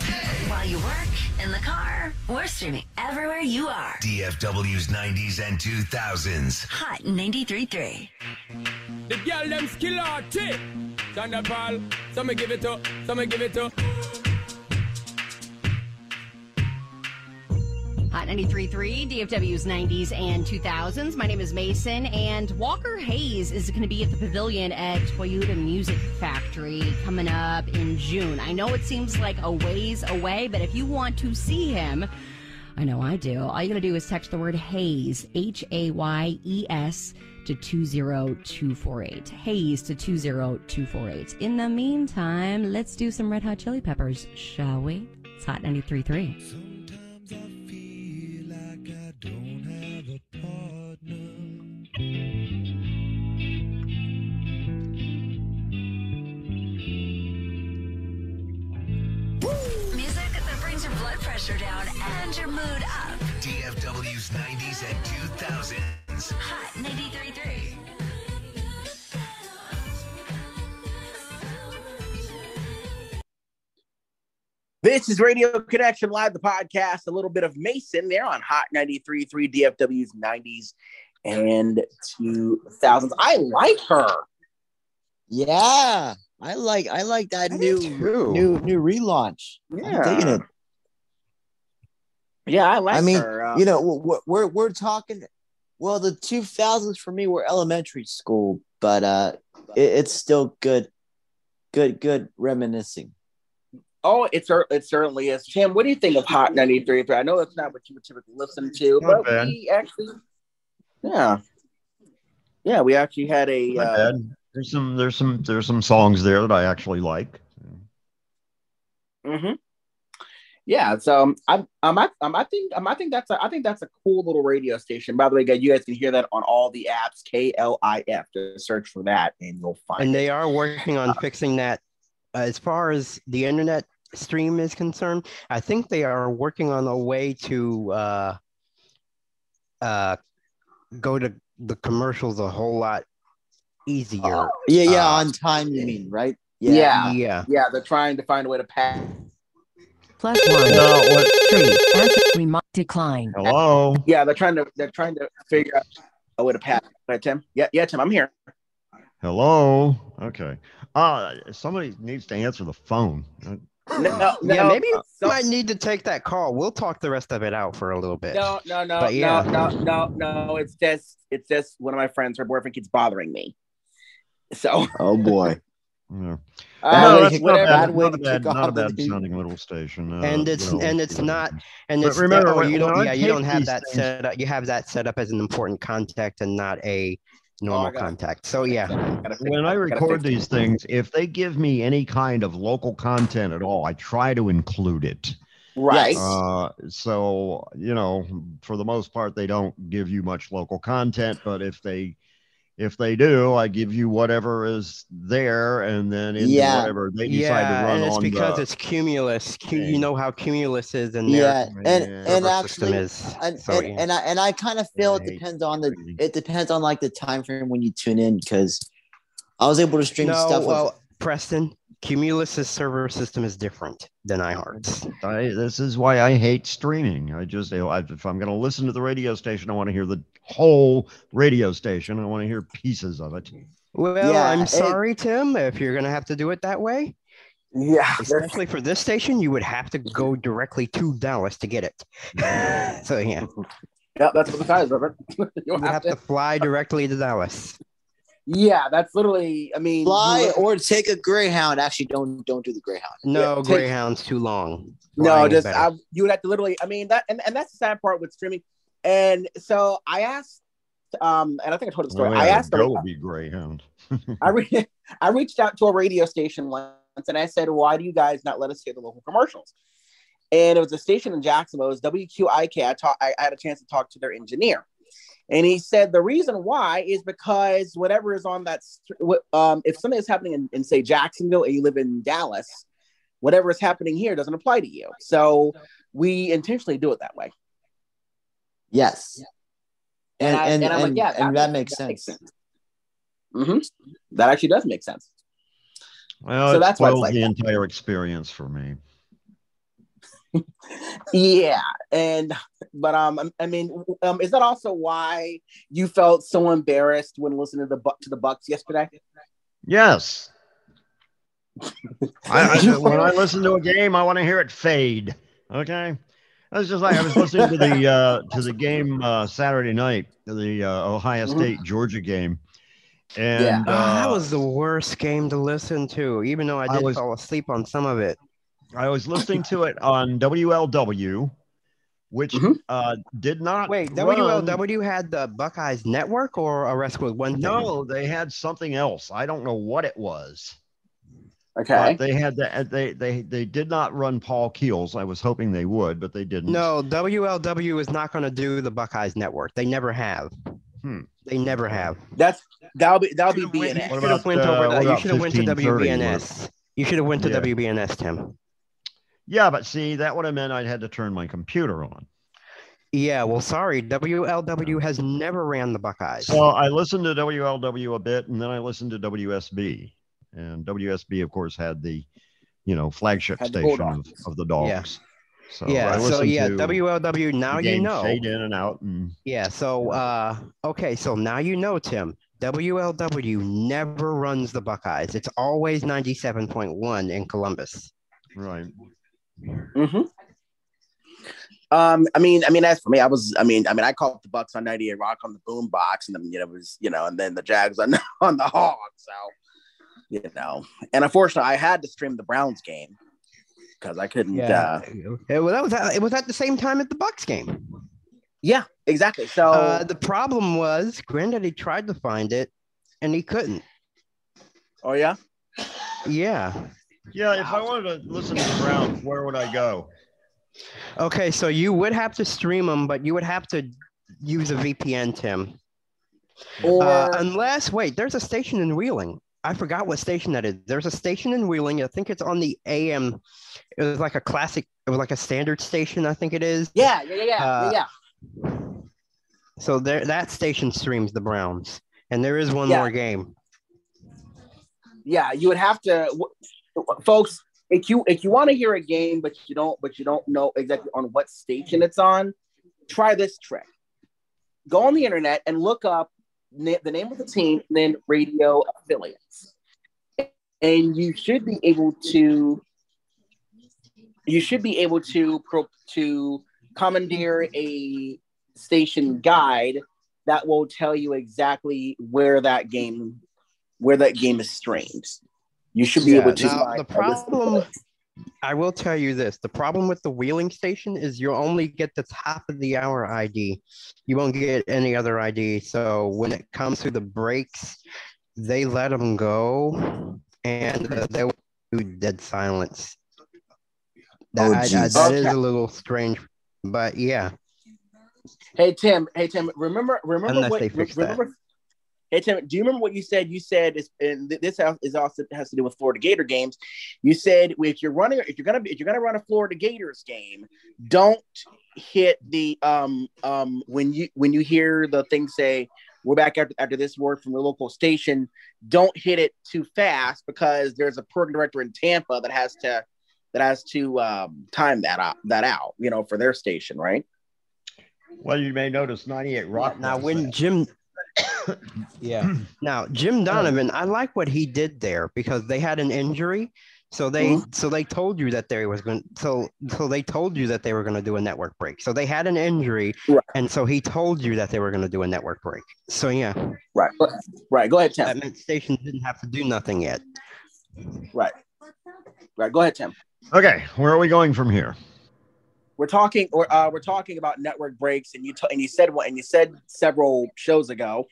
Speaker 31: While you work, in the car, we're streaming everywhere you are.
Speaker 37: DFW's 90s and 2000s.
Speaker 31: Hot 93.3.
Speaker 47: The girl them skill arty. Thunderball. Some me give it up. Some give it up.
Speaker 41: Hot 93.3, DFW's 90s and 2000s. My name is Mason, and Walker Hayes is going to be at the pavilion at Toyota Music Factory coming up in June. I know it seems like a ways away, but if you want to see him, I know I do. All you got to do is text the word Hayes, H A Y E S, to 20248. Hayes to 20248. In the meantime, let's do some Red Hot Chili Peppers, shall we? It's Hot 93.3.
Speaker 31: Music that brings your blood pressure down and your mood up.
Speaker 37: DFW's 90s and 2000s.
Speaker 31: Hot 93.3.
Speaker 2: This is Radio Connection Live, the podcast. A little bit of Mason there on Hot 93.3 DFW's 90s and 2000s. I like her.
Speaker 38: Yeah, I like I like that new new new relaunch. I'm digging
Speaker 2: Yeah.
Speaker 38: it.
Speaker 2: Yeah, I like
Speaker 38: I mean,
Speaker 2: her. uh,
Speaker 38: you know, we're, we're we're talking. Well, the 2000s for me were elementary school, but uh, it, it's still good, good, good reminiscing.
Speaker 2: Oh, it, it certainly is. Tim, what do you think of Hot 93.3? I know that's not what you would typically listen to,
Speaker 5: Not
Speaker 2: but
Speaker 5: bad.
Speaker 2: we actually, yeah. Yeah, we actually had a. Uh.
Speaker 5: There's some there's some there's some songs there that I actually like.
Speaker 2: hmm Yeah, so um, I'm, I'm, I, I'm, I think, um, I think that's, a, I think that's a cool little radio station. By the way, guys, you guys can hear that on all the apps. K L I F. Just search for that, and you'll find.
Speaker 6: and
Speaker 2: it.
Speaker 6: they are working on fixing that. Uh, as far as the internet stream is concerned, I think they are working on a way to uh, uh, go to the commercials a whole lot easier.
Speaker 38: Yeah, yeah,
Speaker 6: Uh,
Speaker 38: on time. You mean right?
Speaker 2: Yeah,
Speaker 6: yeah,
Speaker 2: yeah. They're trying to find a way to pass.
Speaker 44: Plus one.
Speaker 5: No, what?
Speaker 44: Three. Answer. Remind decline.
Speaker 5: Hello.
Speaker 2: Yeah, they're trying to, they're trying to figure out a way to pass. Right, Tim? Yeah, yeah, Tim, I'm here.
Speaker 5: Hello. Okay. Uh somebody needs to answer the phone.
Speaker 2: No, no,
Speaker 6: yeah. Maybe you
Speaker 2: so-
Speaker 6: might need to take that call. We'll talk the rest of it out for a little bit.
Speaker 2: No, no, no,
Speaker 6: But yeah.
Speaker 2: no, no, no, no. It's just, it's just one of my friends. Her boyfriend keeps bothering me. So,
Speaker 38: Oh boy.
Speaker 5: Yeah.
Speaker 2: uh,
Speaker 5: no, that's not
Speaker 2: whatever.
Speaker 5: bad.
Speaker 38: Bad way
Speaker 5: Not
Speaker 38: to
Speaker 5: a bad, not a bad sounding little station. Uh,
Speaker 6: and it's
Speaker 5: you know,
Speaker 6: and it's not and
Speaker 5: But
Speaker 6: it's
Speaker 5: remember,
Speaker 6: oh, you don't yeah you don't have that
Speaker 5: things-
Speaker 6: set up you have that set up as an important contact and not a normal
Speaker 2: Oh, I gotta-
Speaker 6: contact so yeah
Speaker 2: Gotta
Speaker 5: when I record
Speaker 2: fix
Speaker 5: these things, if they give me any kind of local content at all, I try to include it.
Speaker 2: Right.
Speaker 5: Uh, so you know, for the most part, they don't give you much local content. But if they, if they do, I give you whatever is there, and then into
Speaker 38: Yeah.
Speaker 5: whatever they decide to
Speaker 6: yeah
Speaker 5: run
Speaker 6: and it's because
Speaker 5: the.
Speaker 6: it's cumulus Cu- you know how cumulus is and
Speaker 38: Yeah,
Speaker 6: their
Speaker 38: and
Speaker 5: Yeah.
Speaker 38: and actually,
Speaker 6: is
Speaker 38: and,
Speaker 6: so
Speaker 38: and,
Speaker 6: yeah.
Speaker 38: and I and I kind of feel
Speaker 5: I
Speaker 38: it depends on the
Speaker 5: crazy.
Speaker 38: it depends on like the time frame when you tune in because I was able to stream
Speaker 6: no,
Speaker 38: stuff.
Speaker 6: well,
Speaker 38: with,
Speaker 6: Preston, Cumulus's server system is different than iHeart's.
Speaker 5: I, this is why I hate streaming. I just, you know, I, if I'm going to listen to the radio station, I want to hear the whole radio station. I want to hear pieces of it.
Speaker 6: Well,
Speaker 2: Yeah,
Speaker 6: I'm
Speaker 2: it-
Speaker 6: sorry, Tim, if you're gonna have to do it that way.
Speaker 2: Yeah,
Speaker 6: especially for this station, you would have to go directly to Dallas to get it. so yeah,
Speaker 2: Yeah, that's what the size of it.
Speaker 6: you
Speaker 2: You'll
Speaker 6: would have to fly directly to Dallas.
Speaker 2: Yeah, that's literally. I mean,
Speaker 38: fly or take a Greyhound. Actually, don't don't do the Greyhound.
Speaker 6: No,
Speaker 2: take-
Speaker 6: Greyhound's too long.
Speaker 2: No,
Speaker 6: Flying is
Speaker 2: just. I, you would have to literally. I mean that, and, and that's the sad part with streaming. And so I asked, um, and I think I told the story.
Speaker 5: Oh,
Speaker 2: I asked,
Speaker 5: Greyhound.
Speaker 2: I re- I reached out to a radio station once, and I said, "Why do you guys not let us hear the local commercials?" And it was a station in Jacksonville. It was WQIK. I, talk, I, had a chance to talk to their engineer, and he said the reason why is because whatever is on that, st- um, if something is happening in, in say Jacksonville and you live in Dallas, whatever is happening here doesn't apply to you. So we intentionally do it that way.
Speaker 38: Yes. And
Speaker 2: I-
Speaker 38: and,
Speaker 2: I'm like,
Speaker 38: and-
Speaker 2: yeah,
Speaker 38: and that makes sense.
Speaker 2: hmm That actually does make sense.
Speaker 5: Well,
Speaker 2: So that's why it's like
Speaker 5: the
Speaker 2: that.
Speaker 5: entire experience for me.
Speaker 2: Yeah, and but um, I- I mean, um, is that also why you felt so embarrassed when listening to the Bu- to the Bucks yesterday?
Speaker 5: Yes. I, I, when I listen to a game, I want to hear it fade. Okay. That's just like I was listening to the uh, to the game uh, Saturday night, the uh, Ohio
Speaker 2: Mhm.
Speaker 5: State Georgia game, and
Speaker 6: yeah, Oh, that
Speaker 5: uh,
Speaker 6: was the worst game to listen to. Even though I
Speaker 5: I
Speaker 6: did
Speaker 5: was-
Speaker 6: fall asleep on some of it.
Speaker 5: I was listening to it on WLW, which uh, did not
Speaker 6: Wait,
Speaker 5: run-
Speaker 6: WLW had the Buckeyes Network or a rest with one thing?
Speaker 5: No, they had something else. I don't know what it was.
Speaker 2: Okay.
Speaker 5: But they had the, they they they did not run Paul Keels. I was hoping they would, but they didn't.
Speaker 6: No, WLW is not going to do the Buckeyes Network. They never have.
Speaker 5: Hmm.
Speaker 6: They never have.
Speaker 2: That's that'll be that'll be
Speaker 6: You
Speaker 2: BNS.
Speaker 6: should have went
Speaker 5: uh,
Speaker 6: over.
Speaker 5: what
Speaker 6: To, you should have went to
Speaker 5: 1530
Speaker 6: WBNS. You should have went to
Speaker 5: Yeah.
Speaker 6: WBNS, Tim.
Speaker 5: Yeah, but see, that would have meant I'd had to turn my computer on.
Speaker 6: Yeah, well, sorry, WLW has never ran the Buckeyes.
Speaker 5: Well, I listened to WLW a bit, and then I listened to WSB, and WSB, of course, had the, you know, flagship
Speaker 6: Had
Speaker 5: station of, of the dogs. Yeah. So
Speaker 6: yeah, so yeah, WLW. Now you know.
Speaker 5: fade in and out, and
Speaker 6: Yeah, so uh okay, so now you know, Tim. WLW never runs the Buckeyes. It's always 97.1 in Columbus.
Speaker 5: right.
Speaker 2: Mm-hmm. Um, I mean, I mean, as for me, I was, I mean, I mean, I called the Bucks on 98 Rock on the boom box, and then you know, it was, you know, and then the Jags on on the Hog. So, you know, and unfortunately, I had to stream the Browns game because I couldn't.
Speaker 6: Yeah.
Speaker 2: Uh,
Speaker 6: It, well, that was at, it was at the same time as the Bucks game.
Speaker 2: yeah, exactly. So
Speaker 6: Uh, the problem was Granddaddy tried to find it and he couldn't.
Speaker 2: Oh yeah.
Speaker 6: Yeah.
Speaker 5: Yeah, if I wanted to listen to the Browns, where would I go?
Speaker 6: Okay, so you would have to stream them, but you would have to use a VPN, Tim.
Speaker 2: Or
Speaker 6: Uh, unless, wait, there's a station in Wheeling. I forgot what station that is. There's a station in Wheeling. I think it's on the AM. It was like a classic. It was like a standard station. I think it is.
Speaker 2: yeah, yeah, yeah, yeah,
Speaker 6: Uh,
Speaker 2: yeah.
Speaker 6: So there, that station streams the Browns, and there is one
Speaker 2: Yeah.
Speaker 6: more game.
Speaker 2: yeah, you would have to, w- folks. If you if you want to hear a game, but you don't, but you don't know exactly on what station it's on, try this trick. Go on the internet and look up na- the name of the team, and then radio affiliates, and you should be able to. You should be able to pro, to commandeer a station guide that will tell you exactly where that game where that game is streamed. You should be
Speaker 6: Yeah,
Speaker 2: able to.
Speaker 6: now, the problem, I will tell you this: the problem with the Wheeling station is you only get the top of the hour ID. You won't get any other ID. So when it comes to the breaks, they let them go, and uh, they do dead silence. That,
Speaker 2: Oh,
Speaker 6: I- I- that is
Speaker 2: Okay.
Speaker 6: a little strange, but yeah.
Speaker 2: Hey Tim, hey Tim, remember remember
Speaker 6: Unless
Speaker 2: what
Speaker 6: that.
Speaker 2: Remember Hey Tim, do you remember what you said? You said is and th- this has- is also has to do with Florida Gator games. You said if you're running if you're gonna be if you're gonna run a Florida Gators game, don't hit the um um when you when you hear the thing say we're back after, after this word from the local station. Don't hit it too fast because there's a program director in Tampa that has to that has to um, time that out that out, you know, for their station, right?
Speaker 5: Well, you may notice 98 Rock.
Speaker 6: Now, when
Speaker 5: that.
Speaker 6: Jim, yeah. Now, Jim Donovan, I like what he did there because they had an injury, so they
Speaker 2: Mhm.
Speaker 6: so they told you that they was going so so they told you that they were going to do a network break. So they had an injury, and so he told you that they were going to do a network break. So yeah,
Speaker 2: right, right. Go ahead, Tim.
Speaker 6: That meant station didn't have to do nothing yet.
Speaker 2: Right, right. Go ahead, Tim.
Speaker 5: Okay, where are we going from here?
Speaker 2: We're talking, or uh, we're talking about network breaks, and you t- and you said what, and you said several shows ago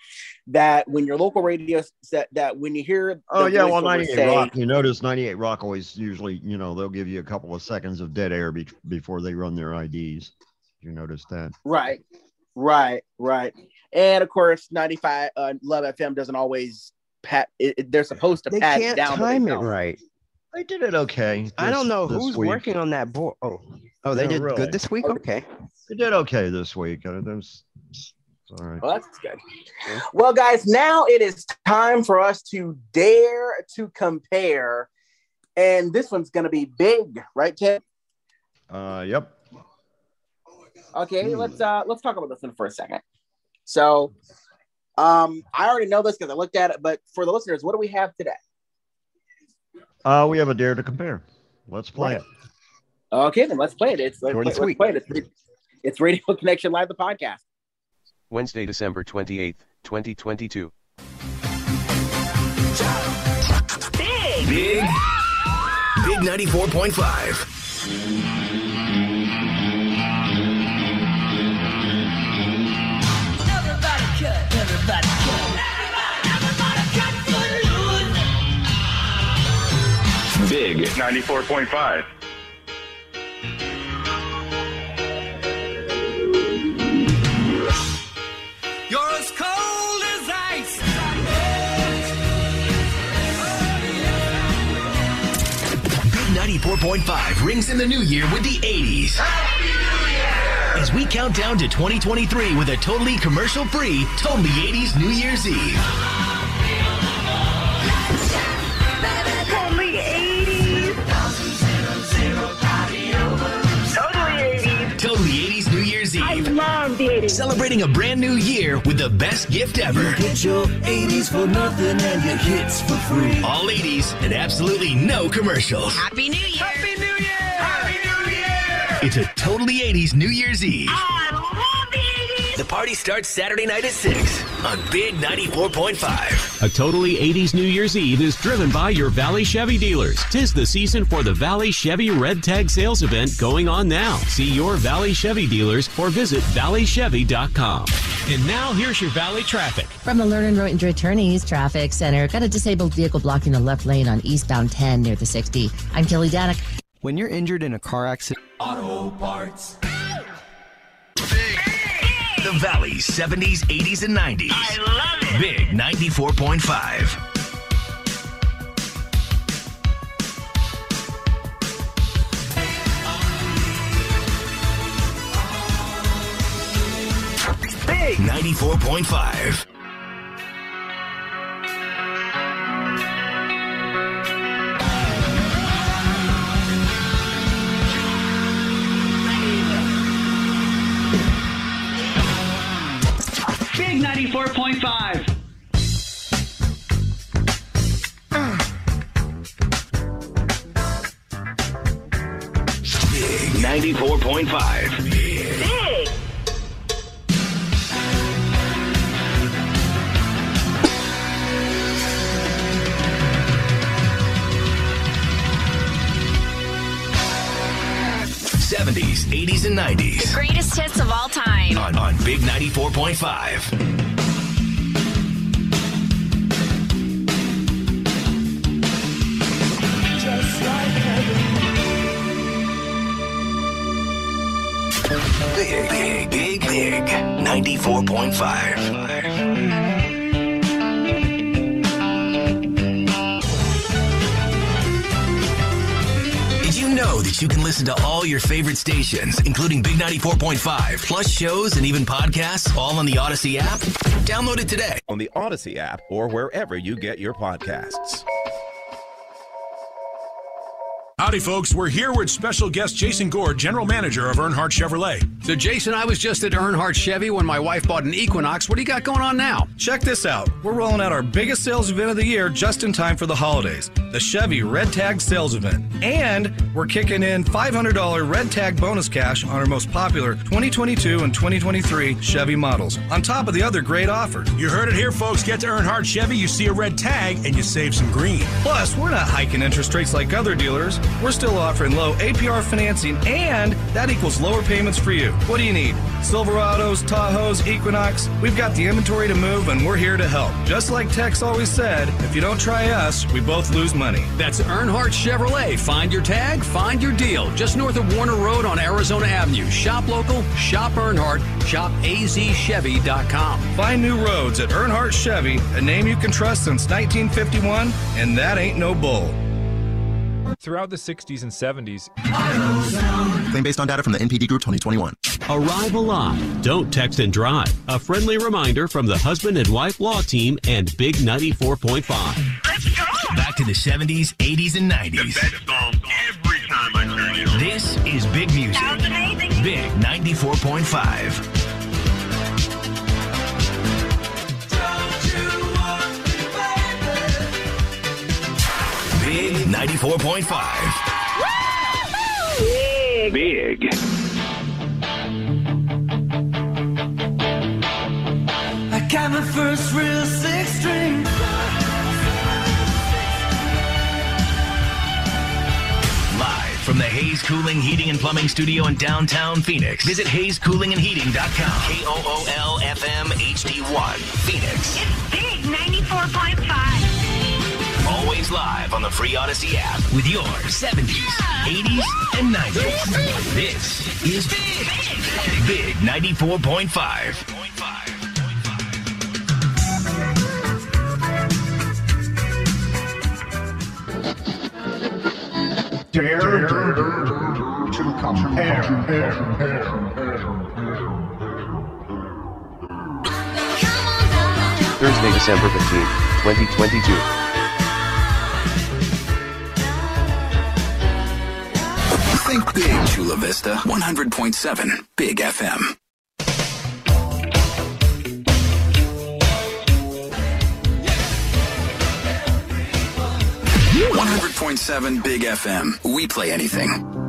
Speaker 2: that when your local radio set that when you hear,
Speaker 5: Oh yeah, well, 98
Speaker 2: say-
Speaker 5: Rock. You notice 98 Rock always usually, you know, they'll give you a couple of seconds of dead air be- before they run their IDs. You notice that?
Speaker 2: Right, right, right. And of course, 95 uh, Love FM doesn't always pat. It, it- they're supposed to
Speaker 6: They
Speaker 2: pat
Speaker 6: can't
Speaker 2: it down.
Speaker 6: time it right.
Speaker 5: They did it okay.
Speaker 6: I don't know who's
Speaker 5: week.
Speaker 6: working on that board. Oh, oh, they
Speaker 5: Yeah,
Speaker 6: did
Speaker 5: really.
Speaker 6: good this week. Okay.
Speaker 5: They did okay this week. Uh, there's.
Speaker 2: Well, that's good. Well, guys, now it is time for us to dare to compare, and this one's going to be big, right, Ted?
Speaker 5: Uh, yep.
Speaker 2: Okay, let's uh let's talk about this one for a second. So, um, I already know this because I looked at it, but for the listeners, what do we have today?
Speaker 5: Uh, we have a dare to compare. Let's play
Speaker 2: Right.
Speaker 5: it.
Speaker 2: Okay, then let's play it. It's let's, let's play it. It's, it's Radio Connection Live, the podcast.
Speaker 40: Wednesday, December 28th, 2022.
Speaker 7: Big. Big. Big 94.5.
Speaker 48: Big 94.5.
Speaker 37: 0.5 rings in the new year with the 80s. As we count down to 2023 with a totally commercial free, totally 80s New Year's Eve.
Speaker 47: Totally 80s. Totally 80s.
Speaker 37: Totally 80s New Year's Eve.
Speaker 47: I love the 80s.
Speaker 37: Celebrating a brand new year with the best gift ever.
Speaker 47: You get your 80s for nothing and your hits for free.
Speaker 37: All 80s and absolutely no commercials.
Speaker 47: Happy New Year.
Speaker 37: It's a totally 80s New Year's Eve.
Speaker 47: I love the 80s.
Speaker 37: The party starts Saturday night at 6 on Big 94.5.
Speaker 49: A totally 80s New Year's Eve is driven by your Valley Chevy dealers. Tis the season for the Valley Chevy Red Tag Sales event going on now. See your Valley Chevy dealers or visit valleychevy.com.
Speaker 46: And now here's your Valley traffic.
Speaker 44: From the Lerner Road Attorneys Traffic Center, got a disabled vehicle blocking the left lane on eastbound 10 near the 60. I'm Kelly Danick.
Speaker 50: When you're injured in a car accident,
Speaker 47: Auto parts.
Speaker 37: The Valley 70s, 80s, and 90s. I love it. Big 94.5. Big 94.5.
Speaker 47: 94.5.
Speaker 37: Big 94.5.
Speaker 47: Big.
Speaker 37: Seventies, 80s, and 90s.
Speaker 32: Greatest hits of all time.
Speaker 37: On, on Big 94.5. Big, big, big, big. 94.5. Did you you know that you can listen to all your favorite stations, including Big 94.5, plus shows and even podcasts, all on the Audacy app? Download it today.
Speaker 51: On the Audacy app or wherever you get your podcasts.
Speaker 48: Howdy, folks. We're here with special guest Jason Gore, General Manager of Earnhardt Chevrolet.
Speaker 52: So, Jason, I was just at Earnhardt Chevy when my wife bought an Equinox. What do you got going on now?
Speaker 53: Check this out. We're rolling out our biggest sales event of the year just in time for the holidays the Chevy Red Tag Sales Event. And we're kicking in $500 Red Tag bonus cash on our most popular 2022 and 2023 Chevy models, on top of the other great offers.
Speaker 48: You heard it here, folks. Get to Earnhardt Chevy, you see a red tag, and you save some green.
Speaker 53: Plus, we're not hiking interest rates like other dealers. We're still offering low APR financing, and that equals lower payments for you. What do you need? Silverados, Tahoes, Equinox. We've got the inventory to move, and we're here to help. Just like Tex always said, if you don't try us, we both lose money.
Speaker 52: That's Earnhardt Chevrolet. Find your tag, find your deal. Just north of Warner Road on Arizona Avenue. Shop local, shop Earnhardt, shop azchevy.com.
Speaker 53: Find new roads at Earnhardt Chevy, a name you can trust since 1951, and that ain't no bull.
Speaker 54: Throughout the 60s and 70s,
Speaker 55: Claim based on data from the NPD Group 2021.
Speaker 49: Arrive alive. Don't text and drive. A friendly reminder from the husband and wife law team and Big 94.5. Let's go!
Speaker 37: Back to the 70s, 80s, and 90s.
Speaker 56: every time I turn it.
Speaker 37: This is Big Music. Big 94.5. 94.5.
Speaker 56: Big. Big.
Speaker 57: I got my first real six string.
Speaker 37: Live from the Hayes Cooling Heating and Plumbing Studio in downtown Phoenix. Visit HayesCoolingandHeating.com. K O O L F M HD1. Phoenix.
Speaker 57: It's big 94.5.
Speaker 37: Always live on the free Audacy app with your 70s, 80s, and 90s. This is Big 94.5.
Speaker 56: Dare, to compare.
Speaker 40: Thursday, December 15th, 2022.
Speaker 58: Think big, Chula Vista. 100.7 Big FM. One hundred point seven Big FM. We play anything.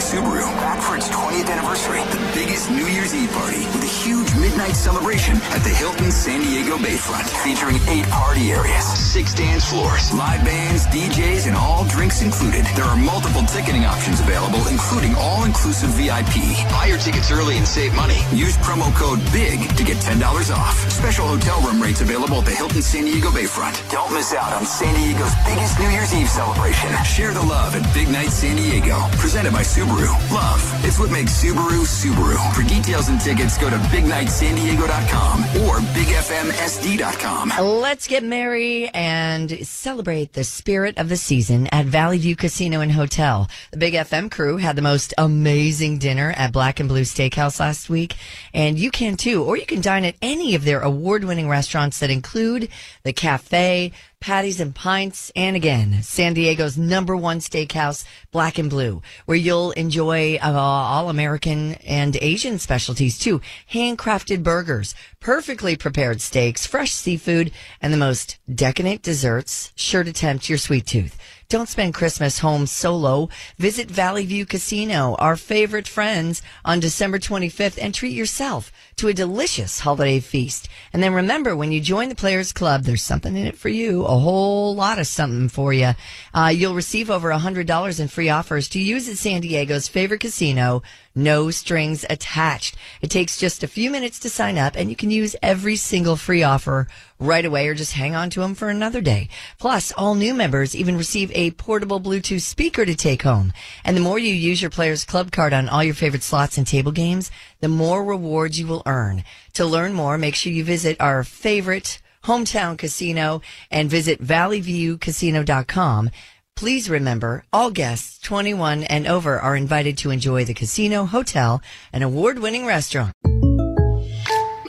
Speaker 58: Subaru. Back for its 20th anniversary, the New Year's Eve party with a huge midnight celebration at the Hilton San Diego Bayfront, featuring eight party areas, six dance floors, live bands, DJs, and all drinks included. There are multiple ticketing options available, including all-inclusive VIP. Buy your tickets early and save money. Use promo code BIG to get $10 off. Special hotel room rates available at the Hilton San Diego Bayfront. Don't miss out on San Diego's biggest New Year's Eve celebration. Share the love at Big Night San Diego, presented by Subaru. Love, it's what makes Subaru Subaru. For details and tickets, go to bignightsandiego.com or bigfmsd.com.
Speaker 59: Let's get merry and celebrate the spirit of the season at Valley View Casino and Hotel. The Big FM crew had the most amazing dinner at Black and Blue Steakhouse last week, and you can too. Or you can dine at any of their award winning restaurants that include the cafe, patties and pints, and again, San Diego's number one steakhouse, Black and Blue, where you'll enjoy uh, all American and Asian specialties too. Handcrafted burgers, perfectly prepared steaks, fresh seafood, and the most decadent desserts sure to tempt your sweet tooth. Don't spend Christmas home solo. Visit Valley View Casino, our favorite friends, on December 25th and treat yourself to a delicious holiday feast. And then remember, when you join the Players Club, there's something in it for you, a whole lot of something for you. Uh, you'll receive over $100 in free offers to use at San Diego's favorite casino. No strings attached. It takes just a few minutes to sign up and you can use every single free offer right away or just hang on to them for another day. Plus, all new members even receive a portable Bluetooth speaker to take home. And the more you use your Players Club card on all your favorite slots and table games, the more rewards you will earn. To learn more, make sure you visit our favorite hometown casino and visit valleyviewcasino.com. Please remember, all guests 21 and over are invited to enjoy the casino, hotel, and award-winning restaurant.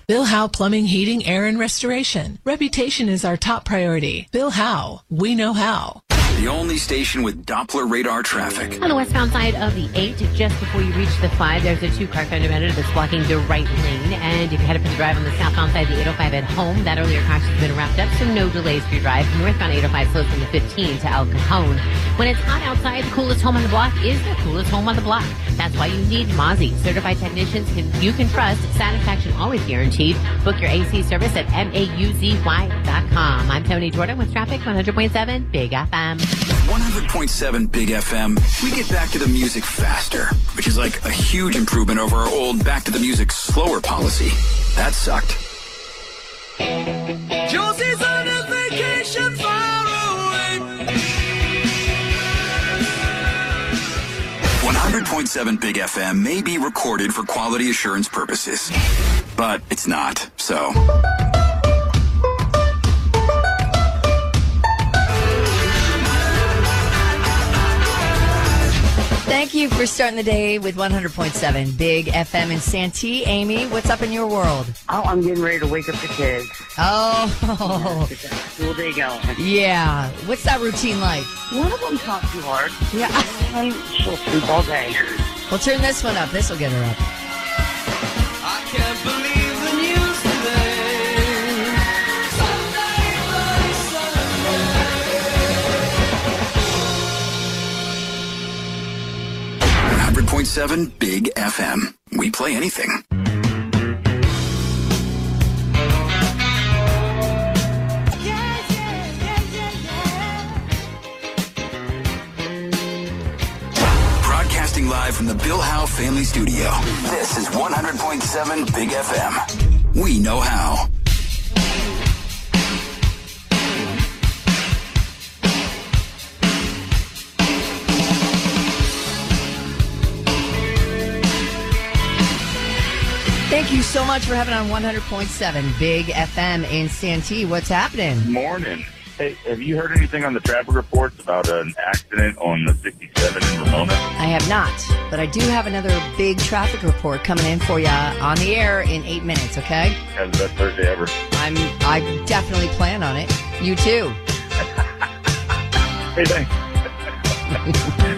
Speaker 60: Bill Howe Plumbing, Heating, Air, and Restoration. Reputation is our top priority. Bill Howe, we know how.
Speaker 58: The only station with Doppler radar traffic.
Speaker 61: On the westbound side of the 8, just before you reach the 5, there's a two-car fender bender that's blocking the right lane. And if you head up the drive on the southbound side of the 805 at home, that earlier crash has been wrapped up, so no delays for your drive. Northbound 805 slows from the 15 to El Cajon. When it's hot outside, the coolest home on the block is the coolest home on the block. That's why you need Mauzy. Certified technicians can, you can trust. Satisfaction always guaranteed. Book your AC service at MAUZY.com. I'm Tony Jordan with traffic 100.7 Big FM.
Speaker 58: 100.7 Big FM. We get back to the music faster, which is like a huge improvement over our old back to the music slower policy. That sucked.
Speaker 57: Josie's on a vacation far away.
Speaker 58: 100.7 Big FM may be recorded for quality assurance purposes, but it's not, so.
Speaker 59: Thank you for starting the day with 100.7 Big FM in Santee. Amy, what's up in your world?
Speaker 62: Oh, I'm getting ready to wake up the kids.
Speaker 59: Oh,
Speaker 62: Get school day going.
Speaker 59: yeah. What's that routine like?
Speaker 62: One of them's not too hard.
Speaker 59: Yeah.
Speaker 62: She'll sleep all day.
Speaker 59: Well, turn this one up. This will get her up.
Speaker 58: 101.7 Big FM. We play anything. Broadcasting live from the Bill Howe Family Studio. This is 100.7 Big FM. We know how.
Speaker 59: Thank you so much for having on 100.7 Big FM in Santee. What's happening?
Speaker 63: Morning. Hey, have you heard anything on the traffic reports about an accident on the 67 in Ramona?
Speaker 59: I have not, but I do have another big traffic report coming in for you on the air in eight minutes. Okay?
Speaker 63: Have the best Thursday ever.
Speaker 59: I'm I definitely plan on it. You too.
Speaker 63: Hey, thanks.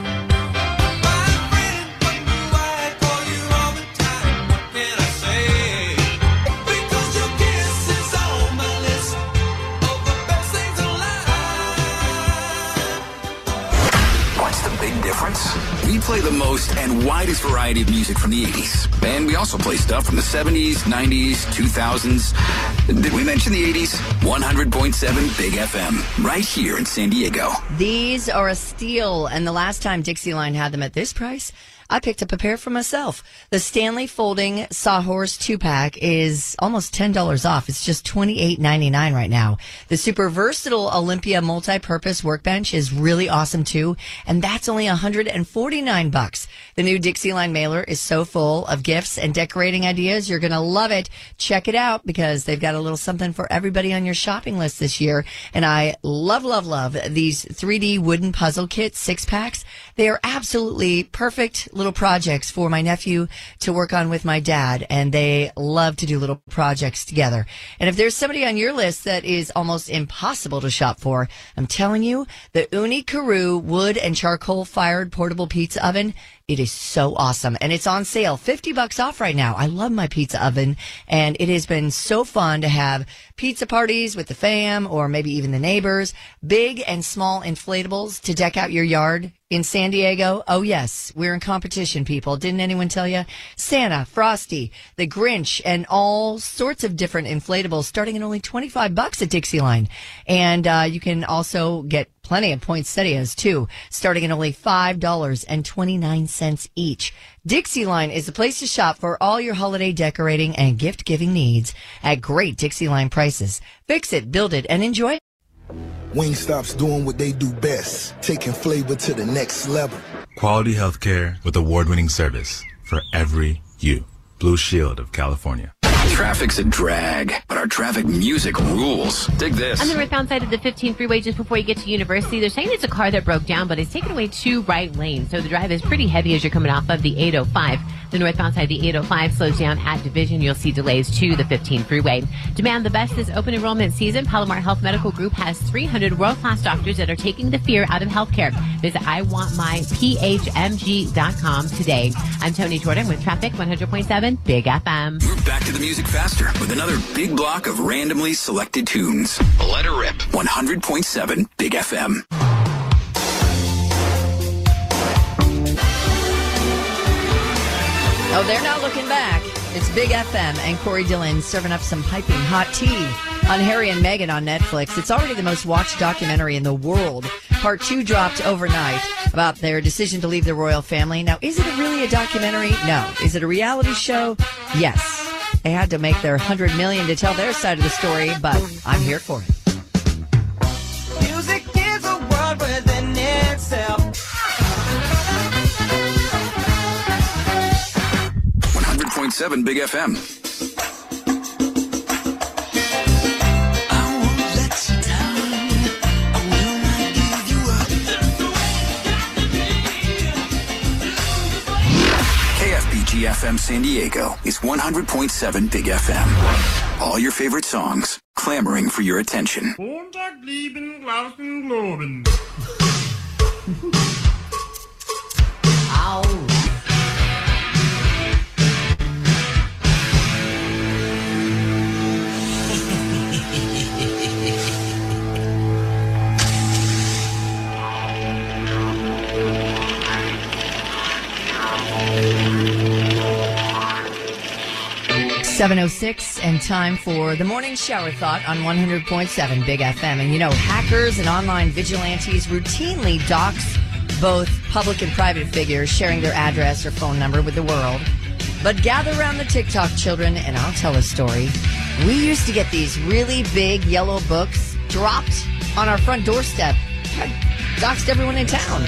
Speaker 58: difference? We play the most and widest variety of music from the 80s. And we also play stuff from the 70s, 90s, 2000s. Did we mention the 80s? 100.7 Big FM, right here in San Diego.
Speaker 59: These are a steal, and the last time Dixieline had them at this price, I picked up a pair for myself. The Stanley Folding Sawhorse two pack is almost ten dollars off. It's just twenty eight ninety nine right now. The super versatile Olympia multi purpose workbench is really awesome too, and that's only hundred and forty nine bucks. The new Dixieline mailer is so full of gifts and decorating ideas. You're gonna love it. Check it out because they've got a little something for everybody on your shopping list this year. And I love, love, love these 3D wooden puzzle kits, six packs. They are absolutely perfect little projects for my nephew to work on with my dad. And they love to do little projects together. And if there's somebody on your list that is almost impossible to shop for, I'm telling you, the Ooni Karu wood and charcoal fired portable pizza oven it is so awesome. And it's on sale, 50 bucks off right now. I love my pizza oven and it has been so fun to have pizza parties with the fam or maybe even the neighbors, big and small inflatables to deck out your yard in San Diego. Oh yes, we're in competition, people. Didn't anyone tell you? Santa, Frosty, the Grinch, and all sorts of different inflatables starting at only 25 bucks at Dixieline. And uh, you can also get plenty of poinsettias too, starting at only $5.29 each. Dixieline is the place to shop for all your holiday decorating and gift giving needs at great Dixieline prices. Fix it, build it, and enjoy it.
Speaker 64: Wingstop's doing what they do best, taking flavor to the next level.
Speaker 65: Quality healthcare with award-winning service for every you. Blue Shield of California.
Speaker 58: Traffic's a drag, but our traffic music rules. Dig this.
Speaker 61: On the northbound side of the 15 freeway, just before you get to University, they're saying it's a car that broke down, but it's taken away two right lanes. So the drive is pretty heavy as you're coming off of the 805. The northbound side of the 805 slows down at Division. You'll see delays to the 15 freeway. Demand the best this open enrollment season. Palomar Health Medical Group has 300 world-class doctors that are taking the fear out of healthcare. Visit iwantmyphmg.com today. I'm Tony Jordan with Traffic 100.7 Big FM.
Speaker 58: Move back to the music faster with another big block of randomly selected tunes. Let her rip. 100.7 Big FM.
Speaker 59: Oh, they're not looking back. It's Big FM and Corey Dillon serving up some piping hot tea on Harry and Meghan on Netflix. It's already the most watched documentary in the world. Part two dropped overnight about their decision to leave the royal family. Now, is it really a documentary? No. Is it a reality show? Yes. They had to make their 100 million to tell their side of the story, but I'm here for it.
Speaker 57: Music is a world within itself.
Speaker 58: 100.7 Big FM. KFBG FM San Diego is 100.7 Big FM. All your favorite songs clamoring for your attention.
Speaker 59: Seven oh six, and time for the morning shower thought on one hundred point seven Big FM. And you know, hackers and online vigilantes routinely dox both public and private figures, sharing their address or phone number with the world. But gather around the TikTok children, and I'll tell a story. We used to get these really big yellow books dropped on our front doorstep. I doxed everyone in town.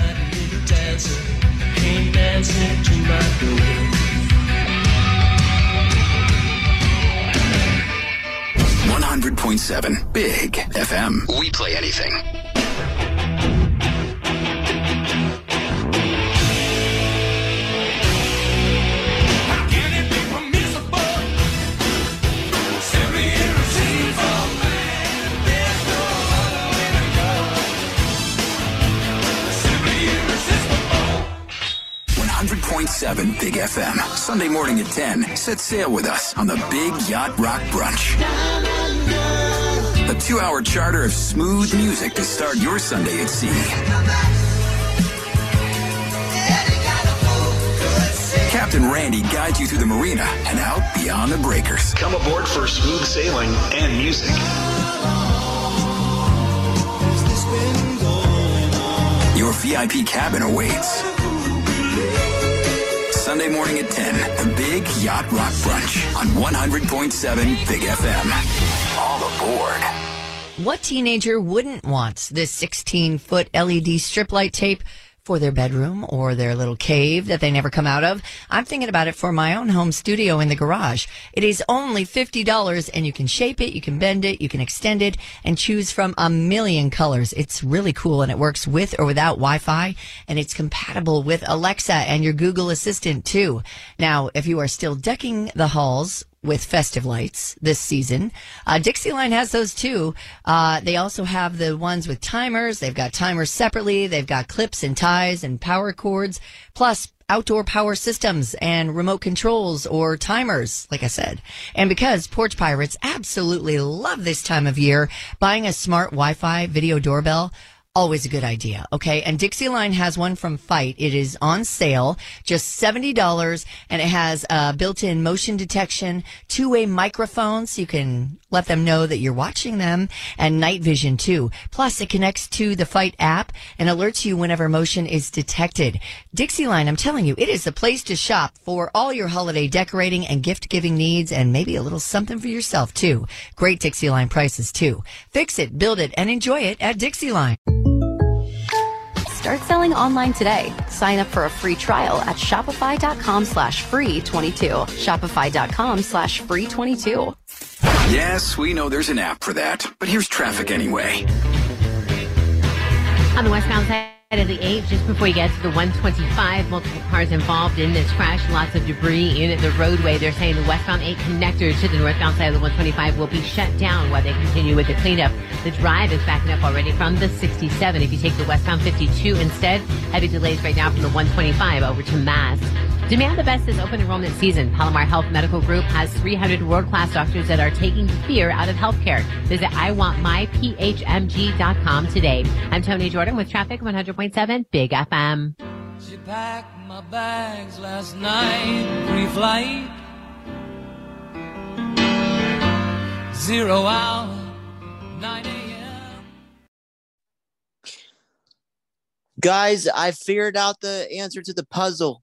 Speaker 58: 100.7 Big FM. We play anything. Seven Big FM. Sunday morning at 10. Set sail with us on the Big Yacht Rock Brunch. A two hour charter of smooth music to start your Sunday at sea. Captain Randy guides you through the marina and out beyond the breakers.
Speaker 48: Come aboard for smooth sailing and music.
Speaker 58: Your VIP cabin awaits. Sunday morning at 10, the Big Yacht Rock Brunch on 100.7 Big FM. All aboard.
Speaker 59: What teenager wouldn't want this 16 foot LED strip light tape for their bedroom or their little cave that they never come out of? I'm thinking about it for my own home studio in the garage. It is only $50 and you can shape it, you can bend it, you can extend it and choose from a million colors. It's really cool and it works with or without Wi-Fi and it's compatible with Alexa and your Google Assistant too. Now, if you are still decking the halls with festive lights this season. Uh, Dixieline has those too. Uh, they also have the ones with timers. They've got timers separately. They've got clips and ties and power cords, plus outdoor power systems and remote controls or timers, like I said. And because Porch Pirates absolutely love this time of year, buying a smart Wi-Fi video doorbell always a good idea. Okay. And Dixieline has one from Feit. It is on sale, just $70 and it has uh, built-in motion detection, two-way microphone so you can let them know that you're watching them and night vision too. Plus it connects to the Feit app and alerts you whenever motion is detected. Dixieline, I'm telling you, it is the place to shop for all your holiday decorating and gift giving needs and maybe a little something for yourself too. Great Dixieline prices too. Fix it, build it, and enjoy it at Dixieline.
Speaker 66: Start selling online today. Sign up for a free trial at Shopify.com slash free twenty two. Shopify.com slash free twenty two.
Speaker 58: Yes, we know there's an app for that, but here's traffic anyway.
Speaker 61: On the westbound side of the 8, just before you get to the 125, multiple cars involved in this crash, lots of debris in the roadway. They're saying the westbound 8 connector to the northbound side of the 125 will be shut down while they continue with the cleanup. The drive is backing up already from the 67. If you take the westbound 52 instead, heavy delays right now from the 125 over to Mass. Demand the Best is open enrollment season. Palomar Health Medical Group has 300 world-class doctors that are taking fear out of healthcare. Visit iwantmyphmg.com today. I'm Tony Jordan with Traffic 100.7 Big FM.
Speaker 10: She packed my bags last night, pre-flight. Zero hour, 9 a.m.
Speaker 4: Guys, I figured out the answer to the puzzle.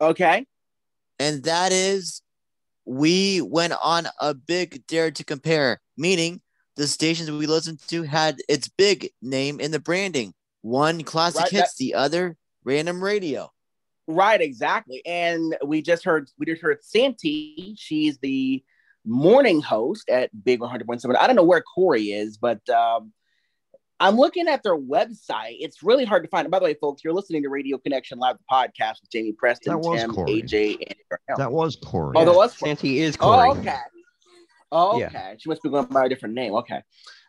Speaker 2: Okay.
Speaker 4: And that is we went on a big dare to compare, meaning the stations we listened to had its big name in the branding. One classic
Speaker 2: Right,
Speaker 4: hits,
Speaker 2: that-
Speaker 4: the other random radio.
Speaker 2: Right, exactly. And we just heard we just heard Santi. She's the morning host at Big 100.7. I don't know where Corey is, but um, I'm looking at their website. It's really hard to find. By the way, folks, you're listening to Radio Connection Live the podcast with Jamie Preston,
Speaker 5: That was
Speaker 2: Tim,
Speaker 5: Corey.
Speaker 2: AJ, and.
Speaker 5: That was Corey.
Speaker 2: Oh, that was
Speaker 6: Santi is Corey.
Speaker 2: Oh, okay. Oh,
Speaker 6: Yeah.
Speaker 2: okay. She must be going by a different name. Okay.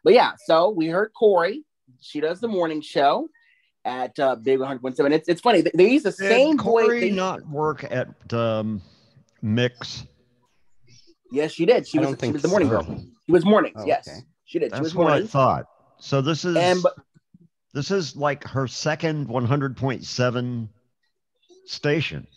Speaker 2: But yeah, so we heard Corey. She does the morning show at uh, Big 100.7. It's, it's funny. They, they use the
Speaker 5: Did
Speaker 2: same
Speaker 5: Corey
Speaker 2: voice. They,
Speaker 5: not work at um, Mix?
Speaker 2: yes, she did. She was, she was the morning
Speaker 5: so.
Speaker 2: girl. She was mornings.
Speaker 5: Oh,
Speaker 2: yes.
Speaker 5: okay.
Speaker 2: She did. She
Speaker 5: That's
Speaker 2: was
Speaker 5: what I thought. So this is
Speaker 2: And
Speaker 5: this is like her second 100.7 station.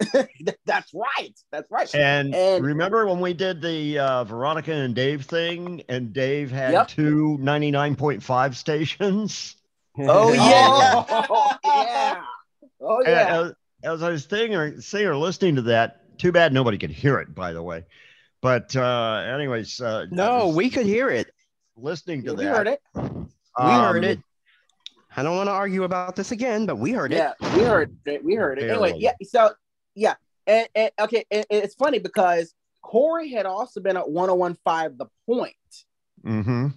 Speaker 2: that's right. That's right.
Speaker 5: And,
Speaker 2: And-
Speaker 5: remember when we did the uh, Veronica and Dave thing, and Dave had
Speaker 2: Yep.
Speaker 5: two 99.5 stations?
Speaker 2: Oh yeah. oh yeah. Oh yeah.
Speaker 5: As, as I was sitting or, sitting or listening to that, too bad nobody could hear it, by the way. But uh, anyways, uh,
Speaker 6: No, we could hear it.
Speaker 5: Listening to
Speaker 2: we
Speaker 5: that.
Speaker 2: heard it.
Speaker 6: We
Speaker 5: Um,
Speaker 6: heard it. I don't want to argue about this again, but we heard it.
Speaker 2: Yeah, we heard it. We heard it. Anyway, yeah. So yeah, and, and okay, and, and it's funny because Corey had also been at 1015 The Point
Speaker 5: Mm-hmm.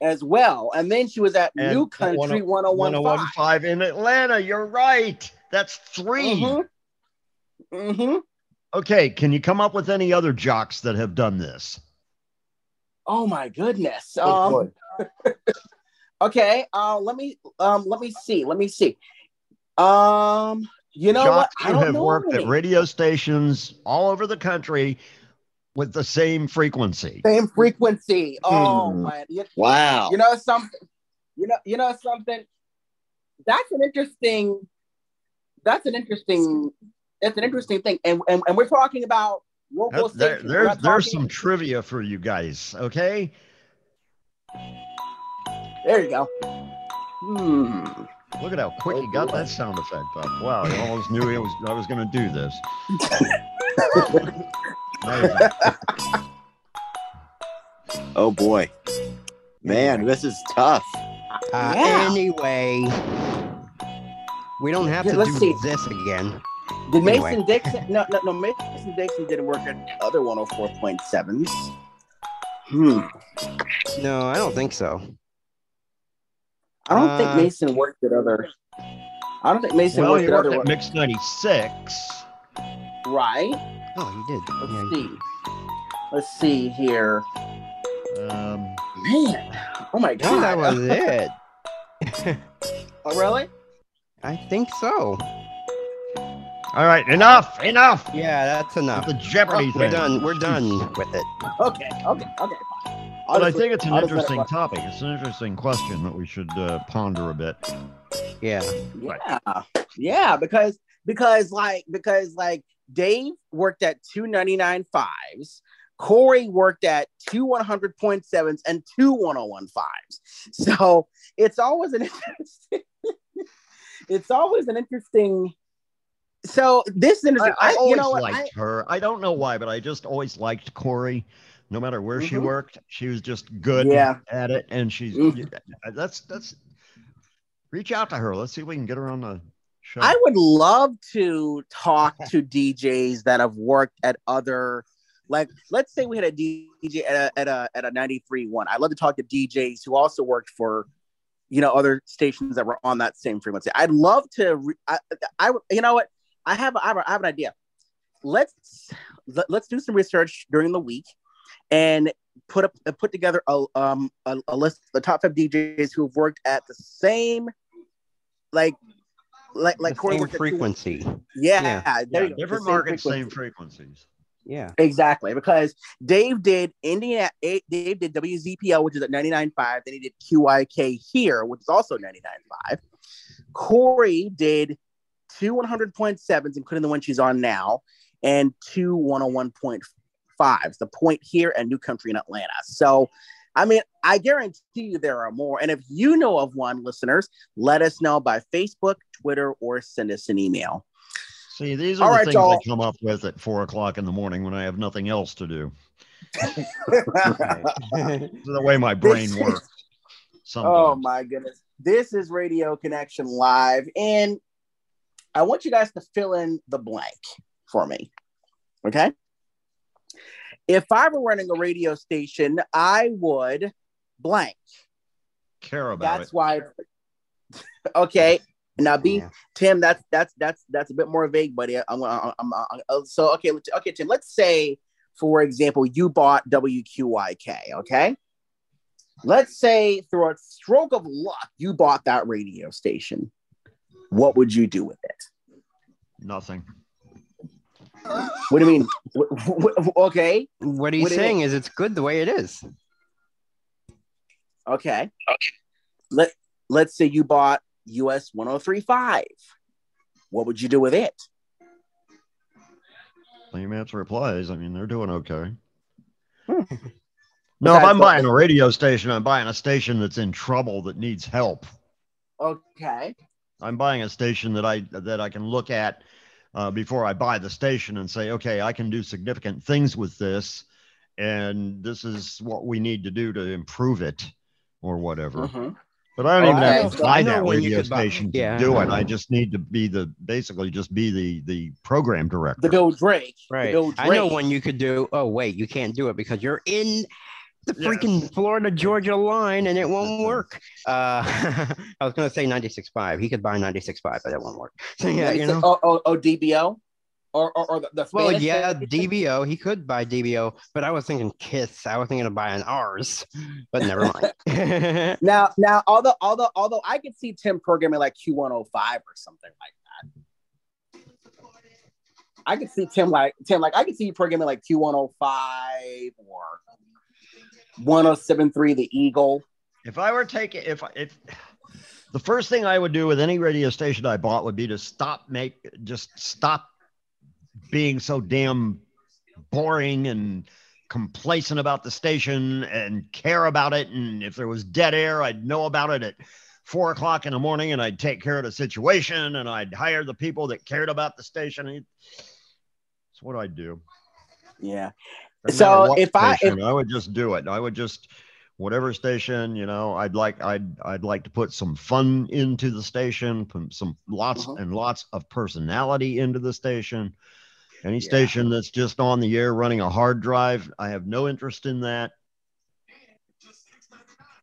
Speaker 2: as well, and then she was at
Speaker 5: And
Speaker 2: New Country 1015.
Speaker 5: 1015 in Atlanta. You're right. That's 3
Speaker 2: Mm-hmm. Mm-hmm.
Speaker 5: Okay, can you come up with any other jocks that have done this?
Speaker 2: Oh my goodness. Um, okay. Uh, let me um, let me see. Let me see. Um, you know what?
Speaker 5: jocks
Speaker 2: I
Speaker 5: who
Speaker 2: don't
Speaker 5: have
Speaker 2: know
Speaker 5: worked
Speaker 2: any.
Speaker 5: at radio stations all over the country with the same frequency.
Speaker 2: Same frequency. Oh
Speaker 5: Hmm.
Speaker 2: man. You,
Speaker 4: Wow.
Speaker 2: you know something. You know. You know something. That's an interesting. That's an interesting. That's an interesting thing, and and, and we're talking about local
Speaker 5: That- there-
Speaker 2: stations. We're
Speaker 5: there's there's
Speaker 2: talking-
Speaker 5: some trivia for you guys. Okay.
Speaker 2: There you go. Hmm.
Speaker 5: Look at how quick you got that sound effect up. Wow, I almost knew it was I was going to do this.
Speaker 4: Oh boy. Man, this is tough.
Speaker 6: Uh,
Speaker 2: Yeah.
Speaker 6: Anyway, we don't have
Speaker 2: Yeah,
Speaker 6: to
Speaker 2: let's
Speaker 6: do
Speaker 2: see.
Speaker 6: this again.
Speaker 2: Did Mason Dixon? No, no, no. Mason Dixon didn't work at other 104.7s. Hmm.
Speaker 6: No, I don't think so.
Speaker 2: I don't
Speaker 6: Uh,
Speaker 2: think Mason worked at other. I don't think Mason
Speaker 5: well,
Speaker 2: worked
Speaker 5: he
Speaker 2: at
Speaker 5: worked
Speaker 2: other.
Speaker 5: at Mix 96.
Speaker 2: right.
Speaker 6: Oh, he did.
Speaker 2: Let's
Speaker 6: Yeah, you
Speaker 2: see. Let's see here.
Speaker 5: Um,
Speaker 2: Man. Oh my god.
Speaker 6: No, that was it.
Speaker 2: oh really?
Speaker 6: I think so.
Speaker 5: All right, enough, enough.
Speaker 6: Yeah, that's enough.
Speaker 5: The Jeopardy
Speaker 6: We're done. We're done with it.
Speaker 2: Okay. Okay. Okay. Fine.
Speaker 5: But I think it's an
Speaker 2: I'll just let it
Speaker 5: interesting topic. It's an interesting question that we should uh, ponder a bit.
Speaker 6: Yeah.
Speaker 2: Yeah, yeah, because because like because like Dave worked at two ninety nine fives, Corey worked at two one hundred point sevens and two one hundred one fives. So it's always an interesting. it's always an interesting. So this is
Speaker 5: I,
Speaker 2: interesting.
Speaker 5: I
Speaker 2: I,
Speaker 5: always
Speaker 2: know what?
Speaker 5: liked
Speaker 2: I-
Speaker 5: her. I don't know why, but I just always liked Corey. No matter where she
Speaker 2: Mhm.
Speaker 5: worked, she was just good
Speaker 2: Yeah. Mm-hmm.
Speaker 5: at it, and she's that's that's. Reach out to her. Let's see if we can get her on the show.
Speaker 2: I would love to talk to DJs that have worked at other, like, let's say we had a DJ at a at a at a 93 one. I'd love to talk to DJs who also worked for, you know, other stations that were on that same frequency. I'd love to. Re- I, I. You know what? I have I have, I have an idea. Let's let, let's do some research during the week, and put up uh, put together a um a, a list of the top five DJs who have worked at the same, like like like
Speaker 6: The
Speaker 2: Corey
Speaker 6: same
Speaker 2: worked at two-
Speaker 6: frequency.
Speaker 2: yeah,
Speaker 6: Yeah.
Speaker 2: there
Speaker 5: Yeah, different
Speaker 2: The
Speaker 5: markets,
Speaker 2: frequency.
Speaker 5: same frequencies.
Speaker 6: Yeah.
Speaker 2: Exactly, because Dave did Indiana. Dave did WZPL, which is at 99.5. Then he did QIK here, which is also 99.5. Corey did two 100.7s, including the one she's on now, and two 101.5s, the point here and New Country in Atlanta. So, I mean, I guarantee you there are more. And if you know of one, listeners, let us know by Facebook, Twitter, or send us an email.
Speaker 5: See, these are
Speaker 2: All
Speaker 5: the
Speaker 2: right,
Speaker 5: things
Speaker 2: y'all.
Speaker 5: I come up with at four o'clock in the morning when I have nothing else to do. The way my brain
Speaker 2: This is-
Speaker 5: works.
Speaker 2: Oh my goodness. This is Radio Connection Live. And I want you guys to fill in the blank for me. Okay. If I were running a radio station, I would blank.
Speaker 5: Care about
Speaker 2: That's
Speaker 5: it.
Speaker 2: why. okay. Now, B, Tim, that's that's that's that's a bit more vague, buddy. I'm, I'm, I'm, I'm- uh, so okay, okay, Tim. Let's say, for example, you bought WQYK. Okay, let's say through a stroke of luck, you bought that radio station. What would you do with it?
Speaker 5: Nothing.
Speaker 2: What do you mean? Wh- wh- okay.
Speaker 6: What he's
Speaker 2: What you
Speaker 6: saying is it's good the way it is.
Speaker 2: Okay. Okay. Let Let's say you bought US 1035. What would you do with it?
Speaker 5: Same answer replies. I mean, they're doing okay.
Speaker 2: Hmm.
Speaker 5: No, if I'm
Speaker 2: what-
Speaker 5: buying a radio station, I'm buying a station that's in trouble that needs help.
Speaker 2: Okay.
Speaker 5: I'm buying a station that I that I can look at uh, before I buy the station and say, okay, I can do significant things with this, and this is what we need to do to improve it, or whatever.
Speaker 2: Mhm.
Speaker 5: But I don't even
Speaker 2: Okay,
Speaker 5: have to buy that radio
Speaker 2: could buy-
Speaker 5: station to
Speaker 6: Yeah.
Speaker 5: do it. I just need to be the basically just be the the program director.
Speaker 2: The Bill Drake.
Speaker 6: Right.
Speaker 2: Bill
Speaker 6: I know
Speaker 2: Drake.
Speaker 6: when you could do. Oh wait, you can't do it because you're in the freaking Florida Georgia line and it won't work. Uh, I was gonna say 96.5. He could buy 96.5, but it won't work. So yeah, you know.
Speaker 2: Oh, oh, oh, DBO, or or, or the, the
Speaker 6: Well, yeah,
Speaker 2: station?
Speaker 6: DBO. He could buy DBO, but I was thinking Kiss. I was thinking of buying ours, but never mind.
Speaker 2: Now, now, although although although I could see Tim programming like Q105 or something like that. I could see Tim like Tim like I could see you programming like Q105 or 1073 the Eagle.
Speaker 5: If I were taking if if the first thing I would do with any radio station I bought would be to stop make just stop being so damn boring and complacent about the station and care about it. And if there was dead air, I'd know about it at four o'clock in the morning and I'd take care of the situation and I'd hire the people that cared about the station. That's what I'd do.
Speaker 2: Yeah. So if I-
Speaker 5: station, I would just do it. I would just whatever station, you know, I'd like I'd I'd like to put some fun into the station, put some lots
Speaker 2: Uh-huh.
Speaker 5: and lots of personality into the station. Any station that's just on the air running a hard drive, I have no interest in that.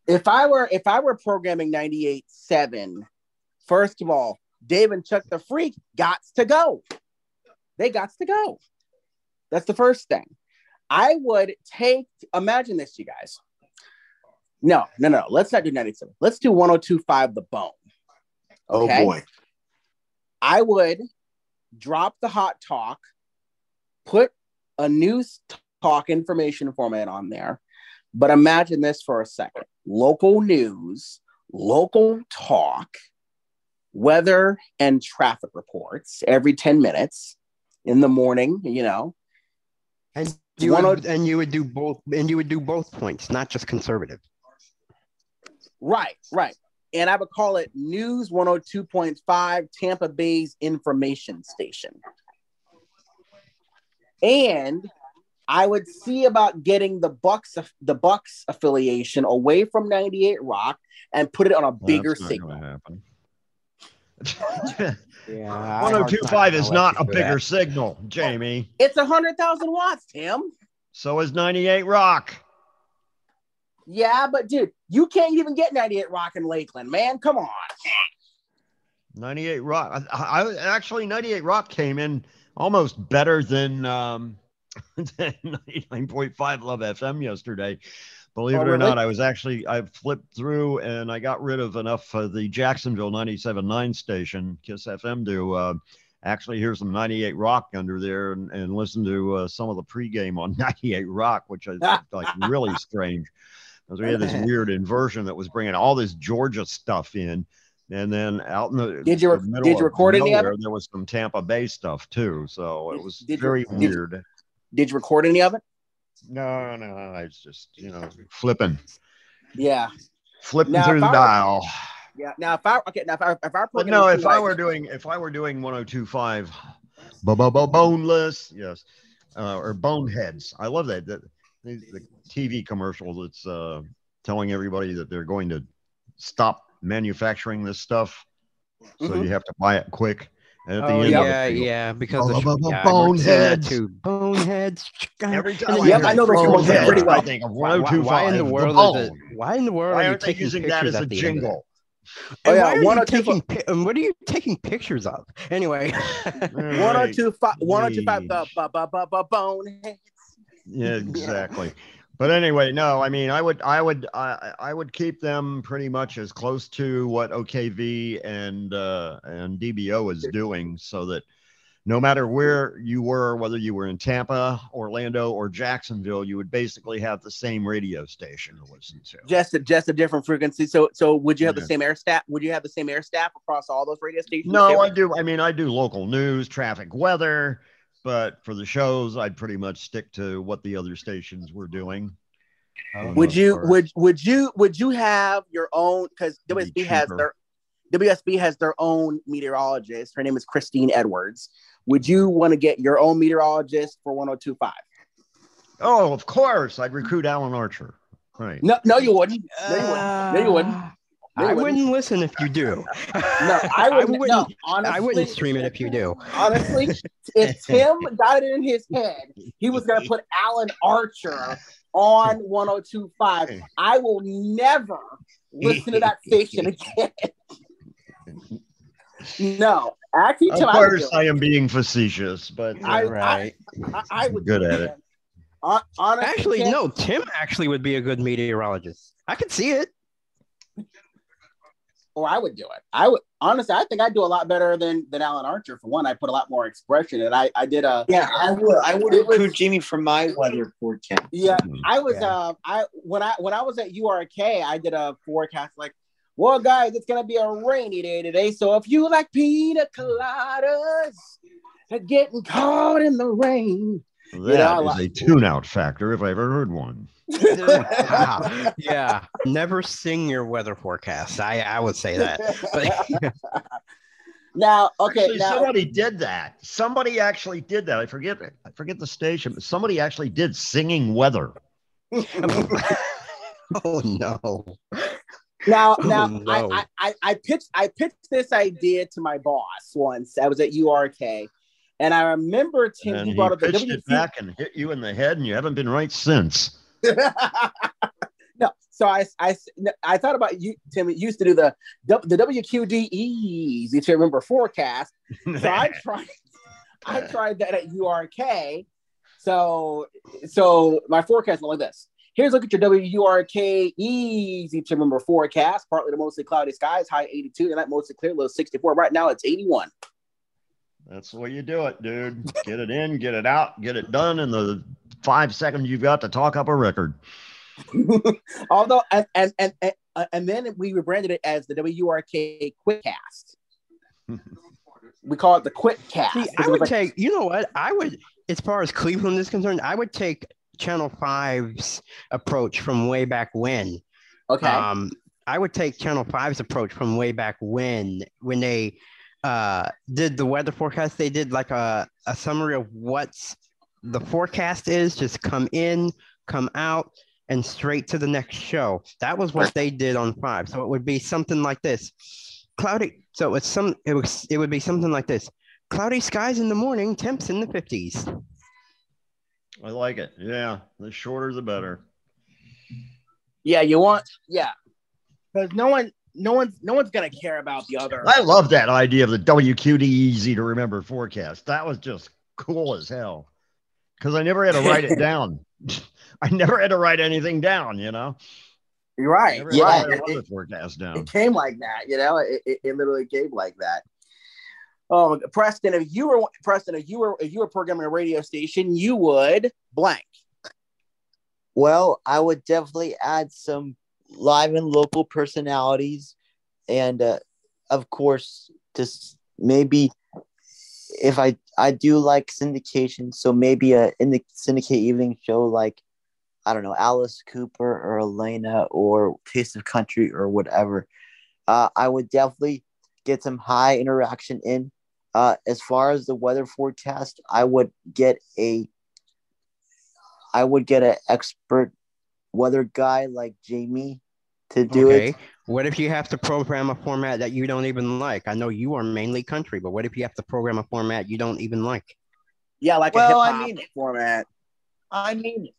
Speaker 2: If I were if I were programming 98.7, first of all, Dave and Chuck the Freak gots to go. They gots to go. That's the first thing. I would take imagine this, you guys. No, no, no. Let's not do 97. Let's do 1025 the bone.
Speaker 67: Oh boy.
Speaker 2: I would drop the hot talk, put a news talk information format on there, But imagine this for a second local news, local talk, weather and traffic reports every 10 minutes in the morning, you know.
Speaker 6: And you
Speaker 2: One
Speaker 6: would, and you would do both, and you would do both points, not just conservative.
Speaker 2: Right, right. And I would call it News 102.5 Tampa Bay's information station. And I would see about getting the Bucs the Bucs affiliation away from 98 Rock and put it on a bigger
Speaker 5: That's not
Speaker 2: signal.
Speaker 5: gonna.
Speaker 6: Yeah,
Speaker 5: 1025 is not a
Speaker 6: gonna let you do
Speaker 5: bigger
Speaker 6: that.
Speaker 5: signal, Jamie.
Speaker 2: It's a hundred thousand watts, Tim.
Speaker 5: So is 98 Rock.
Speaker 2: Yeah, but dude, you can't even get 98 Rock in Lakeland, man. Come on.
Speaker 5: 98 Rock. I, I actually 98 Rock came in almost better than um than 99.5 Love FM yesterday. Believe
Speaker 2: Oh,
Speaker 5: it or
Speaker 2: really?
Speaker 5: not, I was actually I flipped through and I got rid of enough of the Jacksonville 97.9 station, Kiss FM, to uh, actually hear some 98 Rock under there and, and listen to uh, some of the pregame on 98 Rock, which is like really strange because we had this weird inversion that was bringing all this Georgia stuff in. And then out in the
Speaker 2: Did you
Speaker 5: the middle
Speaker 2: did you record any of
Speaker 5: nowhere,
Speaker 2: it?
Speaker 5: There was some Tampa Bay stuff too, so it was
Speaker 2: Did you-
Speaker 5: very
Speaker 2: did you-
Speaker 5: weird.
Speaker 2: Did you record any of it?
Speaker 5: No, no, I was just you know flipping,
Speaker 2: Yeah.
Speaker 5: flipping
Speaker 2: Now,
Speaker 5: through the
Speaker 2: I
Speaker 5: dial.
Speaker 2: Yeah. Now if I okay, now if I if I it
Speaker 5: no, if I were doing if I were doing 1025 bo- bo- bo- boneless, yes, uh, or boneheads. I love that. that the, the TV commercial that's uh, telling everybody that they're going to stop manufacturing this stuff, so
Speaker 2: Mhm.
Speaker 5: you have to buy it quick. And at the
Speaker 6: Oh
Speaker 5: end
Speaker 6: yeah,
Speaker 5: of it,
Speaker 6: yeah, because
Speaker 5: "Bo-
Speaker 6: the,
Speaker 5: bo- bo-
Speaker 6: yeah, I worked in that
Speaker 5: boneheads.
Speaker 6: too. Boneheads.
Speaker 5: Every time I
Speaker 6: you
Speaker 5: hear
Speaker 2: I know those
Speaker 5: boneheads,
Speaker 2: commercials pretty well.
Speaker 5: I think of
Speaker 6: Why, why,
Speaker 5: 1025.
Speaker 6: why in the
Speaker 5: the
Speaker 6: world is it? Why in the world
Speaker 5: Why
Speaker 6: are you
Speaker 5: aren't they
Speaker 6: taking
Speaker 5: using
Speaker 6: pictures
Speaker 5: that as a
Speaker 6: at the end of it?
Speaker 5: jingle?
Speaker 2: Oh,
Speaker 6: And
Speaker 2: yeah,
Speaker 6: why are
Speaker 2: one
Speaker 6: you
Speaker 2: or two
Speaker 6: taking? pi- and what are you taking pictures of? Anyway,
Speaker 2: 1025 1025 the bu- bu- bu- bu- boneheads.
Speaker 5: Yeah, exactly. But anyway, no, I mean, I would, I would, I, I would keep them pretty much as close to what OKV and uh, and DBO is doing, so that no matter where you were, whether you were in Tampa, Orlando, or Jacksonville, you would basically have the same radio station to listen to.
Speaker 2: Just a just a different frequency. So so would you have
Speaker 5: Yeah.
Speaker 2: the same air staff? Would you have the same air staff across all those radio stations?
Speaker 5: No. I do. I mean, I do local news, traffic, weather, but for the shows, I'd pretty much stick to what the other stations were doing.
Speaker 2: Would
Speaker 5: most
Speaker 2: you
Speaker 5: part.
Speaker 2: would would you would you have your own because
Speaker 5: It'd be
Speaker 2: WSB has their WSB has their own meteorologist. Her name is Christine Edwards. Would you want to get your own meteorologist for 1025?
Speaker 5: Oh, of course, I'd recruit Alan Archer. Right.
Speaker 2: No, no, you wouldn't. No, you wouldn't. No, you wouldn't. Ah. No, you
Speaker 6: I
Speaker 2: wouldn't.
Speaker 6: wouldn't listen if you do.
Speaker 2: No, I wouldn't.
Speaker 6: wouldn't.
Speaker 2: no, honestly,
Speaker 6: I wouldn't stream it if you do.
Speaker 2: Honestly, if Tim got it in his head, he was going to put Alan Archer on 1025. I will never listen to that station again. no, actually,
Speaker 5: Of
Speaker 2: Tim, I would
Speaker 5: course,
Speaker 2: do
Speaker 5: I am being facetious, but uh,
Speaker 2: I,
Speaker 6: Right.
Speaker 2: I, I would
Speaker 5: good at it.
Speaker 2: Hon- Honestly,
Speaker 6: Actually,
Speaker 2: Tim,
Speaker 6: no. Tim actually would be a good meteorologist. I could see it.
Speaker 2: Or I would do it. I would honestly. I think I'd do a lot better than than Alan Archer. For one, I put a lot more expression, and I I did a
Speaker 4: Yeah, I would. I would
Speaker 2: It was-
Speaker 4: recruit Jimmy for my weather forecast.
Speaker 2: Yeah, I was
Speaker 4: Yeah.
Speaker 2: uh I when I when I was at URK, I did a forecast like, well, guys, it's gonna be a rainy day today. So if you like pina coladas and getting caught in the rain,
Speaker 5: that
Speaker 2: you know,
Speaker 5: is a tune-out factor if I ever heard one.
Speaker 6: Wow. yeah. Never sing your weather forecast. I, I would say that. But
Speaker 2: now okay,
Speaker 5: Actually,
Speaker 2: now
Speaker 5: somebody did that. Somebody actually did that. I forget. I forget the station. But somebody actually did singing weather.
Speaker 6: oh no.
Speaker 2: now
Speaker 6: Oh,
Speaker 2: now
Speaker 6: no.
Speaker 2: I, I I I pitched I pitched this idea to my boss once. I was at URK. And I remember Tim,
Speaker 5: and
Speaker 2: he
Speaker 5: he
Speaker 2: brought up the
Speaker 5: pitched it back and hit you in the head, and you haven't been right since.
Speaker 2: no, so I, I, I thought about you, Tim. It used to do the the WQD easy to remember forecast. So I tried, I tried that at URK. So, so my forecast went like this. Here's a look at your WURK easy to remember forecast. Partly to mostly cloudy skies, high 82, and that mostly clear, low 64. Right now it's 81.
Speaker 5: That's the way you do it, dude. Get it in, get it out, get it done in the five seconds you've got to talk up a record.
Speaker 2: Although, and and and and, uh, then we rebranded it as the WRK Quickcast. we call it the Quickcast.
Speaker 6: See, I would take. You know what? I would, as far as Cleveland is concerned, I would take Channel 5's approach from way back when.
Speaker 2: Okay.
Speaker 6: Um, I would take Channel 5's approach from way back when, when they uh, did the weather forecast. They did like a, a summary of what's the forecast is, just come in, come out, and straight to the next show. That was what they did on 5. So it would be something like this. Cloudy. So it's some it was it would be something like this. Cloudy skies in the morning, temps in the 50s.
Speaker 5: I like it. Yeah, the shorter the better.
Speaker 2: Yeah, you want yeah, because no one, no one's, no one's gonna care about the other.
Speaker 5: I love that idea of the WQD easy to remember forecast. That was just cool as hell. Because I never had to write it down. I never had to write anything down. You know.
Speaker 2: You're right.
Speaker 5: Never
Speaker 2: Yeah,
Speaker 5: had to write
Speaker 2: it-
Speaker 5: forecast down.
Speaker 2: It came like that, you know. It, it, it literally came like that. Oh, Preston, if you were Preston, if you were if you were programming a radio station, you would blank.
Speaker 4: Well, I would definitely add some live and local personalities, and uh, of course, just maybe if I I do like syndication, so maybe a in the syndicate evening show like I don't know Alice Cooper or Elaina or Taste of Country or whatever. Uh, I would definitely get some high interaction in. Uh, as far as the weather forecast, I would get a I would get an expert weather guy like Jamie to do
Speaker 6: okay.
Speaker 4: it.
Speaker 6: What if you have to program a format that you don't even like? I know you are mainly country, but what if you have to program a format you don't even like?
Speaker 2: Yeah, like
Speaker 4: Well,
Speaker 2: a
Speaker 4: I
Speaker 2: hip hop
Speaker 4: mean-
Speaker 2: format.
Speaker 4: I mean,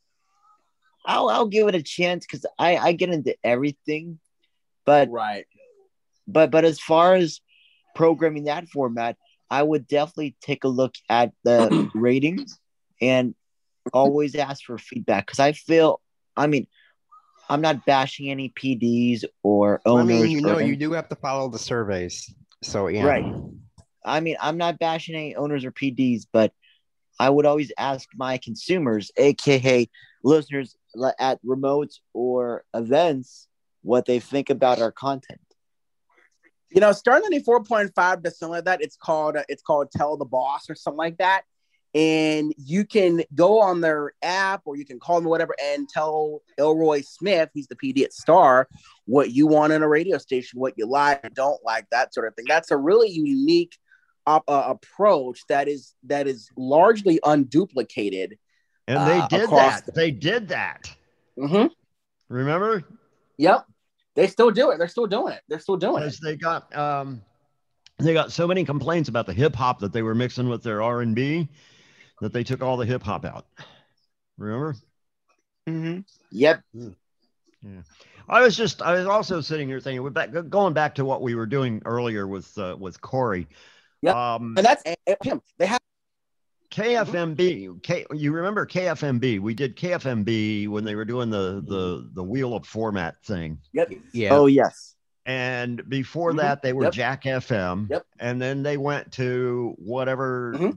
Speaker 4: I'll I'll give it a chance because I I get into everything, but
Speaker 2: right.
Speaker 4: But but as far as programming that format, I would definitely take a look at the ratings and always ask for feedback because I feel I mean I'm not bashing any PDs or
Speaker 6: I
Speaker 4: owners.
Speaker 6: mean, you know,
Speaker 4: any-
Speaker 6: you do have to follow the surveys. So yeah.
Speaker 4: Right. I mean, I'm not bashing any owners or PDs, but I would always ask my consumers, aka listeners at remotes or events, what they think about our content.
Speaker 2: You know, starting Star ninety four point five does something like that. It's called uh, it's called Tell the Boss or something like that. And you can go on their app or you can call them or whatever and tell Elroy Smith, he's the PD at Star, what you want in a radio station, what you like, or don't like, that sort of thing. That's a really unique uh, approach that is that is largely unduplicated.
Speaker 5: And they
Speaker 2: uh,
Speaker 5: did that. They did that.
Speaker 2: Mhm.
Speaker 5: Remember?
Speaker 2: Yep. They still do it. They're still doing it. They're still doing it.
Speaker 5: They got um, they got so many complaints about the hip hop that they were mixing with their R and B that they took all the hip hop out. Remember?
Speaker 4: Mm-hmm. Yep.
Speaker 5: Yeah. I was just I was also sitting here thinking, we're back, going back to what we were doing earlier with uh, with Corey.
Speaker 2: Yep.
Speaker 5: Um,
Speaker 2: and that's him. They have
Speaker 5: KFMB. K, you remember KFMB? We did KFMB when they were doing the the the wheel of format thing.
Speaker 2: Yep.
Speaker 6: Yeah.
Speaker 4: Oh yes.
Speaker 5: And before
Speaker 2: Mhm.
Speaker 5: that, they were
Speaker 2: Yep.
Speaker 5: Jack FM.
Speaker 2: Yep.
Speaker 5: And then they went to whatever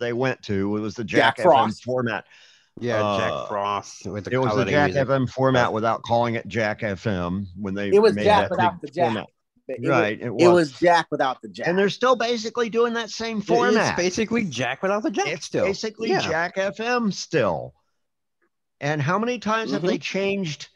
Speaker 5: they went to. It was the
Speaker 2: Jack
Speaker 5: Jack, FM
Speaker 2: Frost.
Speaker 5: format.
Speaker 6: Yeah,
Speaker 5: Uh,
Speaker 6: Jack Frost with the
Speaker 5: It was the Jack
Speaker 6: music.
Speaker 5: FM format without calling it Jack FM when they
Speaker 2: It was
Speaker 5: made
Speaker 2: Jack without the Jack.
Speaker 5: format.
Speaker 2: It
Speaker 5: right.
Speaker 2: Was,
Speaker 5: it
Speaker 2: it
Speaker 5: was.
Speaker 2: was Jack without the Jack.
Speaker 5: And they're still basically doing that same format.
Speaker 6: It's basically Jack without the Jack
Speaker 5: It's
Speaker 6: still.
Speaker 5: basically
Speaker 6: Yeah.
Speaker 5: Jack FM still. And how many times have they
Speaker 2: Mhm.
Speaker 5: changed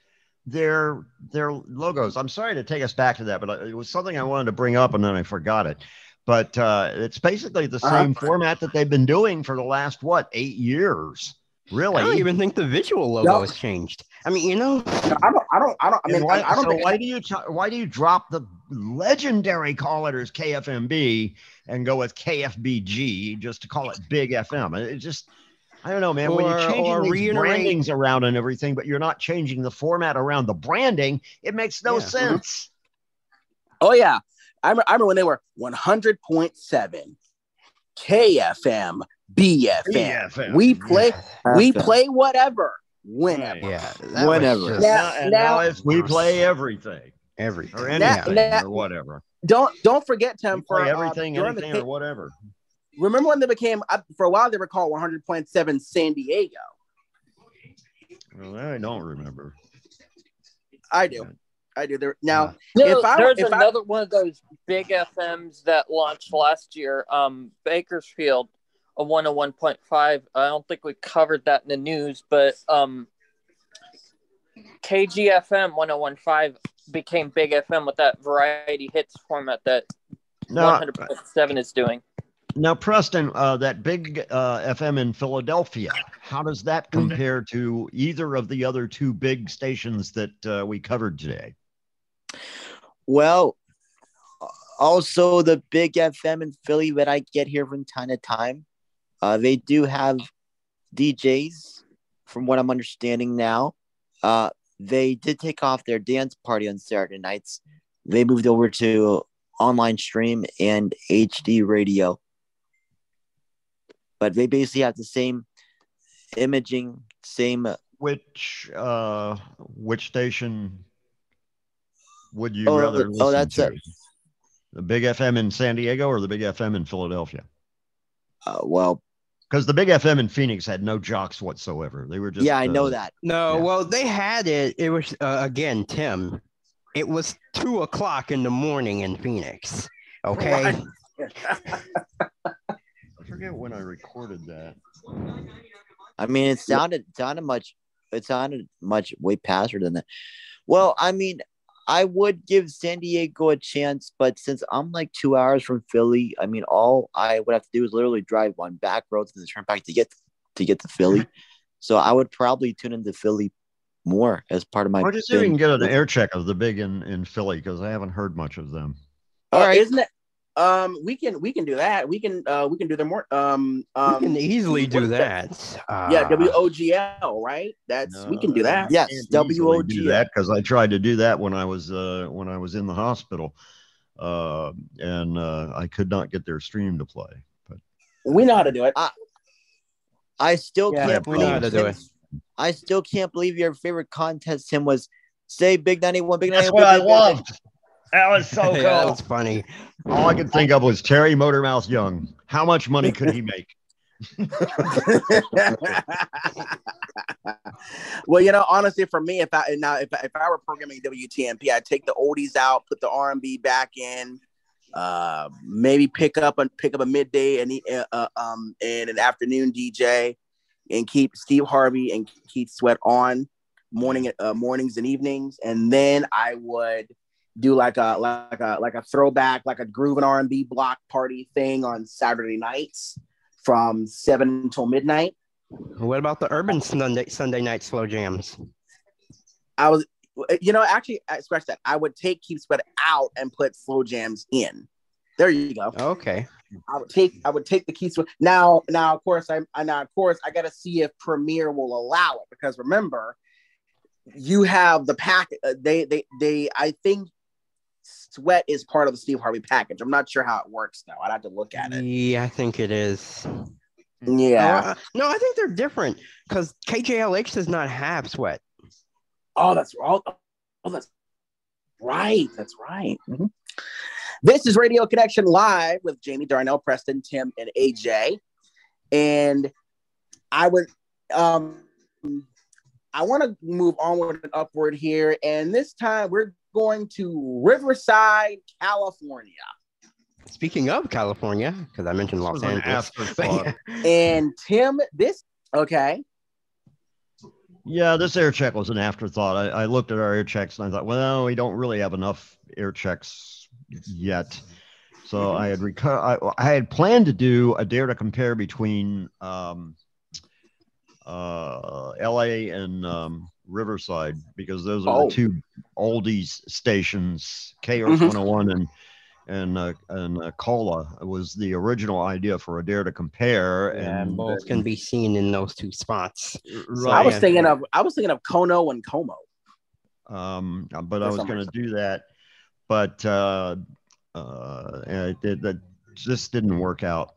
Speaker 5: their their logos? I'm sorry to take us back to that, but it was something I wanted to bring up and then I forgot it. But uh, it's basically the same format that they've been doing for the last what eight years, really.
Speaker 6: I don't even think the visual logo
Speaker 2: No.
Speaker 6: has changed. I mean, you know,
Speaker 2: I don't. I don't. I don't. I mean,
Speaker 5: why,
Speaker 2: I, I don't
Speaker 5: so
Speaker 2: think.
Speaker 5: why do you t- why do you drop the legendary call letters KFMB and go with KFBG just to call it Big FM? It just I don't know, man. when you're changing
Speaker 6: or
Speaker 5: these
Speaker 6: reiterate-
Speaker 5: brandings around and everything, but you're not changing the format around the branding, it makes no
Speaker 6: Yeah.
Speaker 5: sense.
Speaker 2: oh yeah, I remember, I remember when they were one hundred point seven, KFM, BFM.
Speaker 5: BFM.
Speaker 2: We play. We
Speaker 4: FM.
Speaker 2: play whatever, whenever.
Speaker 6: yeah, that
Speaker 4: Whatever.
Speaker 6: Was just
Speaker 2: Now-
Speaker 5: Now, and
Speaker 2: now-
Speaker 5: now it's we play everything
Speaker 6: everything.
Speaker 5: or anything
Speaker 2: now-
Speaker 5: or whatever.
Speaker 2: Don't don't forget
Speaker 5: We
Speaker 2: for
Speaker 5: play
Speaker 2: uh,
Speaker 5: everything,
Speaker 2: during the
Speaker 5: anything,
Speaker 2: K-
Speaker 5: or whatever.
Speaker 2: remember when they became uh, for a while they were called one hundred point seven San Diego.
Speaker 5: Well, I don't remember.
Speaker 2: I do. I do. There now.
Speaker 3: No,
Speaker 2: if I,
Speaker 3: there's
Speaker 2: if I-
Speaker 3: another one of those big FMs that launched last year. Um, Bakersfield, a 101.5. I don't think we covered that in the news, but um, KGFM 101.5 became Big FM with that variety hits format that
Speaker 5: No,
Speaker 3: 100.7 is doing.
Speaker 5: Now, Preston, uh, that big uh, FM in Philadelphia, how does that
Speaker 2: Mm-hmm.
Speaker 5: compare to either of the other two big stations that uh, we covered today?
Speaker 4: Well, also the big FM in Philly that I get here from time to time, uh, they do have DJs, from what I'm understanding now. Uh, they did take off their dance party on Saturday nights. They moved over to online stream and HD radio. But they basically have the same imaging, same.
Speaker 5: Which uh, which station would you
Speaker 4: Oh,
Speaker 5: rather
Speaker 4: oh, that's
Speaker 5: to?
Speaker 4: it.
Speaker 5: The big FM in San Diego or the big FM in Philadelphia?
Speaker 4: Uh, well,
Speaker 5: because the big FM in Phoenix had no jocks whatsoever. They were just
Speaker 4: yeah, I know
Speaker 5: uh,
Speaker 4: that.
Speaker 6: No, well, they had it. It was uh, again, Tim. It was two o'clock in the morning in Phoenix. Okay.
Speaker 5: I forget when I recorded that.
Speaker 4: I mean, it sounded it sounded much it sounded much way faster than that. Well, I mean, I would give San Diego a chance, but since I'm like two hours from Philly, I mean, all I would have to do is literally drive on back roads and then turn back to get to get to Philly. so I would probably tune into Philly more as part of my.
Speaker 5: Or just see if we can get an air check of the big in, in Philly because I haven't heard much of them.
Speaker 2: All right, isn't it? Um, we can we can do that. We can uh we can do them more. Um, um
Speaker 6: can easily do
Speaker 2: what's
Speaker 6: that.
Speaker 2: yeah,
Speaker 6: Uh,
Speaker 2: WOGL, right? That's we can do that.
Speaker 4: Yes,
Speaker 5: Can't do that because I tried to do that when I was uh, when I was in the hospital, uh, and uh, I could not get their stream to play. But
Speaker 2: We know how to do it.
Speaker 4: I, I still
Speaker 2: Yeah,
Speaker 4: can't
Speaker 5: we how
Speaker 4: believe
Speaker 5: to do
Speaker 4: Tim- I still can't believe your favorite contest, Tim, was say Big 91, Big 91.
Speaker 5: That's what I
Speaker 4: Big 91.
Speaker 5: loved. That was so cool.
Speaker 6: yeah, was funny.
Speaker 5: All I could think of was Terry Motormouth Young. How much money could he make?
Speaker 2: well, you know, honestly, for me, if I now if, if I were programming WTMP, I'd take the oldies out, put the R and B back in, uh, maybe pick up and pick up a midday and uh, uh, um and an afternoon DJ, and keep Steve Harvey and Keith Sweat on morning uh, mornings and evenings, and then I would do like a like a like a throwback, like a groove and R and B block party thing on Saturday nights from seven until midnight.
Speaker 6: What about the urban Sunday Sunday night slow jams?
Speaker 2: I was, you know, actually, I scratch that. I would take Keith Sweat out and put slow jams in. There you go.
Speaker 6: Okay.
Speaker 2: I would take, I would take the Keith Sweat. Now, now, of course, I, I now, of course, I got to see if Premiere will allow it because remember, you have the pack. Uh, they, they, they. I think Sweat is part of the Steve Harvey package. I'm not sure how it works though. I'd have to look at it.
Speaker 6: Yeah, I think it is.
Speaker 2: Yeah.
Speaker 6: Uh, no, I think they're different because KJLH does not have sweat.
Speaker 2: Oh, that's oh, oh that's right. That's right. Mhm. This is Radio Connection Live with Jamie Darnell, Preston, Tim, and AJ. And I would um I want to move onward and upward here. And this time we're going to Riverside, California.
Speaker 6: Speaking of California, because I mentioned Los
Speaker 5: was an
Speaker 6: Angeles.
Speaker 2: And Tim, this okay.
Speaker 5: Yeah, this air check was an afterthought. I, I looked at our air checks and I thought, well, we don't really have enough air checks yet. So I had reco- I, I had planned to do a dare to compare between um, uh, LA and um, Riverside because those are
Speaker 2: Oh.
Speaker 5: the two oldies stations, K-Earth
Speaker 2: Mhm.
Speaker 5: 101 and and uh, and uh, Cola was the original idea for a dare to compare, and
Speaker 6: both can be seen in those two spots.
Speaker 2: I was thinking of I was thinking of Kono and Como.
Speaker 5: um, but
Speaker 2: For
Speaker 5: I was going to do that, but uh, uh, it, it, that just didn't work out.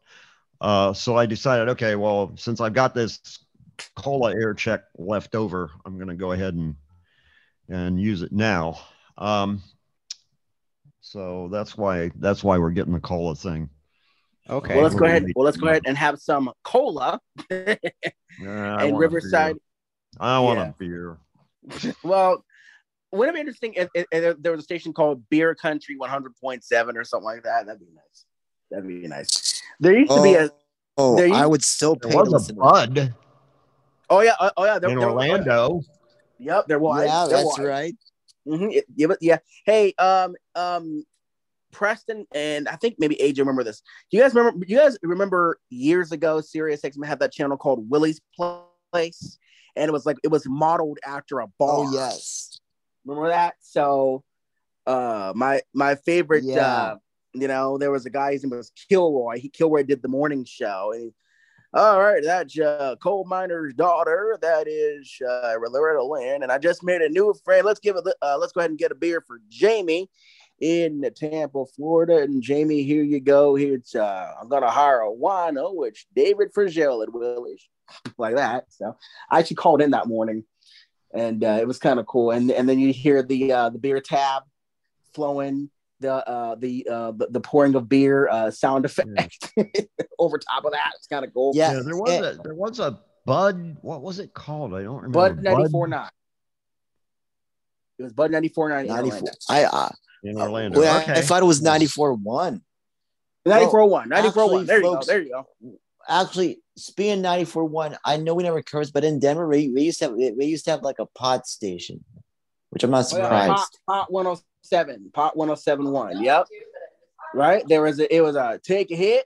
Speaker 5: Uh, so I decided, okay, well, since I've got this cola air check left over, I'm going to go ahead and and use it now. Um, so that's why that's why we're getting the cola thing.
Speaker 6: Okay.
Speaker 2: Well, let's go ahead. Well, let's go ahead and have some cola.
Speaker 5: Yeah,
Speaker 2: and Riverside.
Speaker 5: I want
Speaker 2: Yeah.
Speaker 5: a beer.
Speaker 2: well, wouldn't it be interesting if, if, if there was a station called Beer Country 100.7 or something like that? That'd be nice. That'd be nice. There used to be a.
Speaker 4: Oh,
Speaker 2: there
Speaker 4: I would still
Speaker 5: There
Speaker 4: pay to
Speaker 5: was
Speaker 4: listen
Speaker 5: a
Speaker 4: to
Speaker 5: Bud
Speaker 2: Oh yeah, oh, oh yeah. There,
Speaker 5: in
Speaker 2: there-
Speaker 5: Orlando.
Speaker 2: Yep, there was.
Speaker 4: Yeah,
Speaker 2: there
Speaker 4: that's
Speaker 2: was.
Speaker 4: right.
Speaker 2: hmm Yeah, but yeah. Hey, um, um, Preston and I think maybe AJ remember this. Do you guys remember? You guys remember years ago, Sirius XM had that channel called Willie's Place, and it was like it was modeled after a bar.
Speaker 4: Oh yes.
Speaker 2: Remember that? So, uh, my my favorite,
Speaker 4: Yeah.
Speaker 2: uh, you know, there was a guy. His name was Kilroy. He Kilroy did the morning show. And he, all right, that's uh, coal miner's daughter. That is uh, Loretta Lynn, and I just made a new friend. Let's give it. Uh, let's go ahead and get a beer for Jamie in Tampa, Florida. And Jamie, here you go. Here's uh, I'm gonna hire a wino, which David Fragile at Willie's, like that. So I actually called in that morning and uh, it was kind of cool. And and then you hear the uh, the beer tab flowing, the uh, the, uh, the the pouring of beer uh, sound effect over top of that. It's kind of cool.
Speaker 5: Yeah, there was a there was a Bud. What was it called? I don't remember.
Speaker 2: Bud ninety four nine. It was Bud ninety four nine.
Speaker 4: 94. I uh,
Speaker 5: in Orlando.
Speaker 4: well, I-
Speaker 5: okay.
Speaker 4: I thought it was 94 1.
Speaker 2: 94-1, 94-1. There you go, there you go.
Speaker 4: Actually, speaking 94 1, I know we never covers, but in Denver, we, we used to have we used to have like a pod station, which I'm not
Speaker 2: Oh, yeah,
Speaker 4: surprised.
Speaker 2: Pot, pot 107, pot 1071. Yep. Right? There was a, it was a take a hit,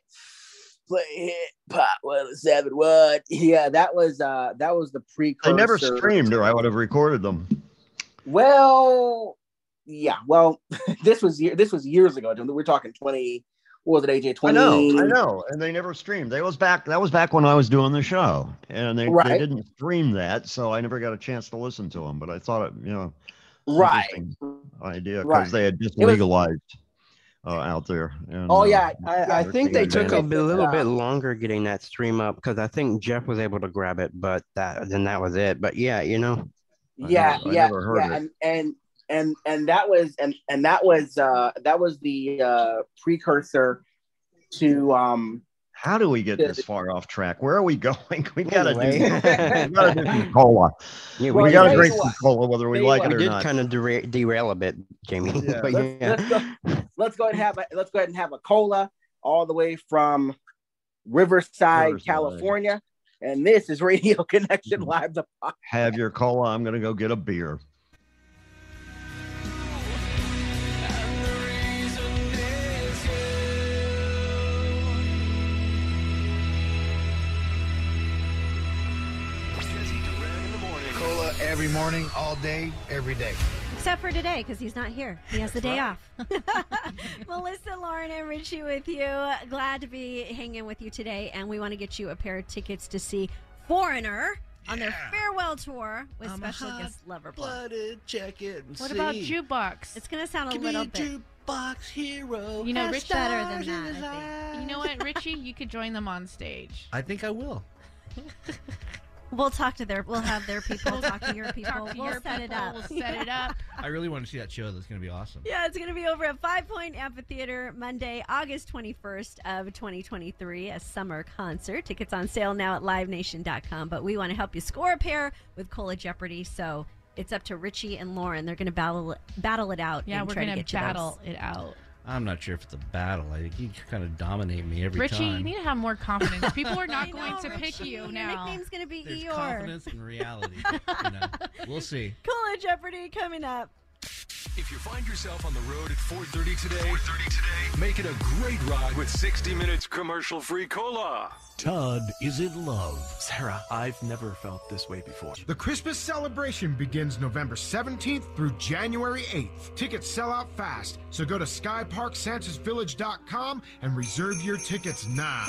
Speaker 2: play a hit, pot 1071. Yeah, that was uh that was the
Speaker 5: They
Speaker 2: precursor.
Speaker 5: never streamed, or I would have recorded them.
Speaker 2: Well, yeah. Well, this was year this was years ago. We're talking 20 what was it, AJ? 20
Speaker 5: I know, I know, and they never streamed. They was back. That was back when I was doing the show, and they, they didn't stream that, so I never got a chance to listen to them. But I thought it, you know,
Speaker 2: Right.
Speaker 5: idea because
Speaker 2: Right.
Speaker 5: they had just
Speaker 2: It was-
Speaker 5: legalized uh, out there. And,
Speaker 2: Oh
Speaker 5: uh,
Speaker 2: yeah, I,
Speaker 6: I think they took a
Speaker 2: advantage.
Speaker 6: little bit
Speaker 2: Uh,
Speaker 6: longer getting that stream up because I think Jeff was able to grab it, but that then that was it. But yeah, you know,
Speaker 2: yeah
Speaker 5: never- I
Speaker 2: yeah
Speaker 5: never heard
Speaker 2: yeah
Speaker 5: it.
Speaker 2: and and and and that was and and that was uh that was the uh precursor to um
Speaker 5: How do we get this far off track? Where are we going? We gotta do,
Speaker 6: Anyway.
Speaker 5: gotta do some cola.
Speaker 6: Yeah,
Speaker 5: we
Speaker 6: we
Speaker 5: gotta
Speaker 6: did-
Speaker 5: drink some cola whether we
Speaker 2: Tell you
Speaker 5: like
Speaker 2: what,
Speaker 5: it
Speaker 6: we
Speaker 5: or
Speaker 6: did
Speaker 5: not.
Speaker 6: kind of dera- derail a bit, Jamie.
Speaker 5: Yeah.
Speaker 6: but
Speaker 2: let's,
Speaker 6: yeah.
Speaker 2: let's go let's go ahead and have a let's go ahead and have a cola all the way from Riverside,
Speaker 5: Riverside.
Speaker 2: California. And this is Radio Connection mm-hmm. Live the podcast.
Speaker 5: Have your cola. I'm gonna go get a beer.
Speaker 10: Every morning, all day, every day.
Speaker 68: Except for today, because he's not here. He has the day off. Melissa, Lauren, and Richie with you. Glad to be hanging with you today. And we want to get you a pair of tickets to see Foreigner on their farewell tour with
Speaker 10: I'm
Speaker 68: special
Speaker 10: hot
Speaker 68: guest Loverboy.
Speaker 10: Blooded, check it and
Speaker 64: What
Speaker 10: see.
Speaker 64: about jukebox?
Speaker 68: It's going to sound a
Speaker 10: Give
Speaker 68: little
Speaker 10: me
Speaker 68: bit.
Speaker 10: jukebox hero.
Speaker 64: You know,
Speaker 10: has
Speaker 64: Rich
Speaker 68: better than that, I
Speaker 10: eyes.
Speaker 64: You know what, Richie? You could join them on stage.
Speaker 10: I think I will.
Speaker 68: We'll talk to their, we'll have their people talk to your people.
Speaker 64: To
Speaker 68: we'll
Speaker 64: your
Speaker 68: set it up.
Speaker 64: We'll set it up.
Speaker 10: I really want to see that show. That's going to be awesome.
Speaker 68: Yeah, it's going to be over at Five Point Amphitheater Monday, August 21st of 2023, a summer concert. Tickets on sale now at livenation.com, but we want to help you score a pair with Cola Jeopardy. So it's up to Richie and Lauren. They're going to battle battle it out.
Speaker 64: Yeah,
Speaker 68: and
Speaker 64: we're gonna
Speaker 68: to those.
Speaker 64: battle it out.
Speaker 10: I'm not sure if it's a battle. I think you kind of dominate me every
Speaker 64: Richie,
Speaker 10: time.
Speaker 64: Richie, you need to have more confidence. People are not going
Speaker 68: know,
Speaker 64: to pick
Speaker 68: Richie,
Speaker 64: you
Speaker 68: your
Speaker 64: now.
Speaker 68: nickname's going to be
Speaker 10: There's
Speaker 68: Eeyore.
Speaker 10: confidence in reality. you know, we'll see.
Speaker 68: Cola Jeopardy coming up.
Speaker 1: If you find yourself on the road at 4:30 today, 4:30 today, make it a great ride with 60 minutes commercial-free cola. Todd is in love.
Speaker 69: Sarah, I've never felt this way before.
Speaker 56: The Christmas celebration begins November 17th through January 8th. Tickets sell out fast, so go to skyparksantasvillage.com and reserve your tickets now.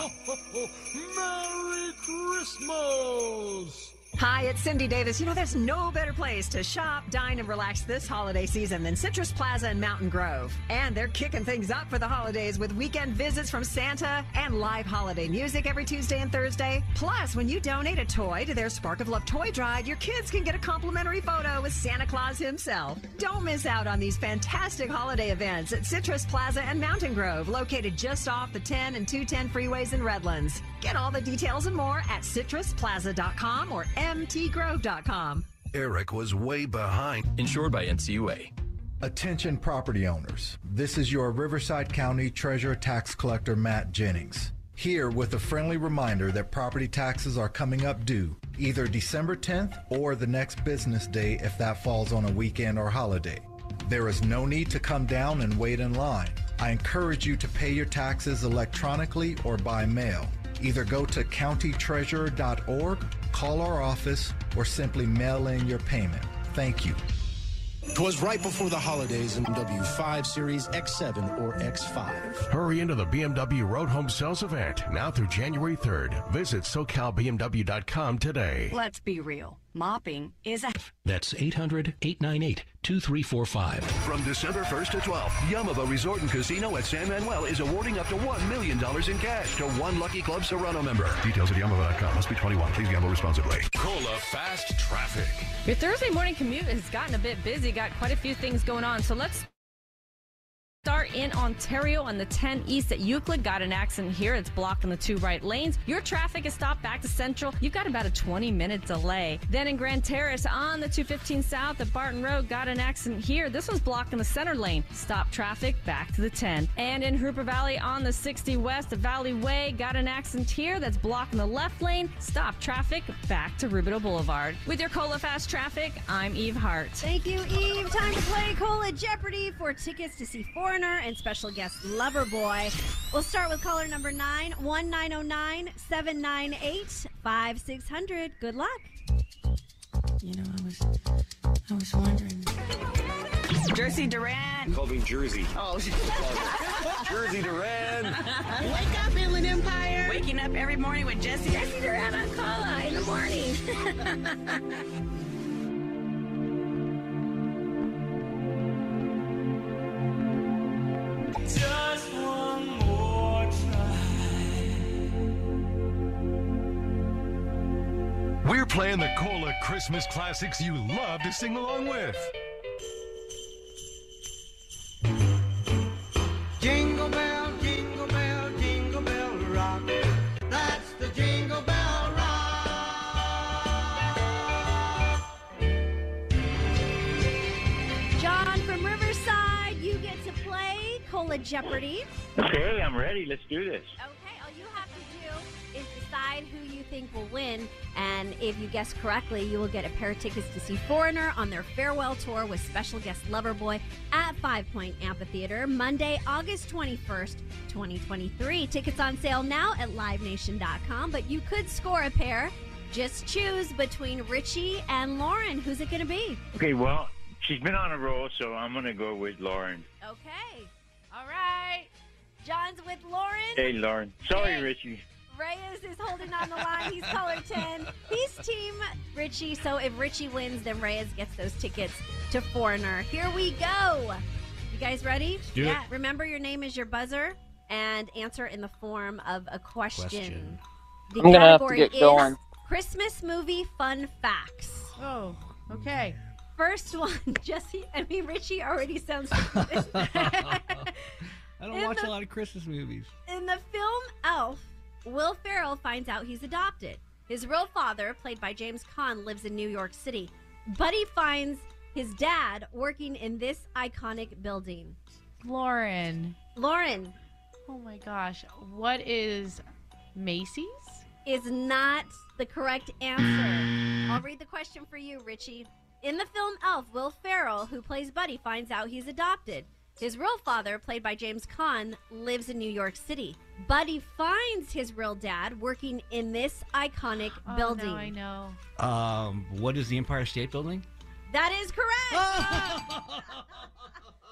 Speaker 56: Merry Christmas!
Speaker 70: Hi, it's Cindy Davis. You know, there's no better place to shop, dine, and relax this holiday season than Citrus Plaza in Mountain Grove. And they're kicking things up for the holidays with weekend visits from Santa and live holiday music every Tuesday and Thursday. Plus, when you donate a toy to their Spark of Love toy drive, your kids can get a complimentary photo with Santa Claus himself. Don't miss out on these fantastic holiday events at Citrus Plaza and Mountain Grove, located just off the 10 and 210 freeways in Redlands. Get all the details and more at citrusplaza.com or mtgrove.com.
Speaker 48: Eric was way behind.
Speaker 71: Insured by NCUA.
Speaker 72: Attention property owners. This is your Riverside County Treasurer Tax Collector Matt Jennings. Here with a friendly reminder that property taxes are coming up due either December 10th or the next business day if that falls on a weekend or holiday. There is no need to come down and wait in line. I encourage you to pay your taxes electronically or by mail. Either go to countytreasurer.org, call our office, or simply mail in your payment. Thank you.
Speaker 64: Twas right before the holidays in W5 Series X7 or X5.
Speaker 48: Hurry into the BMW Road Home Sales event now through January 3rd. Visit SoCalBMW.com today.
Speaker 70: Let's be real. Mopping is a.
Speaker 73: That's 800 898 2345.
Speaker 48: From December 1st to 12th, Yamava Resort and Casino at San Manuel is awarding up to $1 million in cash to one Lucky Club Serrano member. Details at Yamava.com. Must be 21. Please gamble responsibly. Cola Fast Traffic.
Speaker 74: Your Thursday morning commute has gotten a bit busy, got quite a few things going on. So let's start in Ontario on the 10 east at Euclid. Got an accident here. It's blocking the two right lanes. Your traffic is stopped back to Central. You've got about a 20 minute delay. Then in Grand Terrace on the 215 south at Barton Road, got an accident here. This one's blocking the center lane. Stop traffic back to the 10. And in Jurupa Valley on the 60 west at Valley Way, got an accident here that's blocking the left lane. Stop traffic back to Rubidoux Boulevard. With your Cola Fast Traffic, I'm Eve Hart.
Speaker 68: Thank you, Eve. Time to play Cola Jeopardy for tickets to see Foreigner and special guest Loverboy. We'll start with caller number nine one nine zero nine seven nine eight five six hundred. Good luck.
Speaker 59: You know, I was, I was wondering.
Speaker 70: Jersey Duran.
Speaker 75: Called me Jersey.
Speaker 70: Oh,
Speaker 75: Jersey Duran.
Speaker 70: Wake up, Inland Empire. Waking up every morning with Jesse. Jesse Duran on call in the morning.
Speaker 48: We're playing the Cola Christmas classics you love to sing along with.
Speaker 57: Jingle bell,
Speaker 68: Jeopardy.
Speaker 63: Okay, I'm ready. Let's do this.
Speaker 68: Okay, all you have to do is decide who you think will win, and if you guess correctly, you will get a pair of tickets to see Foreigner on their farewell tour with special guest Loverboy at Five Point Amphitheater, Monday, August 21st, 2023. Tickets on sale now at livenation.com, but you could score a pair. Just choose between Richie and Lauren. Who's it going to be?
Speaker 63: Okay, well, she's been on a roll, so I'm going to go with Lauren.
Speaker 68: Okay. All right. John's with Lauren.
Speaker 63: Hey, Lauren. Sorry, Richie.
Speaker 68: Reyes is holding on the line. He's color 10. He's team Richie. So if Richie wins, then Reyes gets those tickets to Foreigner. Here we go. You guys ready?
Speaker 76: do it.
Speaker 68: Remember, your name is your buzzer and answer in the form of a question.
Speaker 76: Question.
Speaker 68: The
Speaker 77: I'm gonna have to
Speaker 68: category
Speaker 77: get
Speaker 68: is
Speaker 77: going.
Speaker 68: Christmas movie fun facts.
Speaker 78: Oh, okay.
Speaker 68: First one, Jesse. I mean, Richie already sounds.
Speaker 76: I don't
Speaker 68: In
Speaker 76: watch
Speaker 68: the-
Speaker 76: a lot of Christmas movies.
Speaker 68: In the film Elf, Will Ferrell finds out he's adopted. His real father, played by James Caan, lives in New York City. Buddy finds his dad working in this iconic building.
Speaker 78: Lauren.
Speaker 68: Lauren
Speaker 78: Oh my gosh. What is Macy's?
Speaker 68: is not the correct answer. I'll read the question for you, Richie. In the film Elf, Will Ferrell, who plays Buddy, finds out he's adopted. His real father, played by James Caan, lives in New York City. Buddy finds his real dad working in this iconic
Speaker 78: Oh,
Speaker 68: building.
Speaker 78: now I know.
Speaker 76: Um, what is the Empire State Building?
Speaker 68: That is correct.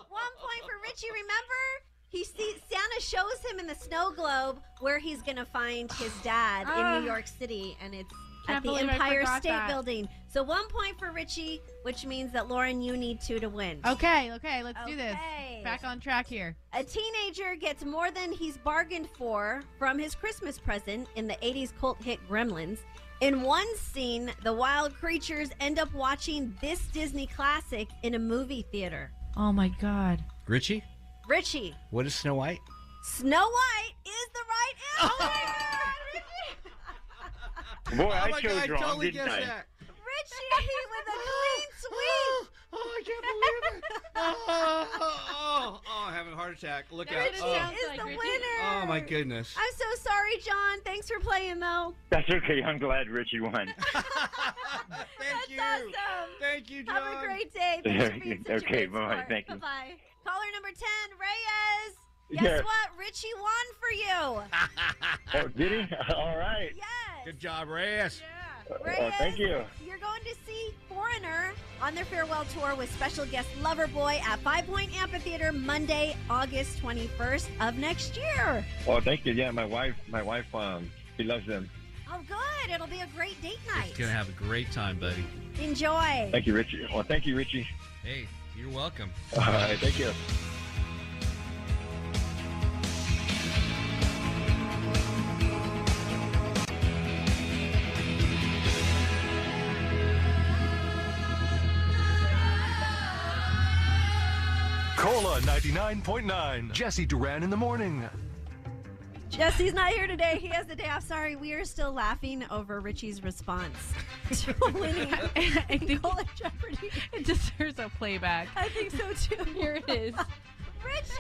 Speaker 68: One point for Richie. Remember, he sees Santa shows him in the snow globe where he's gonna find his dad in
Speaker 78: Ah.
Speaker 68: New York City, and it's
Speaker 78: Can't
Speaker 68: at the Empire State
Speaker 78: that.
Speaker 68: Building. So one point for Richie, which means that Lauren, you need two to win.
Speaker 78: Okay, okay, let's do this. Back on track here.
Speaker 68: A teenager gets more than he's bargained for from his Christmas present in the 80s cult hit Gremlins. In one scene, the wild creatures end up watching this Disney classic in a movie theater.
Speaker 78: Oh my god.
Speaker 76: Richie?
Speaker 68: Richie,
Speaker 76: What is Snow White?
Speaker 68: Snow White is the right answer.
Speaker 63: Oh Boy, oh I
Speaker 76: Oh my
Speaker 63: chose
Speaker 76: God, I
Speaker 63: wrong,
Speaker 76: totally
Speaker 63: didn't
Speaker 76: guessed
Speaker 63: I?
Speaker 76: that.
Speaker 68: Richie with a clean sweep.
Speaker 76: oh, I can't believe it. oh, oh, oh! I'm having a heart attack. Look out.
Speaker 68: Richie
Speaker 76: Oh.
Speaker 68: is the winner.
Speaker 76: oh, my goodness.
Speaker 68: I'm so sorry, John. Thanks for playing, though.
Speaker 63: That's okay. I'm glad Richie won.
Speaker 76: Thank
Speaker 68: you. Awesome.
Speaker 76: Thank you, John.
Speaker 68: Have a great day. Thanks for being such
Speaker 63: Okay,
Speaker 68: a great
Speaker 63: bye-bye.
Speaker 68: sport.
Speaker 63: Thank you.
Speaker 68: Bye-bye. Caller number 10, Reyes. Guess
Speaker 63: Yes.
Speaker 68: what? Richie won for you.
Speaker 63: oh, did he? All right.
Speaker 68: Yes.
Speaker 76: Good job, Reyes.
Speaker 63: Oh, thank you.
Speaker 68: You're going to see Foreigner on their farewell tour with special guest Loverboy at Five Point Amphitheater Monday, August 21st of next year.
Speaker 63: Oh, thank you. Yeah, my wife, my wife, um, she loves them.
Speaker 68: Oh, good. It'll be a great date night.
Speaker 76: She's gonna have a great time, buddy.
Speaker 68: Enjoy.
Speaker 63: Thank you, Richie. Well, thank you, Richie.
Speaker 76: Hey, you're welcome.
Speaker 63: All right, thank you.
Speaker 48: Cola 99.9. Jesse Duran in the morning.
Speaker 68: Jesse's not here today. He has the day off. Sorry, we are still laughing over Richie's response to winning.
Speaker 78: I think Jeopardy. It deserves a playback.
Speaker 68: I think so too.
Speaker 78: Here it is.
Speaker 68: Richie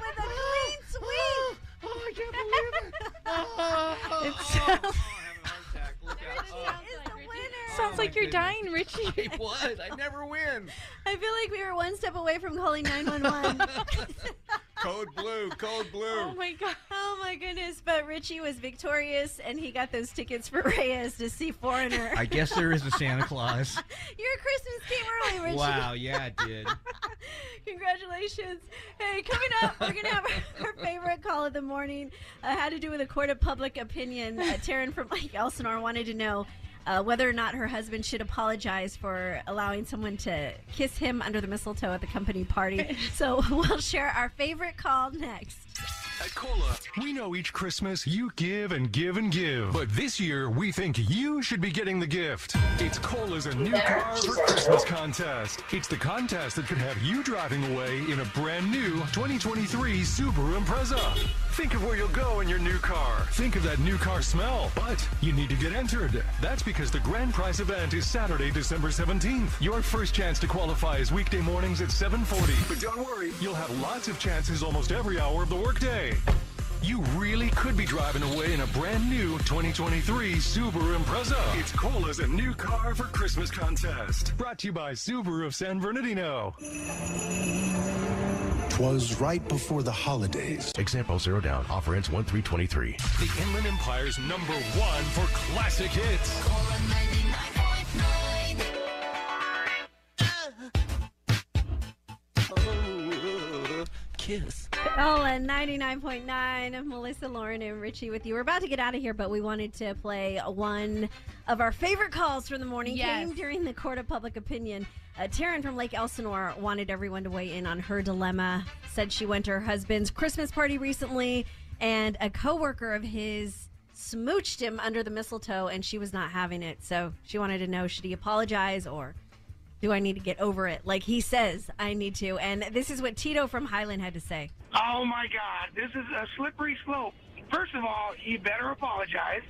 Speaker 68: with a clean sweep.
Speaker 76: Oh, I can't believe it.
Speaker 78: It sounds, Oh. sounds like you're dying, Richie.
Speaker 76: I was. I never win.
Speaker 68: I feel like we were one step away from calling 911.
Speaker 76: Code blue. Code blue.
Speaker 68: Oh my god. Oh my goodness. But Richie was victorious and he got those tickets for Reyes to see Foreigner.
Speaker 76: I guess there is a Santa Claus.
Speaker 68: Your Christmas came early, Richie.
Speaker 76: Wow. Yeah, it did.
Speaker 68: Congratulations. Hey, coming up, we're going to have our, our favorite call of the morning. Uh, had to do with a court of public opinion. Uh, Taryn from Lake Elsinore wanted to know uh, whether or not her husband should apologize for allowing someone to kiss him under the mistletoe at the company party. so we'll share our favorite call next.
Speaker 48: At Cola, we know each Christmas you give and give and give. But this year, we think you should be getting the gift. It's Cola's A New Car for Christmas contest. It's the contest that could have you driving away in a brand new 2023 Subaru Impreza. Think of where you'll go in your new car. Think of that new car smell. But you need to get entered. That's because the grand prize event is Saturday, December 17th. Your first chance to qualify is weekday mornings at 740. But don't worry, you'll have lots of chances almost every hour of the workday. You really could be driving away in a brand new 2023 Subaru Impreza. It's Cola's a new car for Christmas contest. Brought to you by Subaru of San Bernardino.
Speaker 64: Twas right before the holidays.
Speaker 71: Example zero down. Offer ends 1 323.
Speaker 48: The Inland Empire's number one for classic hits.
Speaker 76: Kiss.
Speaker 68: Oh, and 99.9, Melissa, Lauren, and Richie with you. We're about to get out of here, but we wanted to play one of our favorite calls from the morning.
Speaker 78: Yes.
Speaker 68: Came during the court of public opinion. Uh, Taryn from Lake Elsinore wanted everyone to weigh in on her dilemma. Said she went to her husband's Christmas party recently, and a coworker of his smooched him under the mistletoe, and she was not having it. So she wanted to know should he apologize or do I need to get over it? Like he says I need to. And this is what Tito from Highland had to say.
Speaker 79: Oh my God, this is a slippery slope. First of all, he better apologize.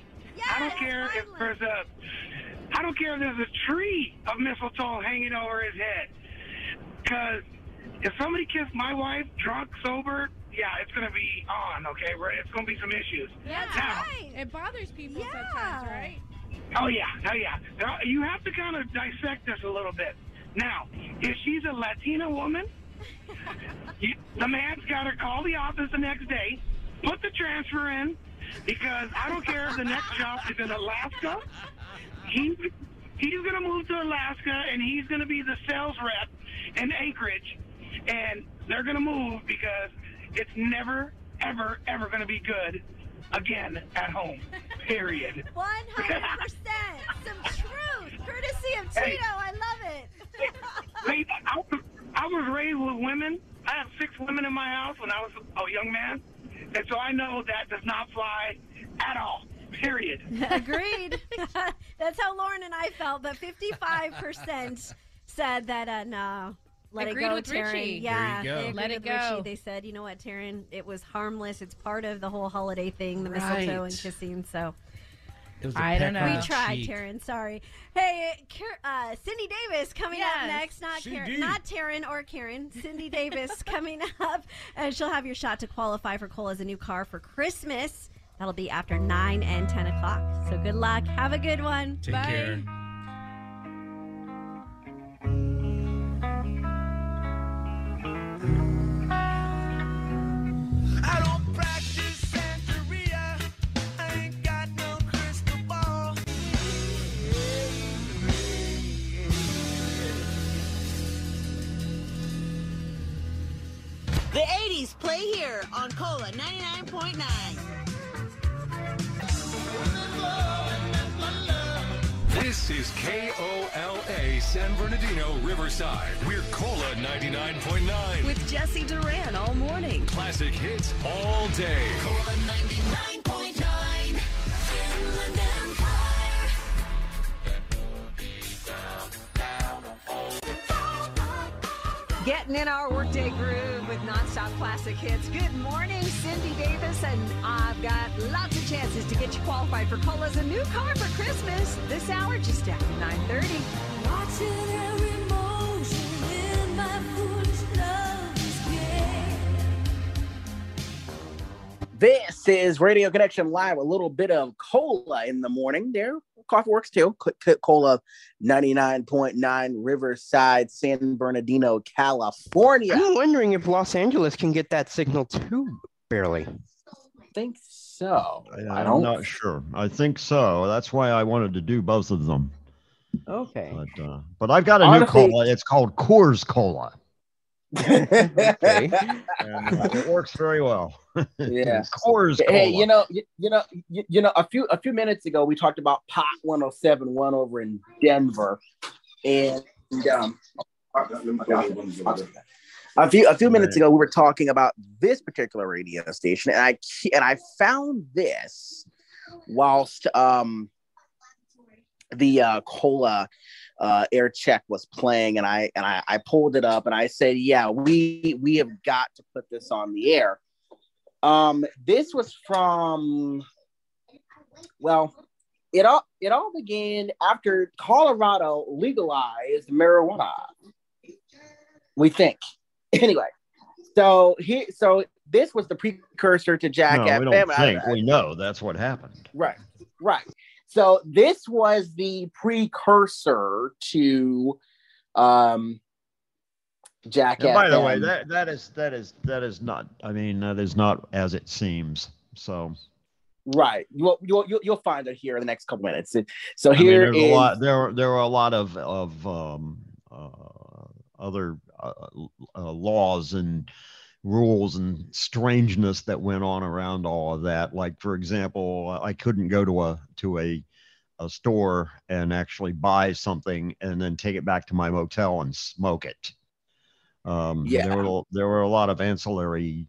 Speaker 79: I don't care if there's a, I don't care if there's a tree of mistletoe hanging over his head. Because if somebody kissed my wife, drunk, sober, yeah, it's gonna be on. Okay, Right? it's gonna be some issues.
Speaker 78: Yeah,
Speaker 79: Now-
Speaker 78: It bothers people sometimes, right?
Speaker 79: Oh yeah, oh yeah. Now, you have to kind of dissect this a little bit. Now, if she's a Latina woman, you, the man's got to call the office the next day, put the transfer in, because I don't care if the next job is in Alaska. He he's going to move to Alaska, and he's going to be the sales rep in Anchorage, and they're going to move because it's never, ever, ever going to be good again at home. Period.
Speaker 68: 100%. Some truth. Courtesy of Tito.
Speaker 79: Hey.
Speaker 68: I love it.
Speaker 79: Hey, I, was- I was raised with women. I have six women in my house when I was a young man, and so I know that does not fly at all. Period.
Speaker 68: Agreed. That's how Lauren and I felt, but 55% said that, uh, no. Let
Speaker 78: Agreed
Speaker 68: it go,
Speaker 78: with
Speaker 68: Taryn.
Speaker 78: Richie.
Speaker 68: Yeah,
Speaker 78: There you go.
Speaker 68: they
Speaker 78: Let it go.
Speaker 68: Richie. They said, you know what, Taryn, it was harmless. It's part of the whole holiday thing, the
Speaker 78: Right.
Speaker 68: mistletoe and kissing. So
Speaker 78: was a
Speaker 80: I don't know.
Speaker 68: We tried,
Speaker 78: cheek.
Speaker 68: Taryn. Sorry. Hey, Car- uh, Cindy Davis coming up next. Not Karen, not Taryn or Karen. Cindy Davis coming up, and she'll have your shot to qualify for Cola's a new car for Christmas. That'll be after nine and ten o'clock. So good luck. Have a good one.
Speaker 78: Take
Speaker 68: Bye.
Speaker 78: care.
Speaker 10: I don't
Speaker 48: on Cola 99.9.
Speaker 81: This is KOLA San Bernardino Riverside. We're Cola 99.9.
Speaker 70: With Jesse Duran all morning.
Speaker 81: Classic hits all day.
Speaker 70: Getting in our workday groove with nonstop classic hits. Good morning, Cindy Davis, and I've got lots of chances to get you qualified for Cola's a new car for Christmas. This hour just after 9:30.
Speaker 2: This is Radio Connection Live. A little bit of cola in the morning. There, coffee works too. Click, click cola, ninety nine point nine Riverside, San Bernardino, California.
Speaker 6: I'm wondering if Los Angeles can get that signal too. Barely.
Speaker 2: I think so.
Speaker 5: I,
Speaker 2: I don't-
Speaker 5: am not sure. I think so. That's why I wanted to do both of them.
Speaker 6: Okay.
Speaker 5: But, uh, but I've got a
Speaker 2: Honestly-
Speaker 5: new cola. It's called Coors Cola.
Speaker 6: Okay.
Speaker 5: And, uh, it works very well.
Speaker 2: Yeah.
Speaker 5: Coors Cola.
Speaker 2: Hey, you know, you, you know, you, you know, a few a few minutes ago we talked about Pot 107.1 over in Denver, and um, a few a few minutes ago we were talking about this particular radio station, and I and I found this whilst um the uh, cola uh, air check was playing, and I and I, I pulled it up, and I said, "Yeah, we we have got to put this on the air." Um, this was from, well, it all it all began after Colorado legalized marijuana. We think, anyway. So he so this was the precursor to Jack
Speaker 5: no, we don't think. We know that's what happened.
Speaker 2: Right, right. So this was the precursor to um Jack
Speaker 5: And by the way, that that is that is that is not. I mean, that is not as it seems. So
Speaker 2: right. You'll, you'll you'll find it here in the next couple minutes. So
Speaker 5: I mean,
Speaker 2: here is
Speaker 5: a lot. There there were a lot of of um, uh, other uh, uh, laws and rules and strangeness that went on around all of that. Like for example, I couldn't go to a to a a store and actually buy something and then take it back to my motel and smoke it. Um,
Speaker 2: Yeah.
Speaker 5: there were there were a lot of ancillary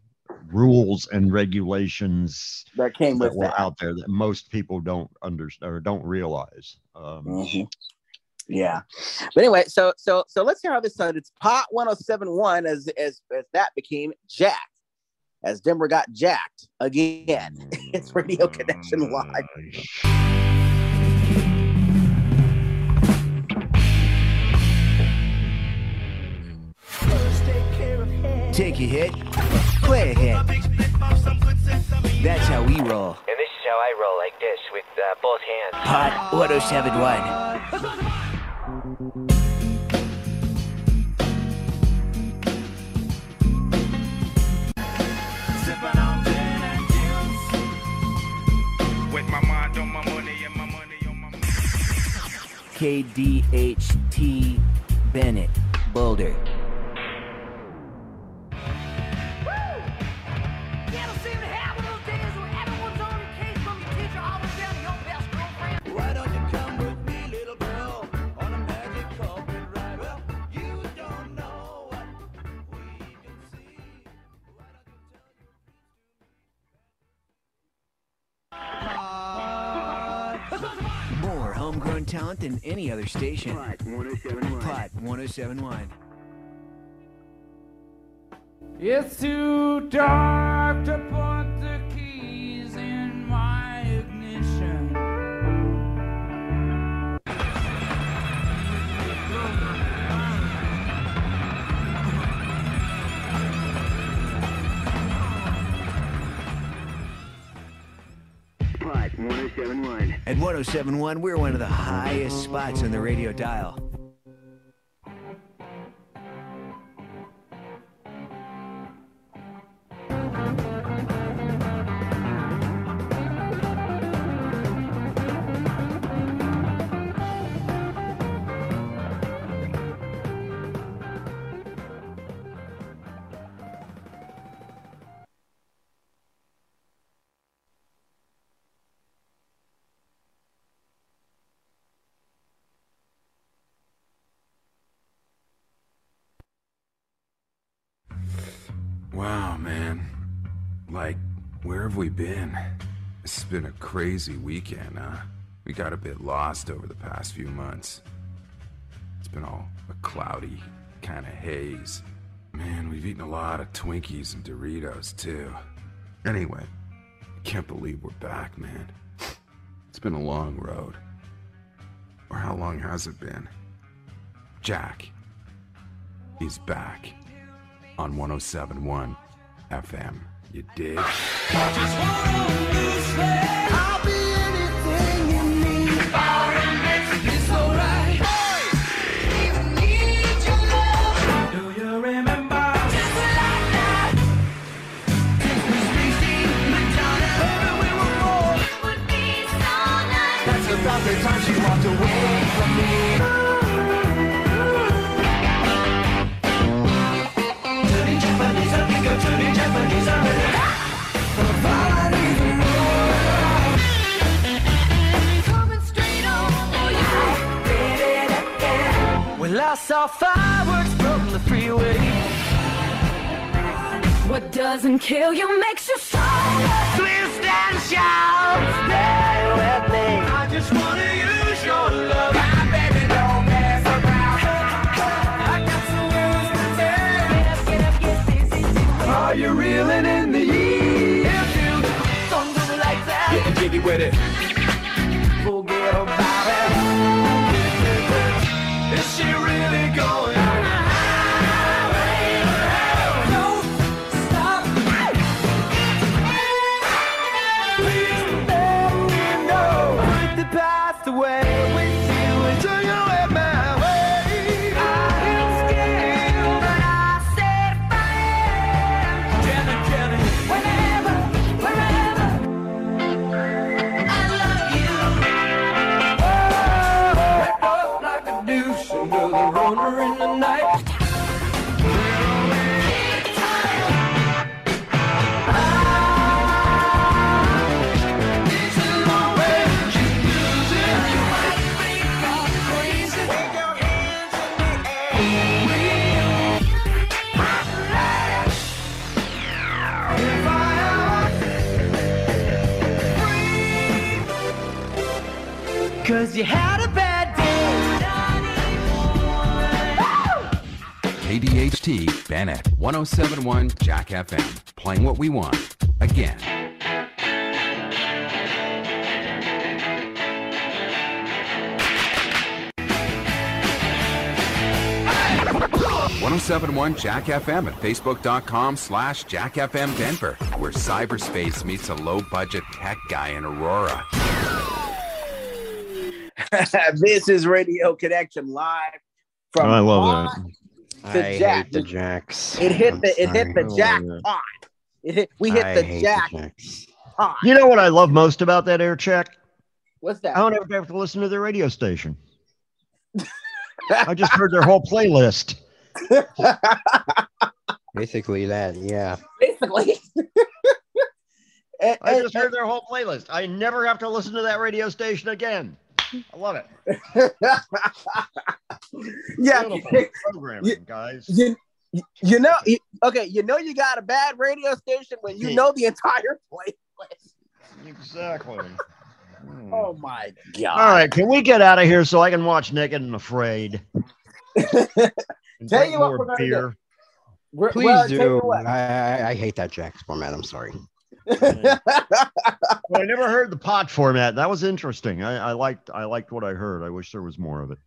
Speaker 5: rules and regulations
Speaker 2: that came
Speaker 5: that
Speaker 2: with
Speaker 5: were
Speaker 2: that.
Speaker 5: out there that most people don't understand or don't realize. Um,
Speaker 2: Mhm. Yeah. But anyway, so so so let's hear how this sounded. It's pot 1071 as as as that became jacked. As Denver got jacked again. it's Radio Connection Live.
Speaker 67: Take a hit, play a hit. That's how we roll.
Speaker 82: And this is how I roll like this with uh, both hands.
Speaker 67: Pot 1071. KDHT Bennett Boulder. Talent than any other station. Pot 1071. Pot 1071.
Speaker 10: It's too dark to put the
Speaker 67: 1071. At 1071, we're one of the highest spots on the radio dial.
Speaker 81: Have we been? It's been a crazy weekend, huh? We got a bit lost over the past few months. It's been all a cloudy kind of haze. Man, we've eaten a lot of Twinkies and Doritos, too. Anyway, I can't believe we're back, man. It's been a long road. Or how long has it been? Jack. is back on 1071 FM. You dig?
Speaker 10: Saw fireworks from the freeway.
Speaker 31: What doesn't kill you makes you stronger.
Speaker 10: Please stand shout. Stay with me. I just wanna use your love. My baby, don't mess around. I got some words to tell. Get up, get up, get busy, Are you reeling in the heat? If you don't do it like that, get jiggy with it. Forget about it. Is she really Cause you had a bad day.
Speaker 81: KDHT Bennett 1071 Jack FM. Playing what we want. Again. One zero seven one Jack FM at Facebook.com slash Jack FM Denver, where cyberspace meets a low budget tech guy in Aurora.
Speaker 2: this is Radio Connection live from oh,
Speaker 5: I love that.
Speaker 2: to
Speaker 6: I
Speaker 2: Jack.
Speaker 6: hate the Jacks.
Speaker 2: It hit the it hit the
Speaker 6: sorry.
Speaker 2: jackpot. Oh, it hit we hit
Speaker 6: I
Speaker 2: the
Speaker 6: hate the
Speaker 2: jack
Speaker 6: Jacks.
Speaker 5: You know what I love most about that air check?
Speaker 2: What's that?
Speaker 5: I don't ever have to listen to their radio station. I just heard their whole playlist.
Speaker 6: Basically that, yeah.
Speaker 2: Basically.
Speaker 5: I just heard their whole playlist. I never have to listen to that radio station again. I love it.
Speaker 2: yeah,
Speaker 5: Beautiful programming, guys.
Speaker 2: You, you know, you, okay, you know you got a bad radio station when you know the entire playlist.
Speaker 5: Exactly. Hmm.
Speaker 2: Oh my god!
Speaker 5: All right, can we get out of here so I can watch Naked and Afraid? And
Speaker 2: Tell you what we're gonna do.
Speaker 5: beer.
Speaker 2: We're-
Speaker 6: Please
Speaker 2: well,
Speaker 6: do. I, I, I hate that Jacks format. I'm sorry.
Speaker 5: Well, I never heard the pot format. That was interesting. I, I liked I liked what I heard. I wish there was more of it.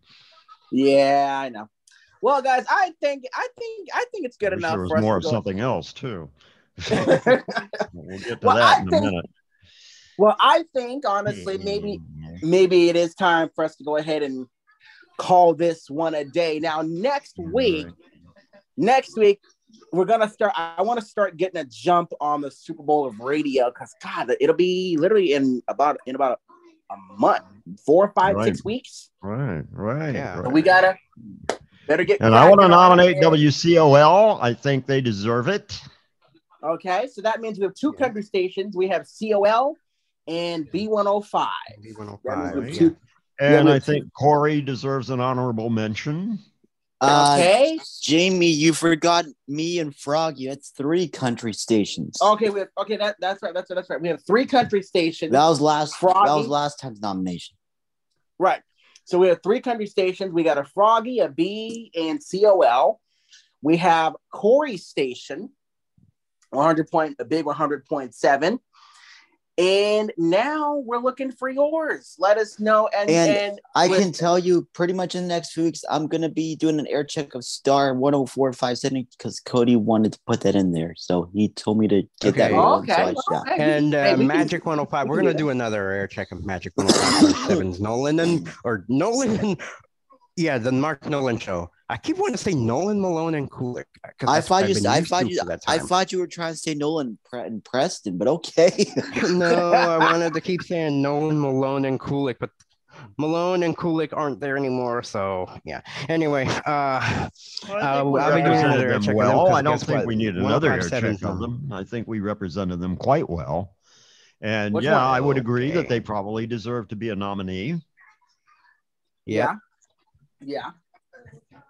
Speaker 2: Yeah, I know. Well, guys, I think I think I think it's good
Speaker 5: I wish
Speaker 2: enough
Speaker 5: there was
Speaker 2: for us
Speaker 5: more
Speaker 2: to
Speaker 5: of
Speaker 2: go-
Speaker 5: something else too. we'll get to
Speaker 2: Well,
Speaker 5: that
Speaker 2: I
Speaker 5: in a minute.
Speaker 2: Well, I think honestly, maybe maybe it is time for us to go ahead and call this one a day. Now, next week, next week, we're gonna start. I want to start getting a jump on the Super Bowl of radio because God, it'll be literally in about in about a month, four, five, six
Speaker 5: Right.
Speaker 2: weeks.
Speaker 5: Right, right.
Speaker 2: So
Speaker 5: right.
Speaker 2: we gotta better get.
Speaker 5: And I want to nominate
Speaker 2: it.
Speaker 5: WCOL. I think they deserve it.
Speaker 2: Okay, so that means we have two country stations. We have COL and B105. That means we two-
Speaker 5: And I think Corey deserves an honorable mention.
Speaker 4: Uh,
Speaker 2: Okay.
Speaker 4: Jamie, you forgot me and Froggy. That's three country stations.
Speaker 2: Okay, we have, okay, that, that's right. That's right. That's right. We have three country stations.
Speaker 4: That was last. That was last time's nomination.
Speaker 2: Right. So we have three country stations. We got a Froggy, a B, and COL. We have Corey Station, 100 point, a big 100.7. And now we're looking for yours. Let us know. And,
Speaker 4: And,
Speaker 2: and,
Speaker 4: I
Speaker 2: with-
Speaker 4: can tell you pretty much in the next few weeks, I'm gonna be doing an air check of Star 104.57 because Cody wanted to put that in there, so he told me to get that.
Speaker 6: Okay.
Speaker 4: rolling, so
Speaker 2: Okay,
Speaker 4: I shot.
Speaker 2: okay.
Speaker 6: And
Speaker 2: Hey,
Speaker 6: uh,
Speaker 2: we can-
Speaker 6: Magic 105. We're gonna
Speaker 2: do
Speaker 6: do another air check of Magic 105.7's Nolan and or Nolan and yeah, the Mark Nolan show. I keep wanting to say Nolan Malone and Kulik. 'cause
Speaker 4: I thought
Speaker 6: I've
Speaker 4: you. I thought you. I thought you were trying to say Nolan Pre- and Preston, but okay.
Speaker 6: no, I wanted to keep saying Nolan Malone and Kulik, but Malone and Kulik aren't there anymore. So yeah. Anyway, uh, uh, I'll be doing
Speaker 5: represented
Speaker 6: another
Speaker 5: them well.
Speaker 6: them, 'cause
Speaker 5: I don't think
Speaker 6: what?
Speaker 5: we need another air check on
Speaker 6: done.
Speaker 5: them. I think we represented them quite well. And
Speaker 2: Which
Speaker 5: yeah,
Speaker 2: one?
Speaker 5: I would agree that they probably deserve to be a nominee.
Speaker 2: Yeah. Yeah.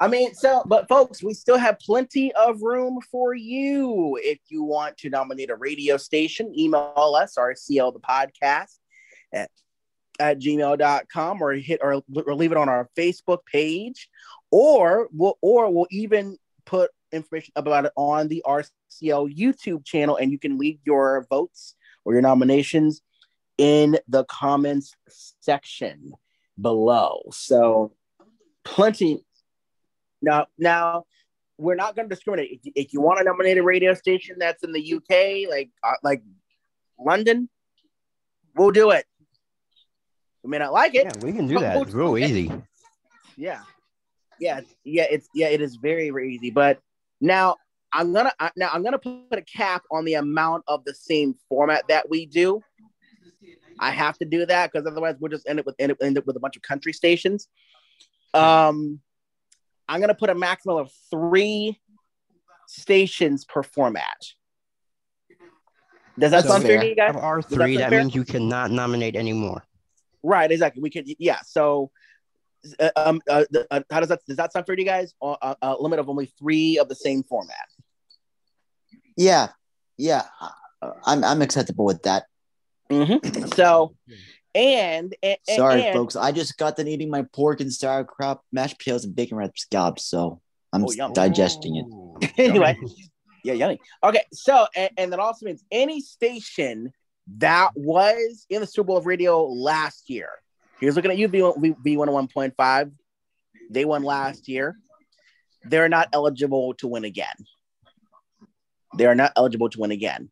Speaker 2: I mean, so, but folks, we still have plenty of room for you. If you want to nominate a radio station, email us, RCL the podcast at, at gmail.com or hit or, or leave it on our Facebook page, or we'll, or we'll even put information about it on the RCL YouTube channel, and you can leave your votes or your nominations in the comments section below. So plenty. Now, now we're not going to discriminate. If you, if you want to nominate a radio station that's in the UK, like uh, like London, we'll do it. We may not like it.
Speaker 6: Yeah, we can do that.
Speaker 2: we'll
Speaker 6: It's real
Speaker 2: it.
Speaker 6: easy.
Speaker 2: Yeah, yeah, yeah. It's yeah, it is very very easy. But now I'm gonna now I'm gonna put a cap on the amount of the same format that we do. I have to do that because otherwise we'll just end up with end up, end up with a bunch of country stations. Um, I'm gonna put a maximum of three stations per format. Does that
Speaker 6: So
Speaker 2: sound fair to you guys?
Speaker 6: Of our
Speaker 2: Does that
Speaker 6: three,
Speaker 2: sound
Speaker 6: that
Speaker 2: fair?
Speaker 6: means you cannot nominate anymore.
Speaker 2: Right, exactly. We could, yeah. So, uh, um, uh, uh, how does that does that sound fair to you guys? Uh, uh, a limit of only three of the same format.
Speaker 4: yeah, yeah. uh, I'm I'm acceptable with that.
Speaker 2: Mm-hmm. So, and, and
Speaker 4: Sorry,
Speaker 2: and,
Speaker 4: folks. I just got done eating my pork and sauerkraut, mashed potatoes, and bacon wrapped scallops, so I'm
Speaker 2: Oh,
Speaker 4: digesting it.
Speaker 2: anyway, yeah, yummy. Okay, so and, and that also means any station that was in the Super Bowl of radio last year. Here's looking at you, B B one oh one point five. They won last year. They're not eligible to win again. They are not eligible to win again.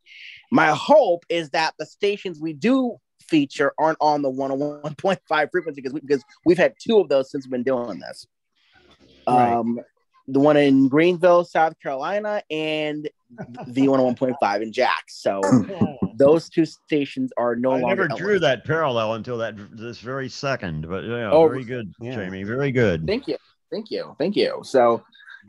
Speaker 2: My hope is that the stations we do feature aren't on the 101.5 frequency because we, because we've had two of those since we've been doing this.
Speaker 6: Right.
Speaker 2: Um, the one in Greenville, South Carolina, and the 101.5 in Jax. So those two stations are no
Speaker 5: I
Speaker 2: longer.
Speaker 5: never drew that parallel until that this very second, but yeah,
Speaker 2: Oh,
Speaker 5: very good,
Speaker 6: yeah.
Speaker 5: Jamie. Very good.
Speaker 2: Thank you, thank you, thank you. So,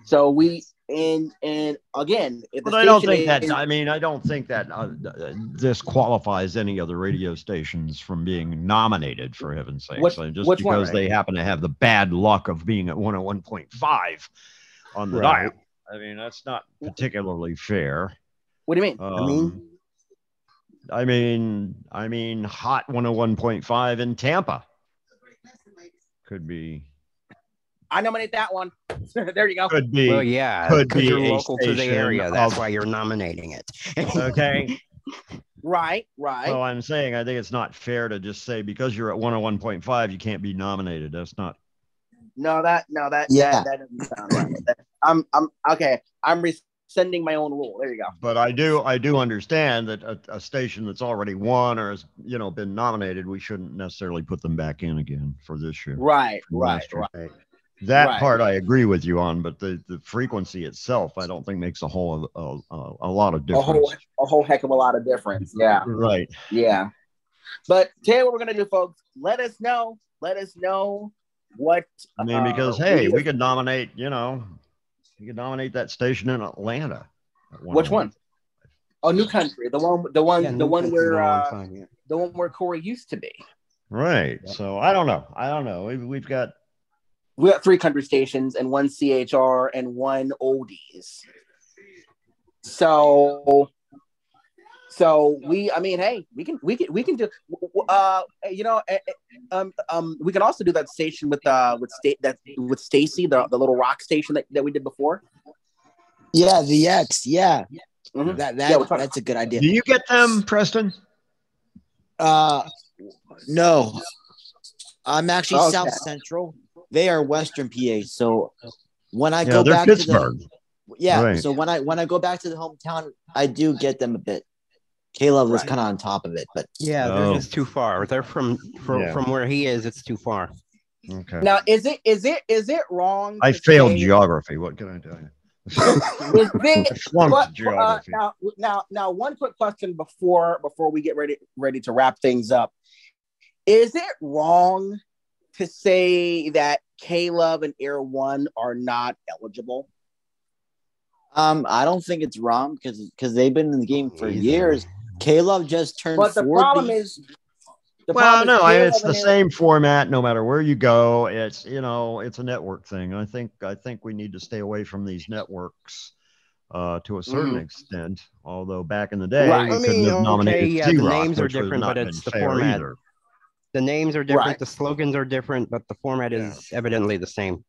Speaker 2: so we and and again, if the
Speaker 5: But I don't think that. I mean, I don't think that uh, uh, this qualifies any other radio stations from being nominated. For heaven's sakes,
Speaker 2: Which-
Speaker 5: Uh, just
Speaker 2: which one,
Speaker 5: because
Speaker 2: Ray?
Speaker 5: they happen to have the bad luck of being at 101.5 on the
Speaker 6: Right.
Speaker 5: dial. I mean, that's not particularly fair.
Speaker 2: What do you mean?
Speaker 5: Um,
Speaker 6: mean-
Speaker 5: I mean, I mean, hot 101.5 in Tampa could be
Speaker 2: I nominate that one. there you go.
Speaker 5: could be
Speaker 6: Well, yeah,
Speaker 5: could be
Speaker 6: you're local to the
Speaker 5: station
Speaker 6: area. That's
Speaker 5: of-
Speaker 6: why you're nominating it.
Speaker 5: okay.
Speaker 2: Right, right.
Speaker 5: Well, I'm saying I think it's not fair to just say because you're at 101.5 you can't be nominated. That's not
Speaker 2: No, that no, that
Speaker 4: Yeah.
Speaker 2: that, that doesn't sound right. That- I'm I'm okay. I'm rescinding my own rule. There you go.
Speaker 5: But I do I do understand that a, a station that's already won or has you know been nominated, we shouldn't necessarily put them back in again for this year.
Speaker 2: Right,
Speaker 5: for
Speaker 2: right,
Speaker 5: last year.
Speaker 2: Right.
Speaker 5: That
Speaker 2: Right.
Speaker 5: part I agree with you on, but the, the frequency itself, I don't think makes a whole a, a, a lot of difference.
Speaker 2: A whole a whole heck of a lot of difference. Yeah.
Speaker 5: Right.
Speaker 2: Yeah. But today, what we're gonna do, folks. Let us know. Let us know what
Speaker 5: I mean, because
Speaker 2: uh,
Speaker 5: hey,
Speaker 2: we-
Speaker 5: we could nominate, you know, we could nominate that station in Atlanta. at
Speaker 2: which one? Oh, New Country, the one, the one,
Speaker 5: Yeah,
Speaker 2: the
Speaker 5: New
Speaker 2: one
Speaker 5: Country's
Speaker 2: where,
Speaker 5: been a long
Speaker 2: uh,
Speaker 5: time, yeah.
Speaker 2: the one where Corey used to be.
Speaker 5: Right. So I don't know. I don't know. We've, we've got
Speaker 2: We got three country stations and one CHR and one oldies. So, so we, I mean, hey, we can, we can, we can do, uh, you know, eh, eh, um, um, we can also do that station with, uh, with state that with Stacy, the the little rock station that, that we did before.
Speaker 4: Yeah, the X. Yeah,
Speaker 2: Mhm.
Speaker 4: that that
Speaker 2: we're
Speaker 4: that's a good idea.
Speaker 5: Do you get them, Preston?
Speaker 4: Uh, no, I'm actually
Speaker 2: Okay.
Speaker 4: South Central. They are Western PA. So when I
Speaker 5: Yeah,
Speaker 4: go back
Speaker 5: Pittsburgh.
Speaker 4: to the yeah,
Speaker 5: Right.
Speaker 4: so when I when I go back to the hometown, I do get them a bit. Caleb was kind of on top of it, but
Speaker 6: Yeah, they're just too far. They're from from,
Speaker 4: Yeah.
Speaker 6: from where he is. It's too far.
Speaker 5: Okay.
Speaker 2: Now, is it is it is it wrong?
Speaker 5: I failed
Speaker 2: say-
Speaker 5: geography. What can I do? you?
Speaker 2: Is it,
Speaker 5: Flunked
Speaker 2: but, uh, now, now, now, one quick question before before we get ready ready to wrap things up. Is it wrong to say that K-LOVE and Air1 are not eligible?
Speaker 4: um, I don't think it's wrong because because they've been in the game for years. K-LOVE just turned
Speaker 2: But the
Speaker 4: 40.
Speaker 2: problem is, the
Speaker 5: well,
Speaker 2: problem
Speaker 5: no, I,
Speaker 2: K-LOVE
Speaker 5: it's the
Speaker 2: and Air-
Speaker 5: same format no matter where you go. It's you know, it's a network thing. I think I think we need to stay away from these networks uh, to a certain
Speaker 6: Mhm.
Speaker 5: extent. Although back in the day,
Speaker 6: Right.
Speaker 5: we
Speaker 6: I
Speaker 5: couldn't
Speaker 6: mean,
Speaker 5: have
Speaker 6: okay, yeah, the names are
Speaker 5: which would have
Speaker 6: different, but it's the
Speaker 5: fair
Speaker 6: format.
Speaker 5: either.
Speaker 6: The names are different.
Speaker 2: Right.
Speaker 6: The slogans are different, but the format is evidently the same.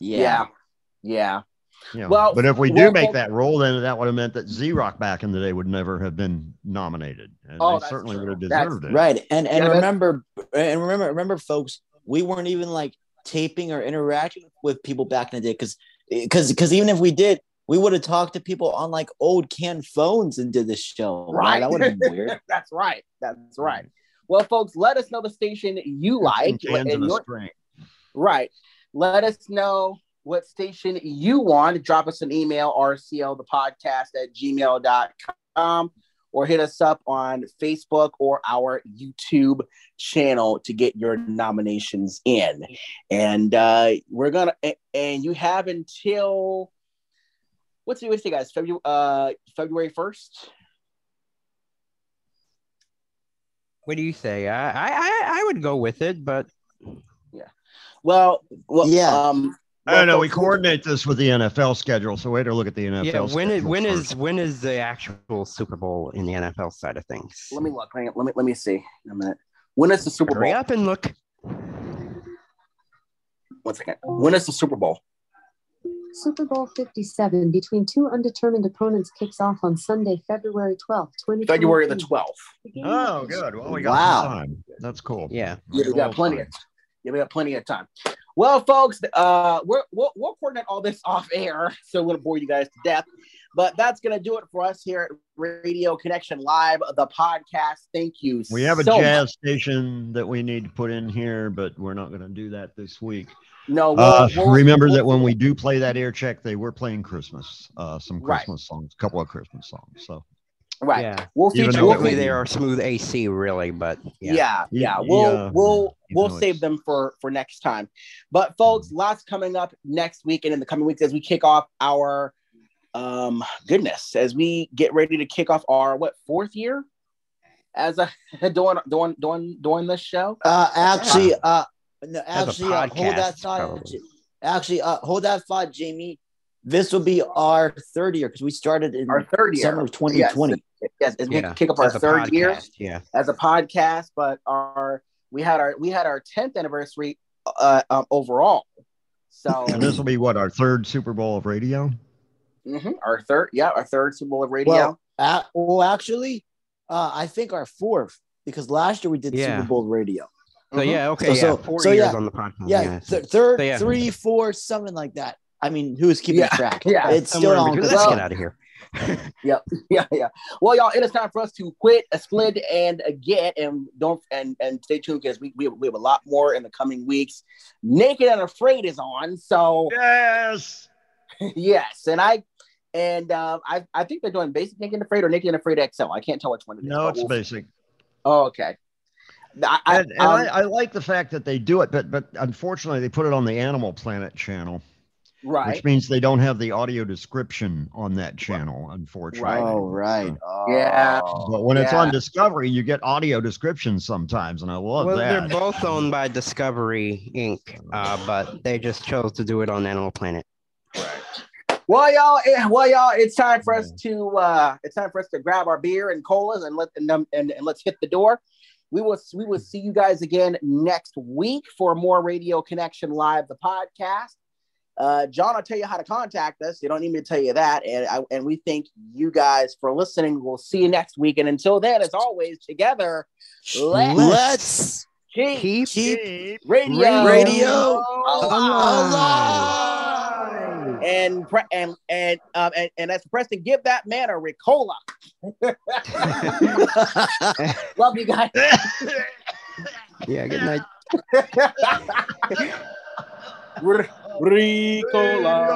Speaker 2: yeah, yeah.
Speaker 5: Yeah.
Speaker 2: Well,
Speaker 5: but if we do
Speaker 2: well,
Speaker 5: make
Speaker 2: well-
Speaker 5: that rule, then that would have meant that Z-Rock back in the day would never have been nominated, and
Speaker 2: Oh,
Speaker 5: they certainly
Speaker 2: true.
Speaker 5: would have
Speaker 2: That's
Speaker 5: deserved it.
Speaker 4: Right. And and
Speaker 2: Yeah,
Speaker 4: remember and remember remember folks, we weren't even like taping or interacting with people back in the day because because because even if we did, we would have talked to people on like old canned phones and did this show. Wow,
Speaker 2: Right.
Speaker 4: that would have been weird.
Speaker 2: That's right. That's right. Well, folks, let us know the station you like. And your-. Right. Let us know what station you want. Drop us an email, RCL the podcast at gmail.com, or hit us up on Facebook or our YouTube channel to get your nominations in. And uh, we're gonna and you have until what's the what's the guys? February uh February first.
Speaker 6: What do you say? I I I, I would go with it, but
Speaker 2: Well, well
Speaker 4: Yeah.
Speaker 2: um
Speaker 5: I don't know. We coordinate this with the NFL schedule, so we had to look at the NFL.
Speaker 6: yeah. When is
Speaker 5: schedule
Speaker 6: when
Speaker 5: first.
Speaker 6: is when is the actual Super Bowl in the NFL side of things?
Speaker 2: Let me look. Hang on, Let me let me see. A minute. When is the Super
Speaker 6: Hurry
Speaker 2: Bowl?
Speaker 6: up and look.
Speaker 2: One second. When is the Super Bowl?
Speaker 83: Super Bowl 57 between two undetermined opponents kicks off on Sunday, February 12th, 2023.
Speaker 2: February the twelfth.
Speaker 5: Oh, good. Well, we got
Speaker 4: Wow.
Speaker 5: time. That's cool.
Speaker 6: Yeah.
Speaker 2: Yeah, we
Speaker 5: Well
Speaker 2: got plenty of
Speaker 5: timed.
Speaker 2: yeah, we got plenty of time. Well, folks, uh, we're we'll, we'll coordinate all this off air, so we're gonna bore you guys to death. But that's gonna do it for us here at Radio Connection Live, the podcast. Thank you.
Speaker 5: We have a jazz
Speaker 2: much.
Speaker 5: station that we need to put in here, but we're not going to do that this week.
Speaker 2: No, we'll,
Speaker 5: Uh,
Speaker 2: we'll-
Speaker 5: remember
Speaker 2: we'll-
Speaker 5: that when we do play that air check, they were playing Christmas, uh, some
Speaker 2: Right.
Speaker 5: Christmas songs, a couple of Christmas songs. So
Speaker 2: right,
Speaker 6: Yeah.
Speaker 2: we'll
Speaker 5: Even
Speaker 2: feature.
Speaker 5: though
Speaker 2: We'll,
Speaker 6: Typically,
Speaker 5: we-
Speaker 6: they are smooth AC, really, but
Speaker 2: yeah,
Speaker 6: yeah.
Speaker 2: yeah, we'll
Speaker 5: yeah,
Speaker 2: we'll
Speaker 5: even
Speaker 2: we'll save them for for next time. But folks, lots coming up next week and in the coming weeks as we kick off our um goodness as we get ready to kick off our what fourth year as a doing doing doing doing this show.
Speaker 4: Uh actually uh no,
Speaker 6: As a
Speaker 4: actually uh, hold that thought. Actually, uh hold that thought, Jamie. This will be our third year because we started in
Speaker 2: Our third year.
Speaker 4: summer of 2020.
Speaker 2: Yes, yes as we
Speaker 6: Yeah,
Speaker 2: kick off our
Speaker 6: as a
Speaker 2: third year
Speaker 6: Yeah.
Speaker 2: as a podcast, but our we had our we had our tenth anniversary uh, um, overall. So
Speaker 5: and this will be what our third Super Bowl of radio.
Speaker 2: mhm, our third, yeah, our third Super Bowl of radio.
Speaker 4: Well, uh, well, actually, uh, I think our fourth because last year we did
Speaker 6: Yeah.
Speaker 4: Super Bowl radio.
Speaker 6: So
Speaker 2: Mhm.
Speaker 6: yeah, okay,
Speaker 4: So-
Speaker 6: yeah,
Speaker 4: so-
Speaker 6: four
Speaker 4: so,
Speaker 6: years
Speaker 4: yeah.
Speaker 6: on the podcast.
Speaker 4: Yeah,
Speaker 6: Yeah.
Speaker 4: th- third,
Speaker 6: So, yeah.
Speaker 4: three, four, something like that. I mean, who is keeping
Speaker 2: Yeah,
Speaker 4: track?
Speaker 2: yeah.
Speaker 4: it's still
Speaker 6: Somewhere in
Speaker 4: on.
Speaker 6: between.
Speaker 4: Let's
Speaker 6: Let's
Speaker 4: get
Speaker 6: get out of here.
Speaker 2: Yep. Yeah, yeah. Well, y'all, it is time for us to quit, uh, split, and get, and don't and and stay tuned because we, we we have a lot more in the coming weeks. Naked and Afraid is on, so
Speaker 5: yes,
Speaker 2: yes, and I and uh, I I think they're doing basic Naked and Afraid or Naked and Afraid XL. I can't tell which one it is.
Speaker 5: No, it's
Speaker 2: we'll-
Speaker 5: basic.
Speaker 2: Oh, okay. I, I,
Speaker 5: And, and
Speaker 2: um,
Speaker 5: I, I like the fact that they do it, but but unfortunately they put it on the Animal Planet channel,
Speaker 2: right.
Speaker 5: which means they don't have the audio description on that channel. Unfortunately,
Speaker 4: Oh, right.
Speaker 2: Yeah.
Speaker 5: But when it's on Discovery, you get audio descriptions sometimes, and I love
Speaker 6: Well,
Speaker 5: that.
Speaker 6: they're both owned by Discovery Inc., uh, but they just chose to do it on Animal Planet.
Speaker 2: Well, y'all, eh, well, y'all, it's time for us to uh it's time for us to grab our beer and colas and let and, and, and let's hit the door. We will we will see you guys again next week for more Radio Connection Live, the podcast. Uh, John, I'll tell you how to contact us. You don't need me to tell you that. And I, and we thank you guys for listening. We'll see you next week. And until then, as always, together, let's,
Speaker 4: Let's
Speaker 2: keep,
Speaker 4: keep
Speaker 2: radio,
Speaker 4: radio
Speaker 2: alive. And, and and um and, and as Preston, give that man a Ricola. Love you guys.
Speaker 6: Yeah, good night.
Speaker 2: R- Ricola.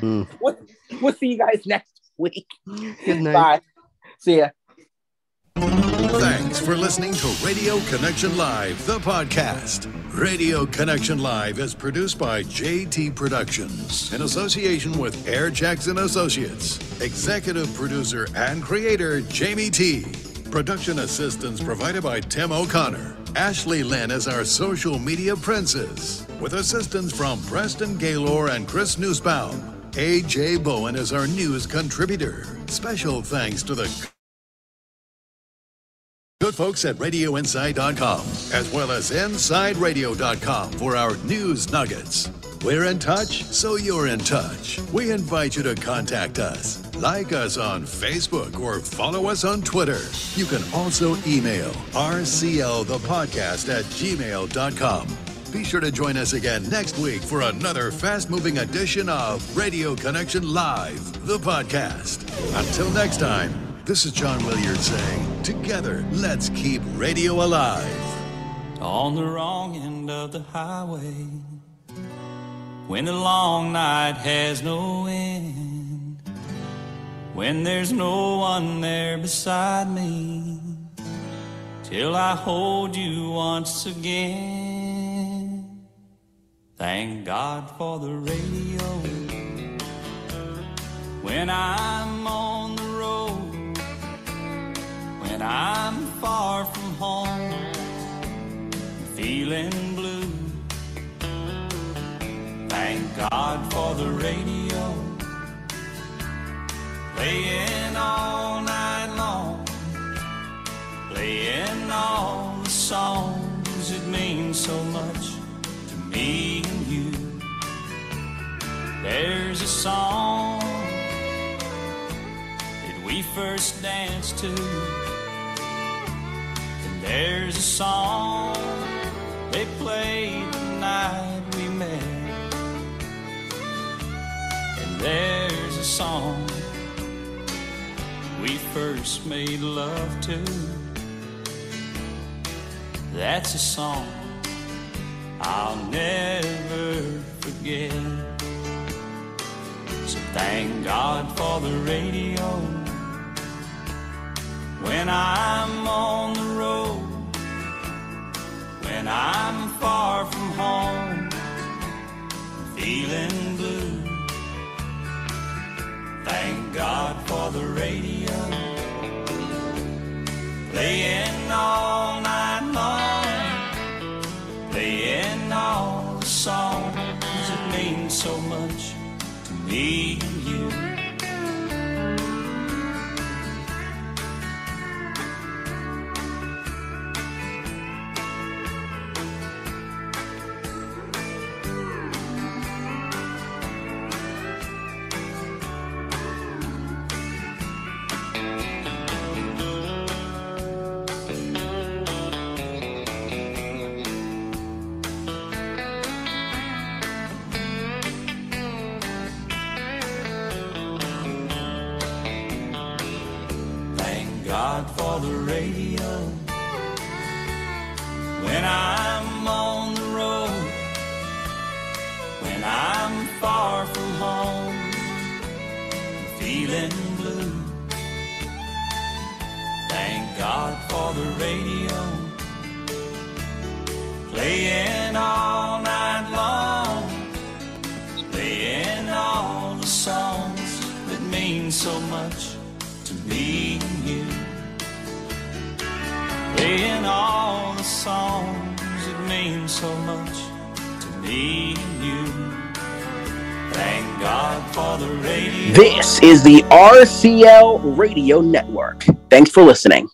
Speaker 6: Mm.
Speaker 2: we'll, we'll see you guys next week.
Speaker 6: Good night.
Speaker 2: Bye. See ya.
Speaker 1: Thanks for listening to Radio Connection Live, the podcast. Radio Connection Live is produced by JT Productions in association with Air Jackson Associates. Executive producer and creator Jamie T. Production assistance provided by Tim O'Connor. Ashley Lynn is our social media princess, with assistance from Preston Gaylor and Chris Newsbaum. AJ Bowen is our news contributor. Special thanks to the Good folks at RadioInsight.com, as well as InsideRadio.com for our news nuggets. We're in touch, so you're in touch. We invite you to contact us. Like us on Facebook or follow us on Twitter. You can also email rclthepodcast at gmail.com. Be sure to join us again next week for another fast moving edition of Radio Connection Live, the podcast. Until next time, this is John Williard saying, together, let's keep radio alive.
Speaker 84: on the wrong end of the highway when the long night has no end when there's no one there beside me till I hold you once again thank God for the radio when I'm on the when I'm far from home feeling blue. Thank God for the radio, playing all night long, playing all the songs that mean so much to me and you. There's a song that we first danced to. There's a song they played the night we met. And there's a song we first made love to. That's a song I'll never forget. So thank God for the radio when I'm on the road, when I'm far from home, feeling blue. Thank God for the radio, playing all night long, playing all the songs that mean so much to me and you.
Speaker 2: The RCL Radio Network. Thanks for listening.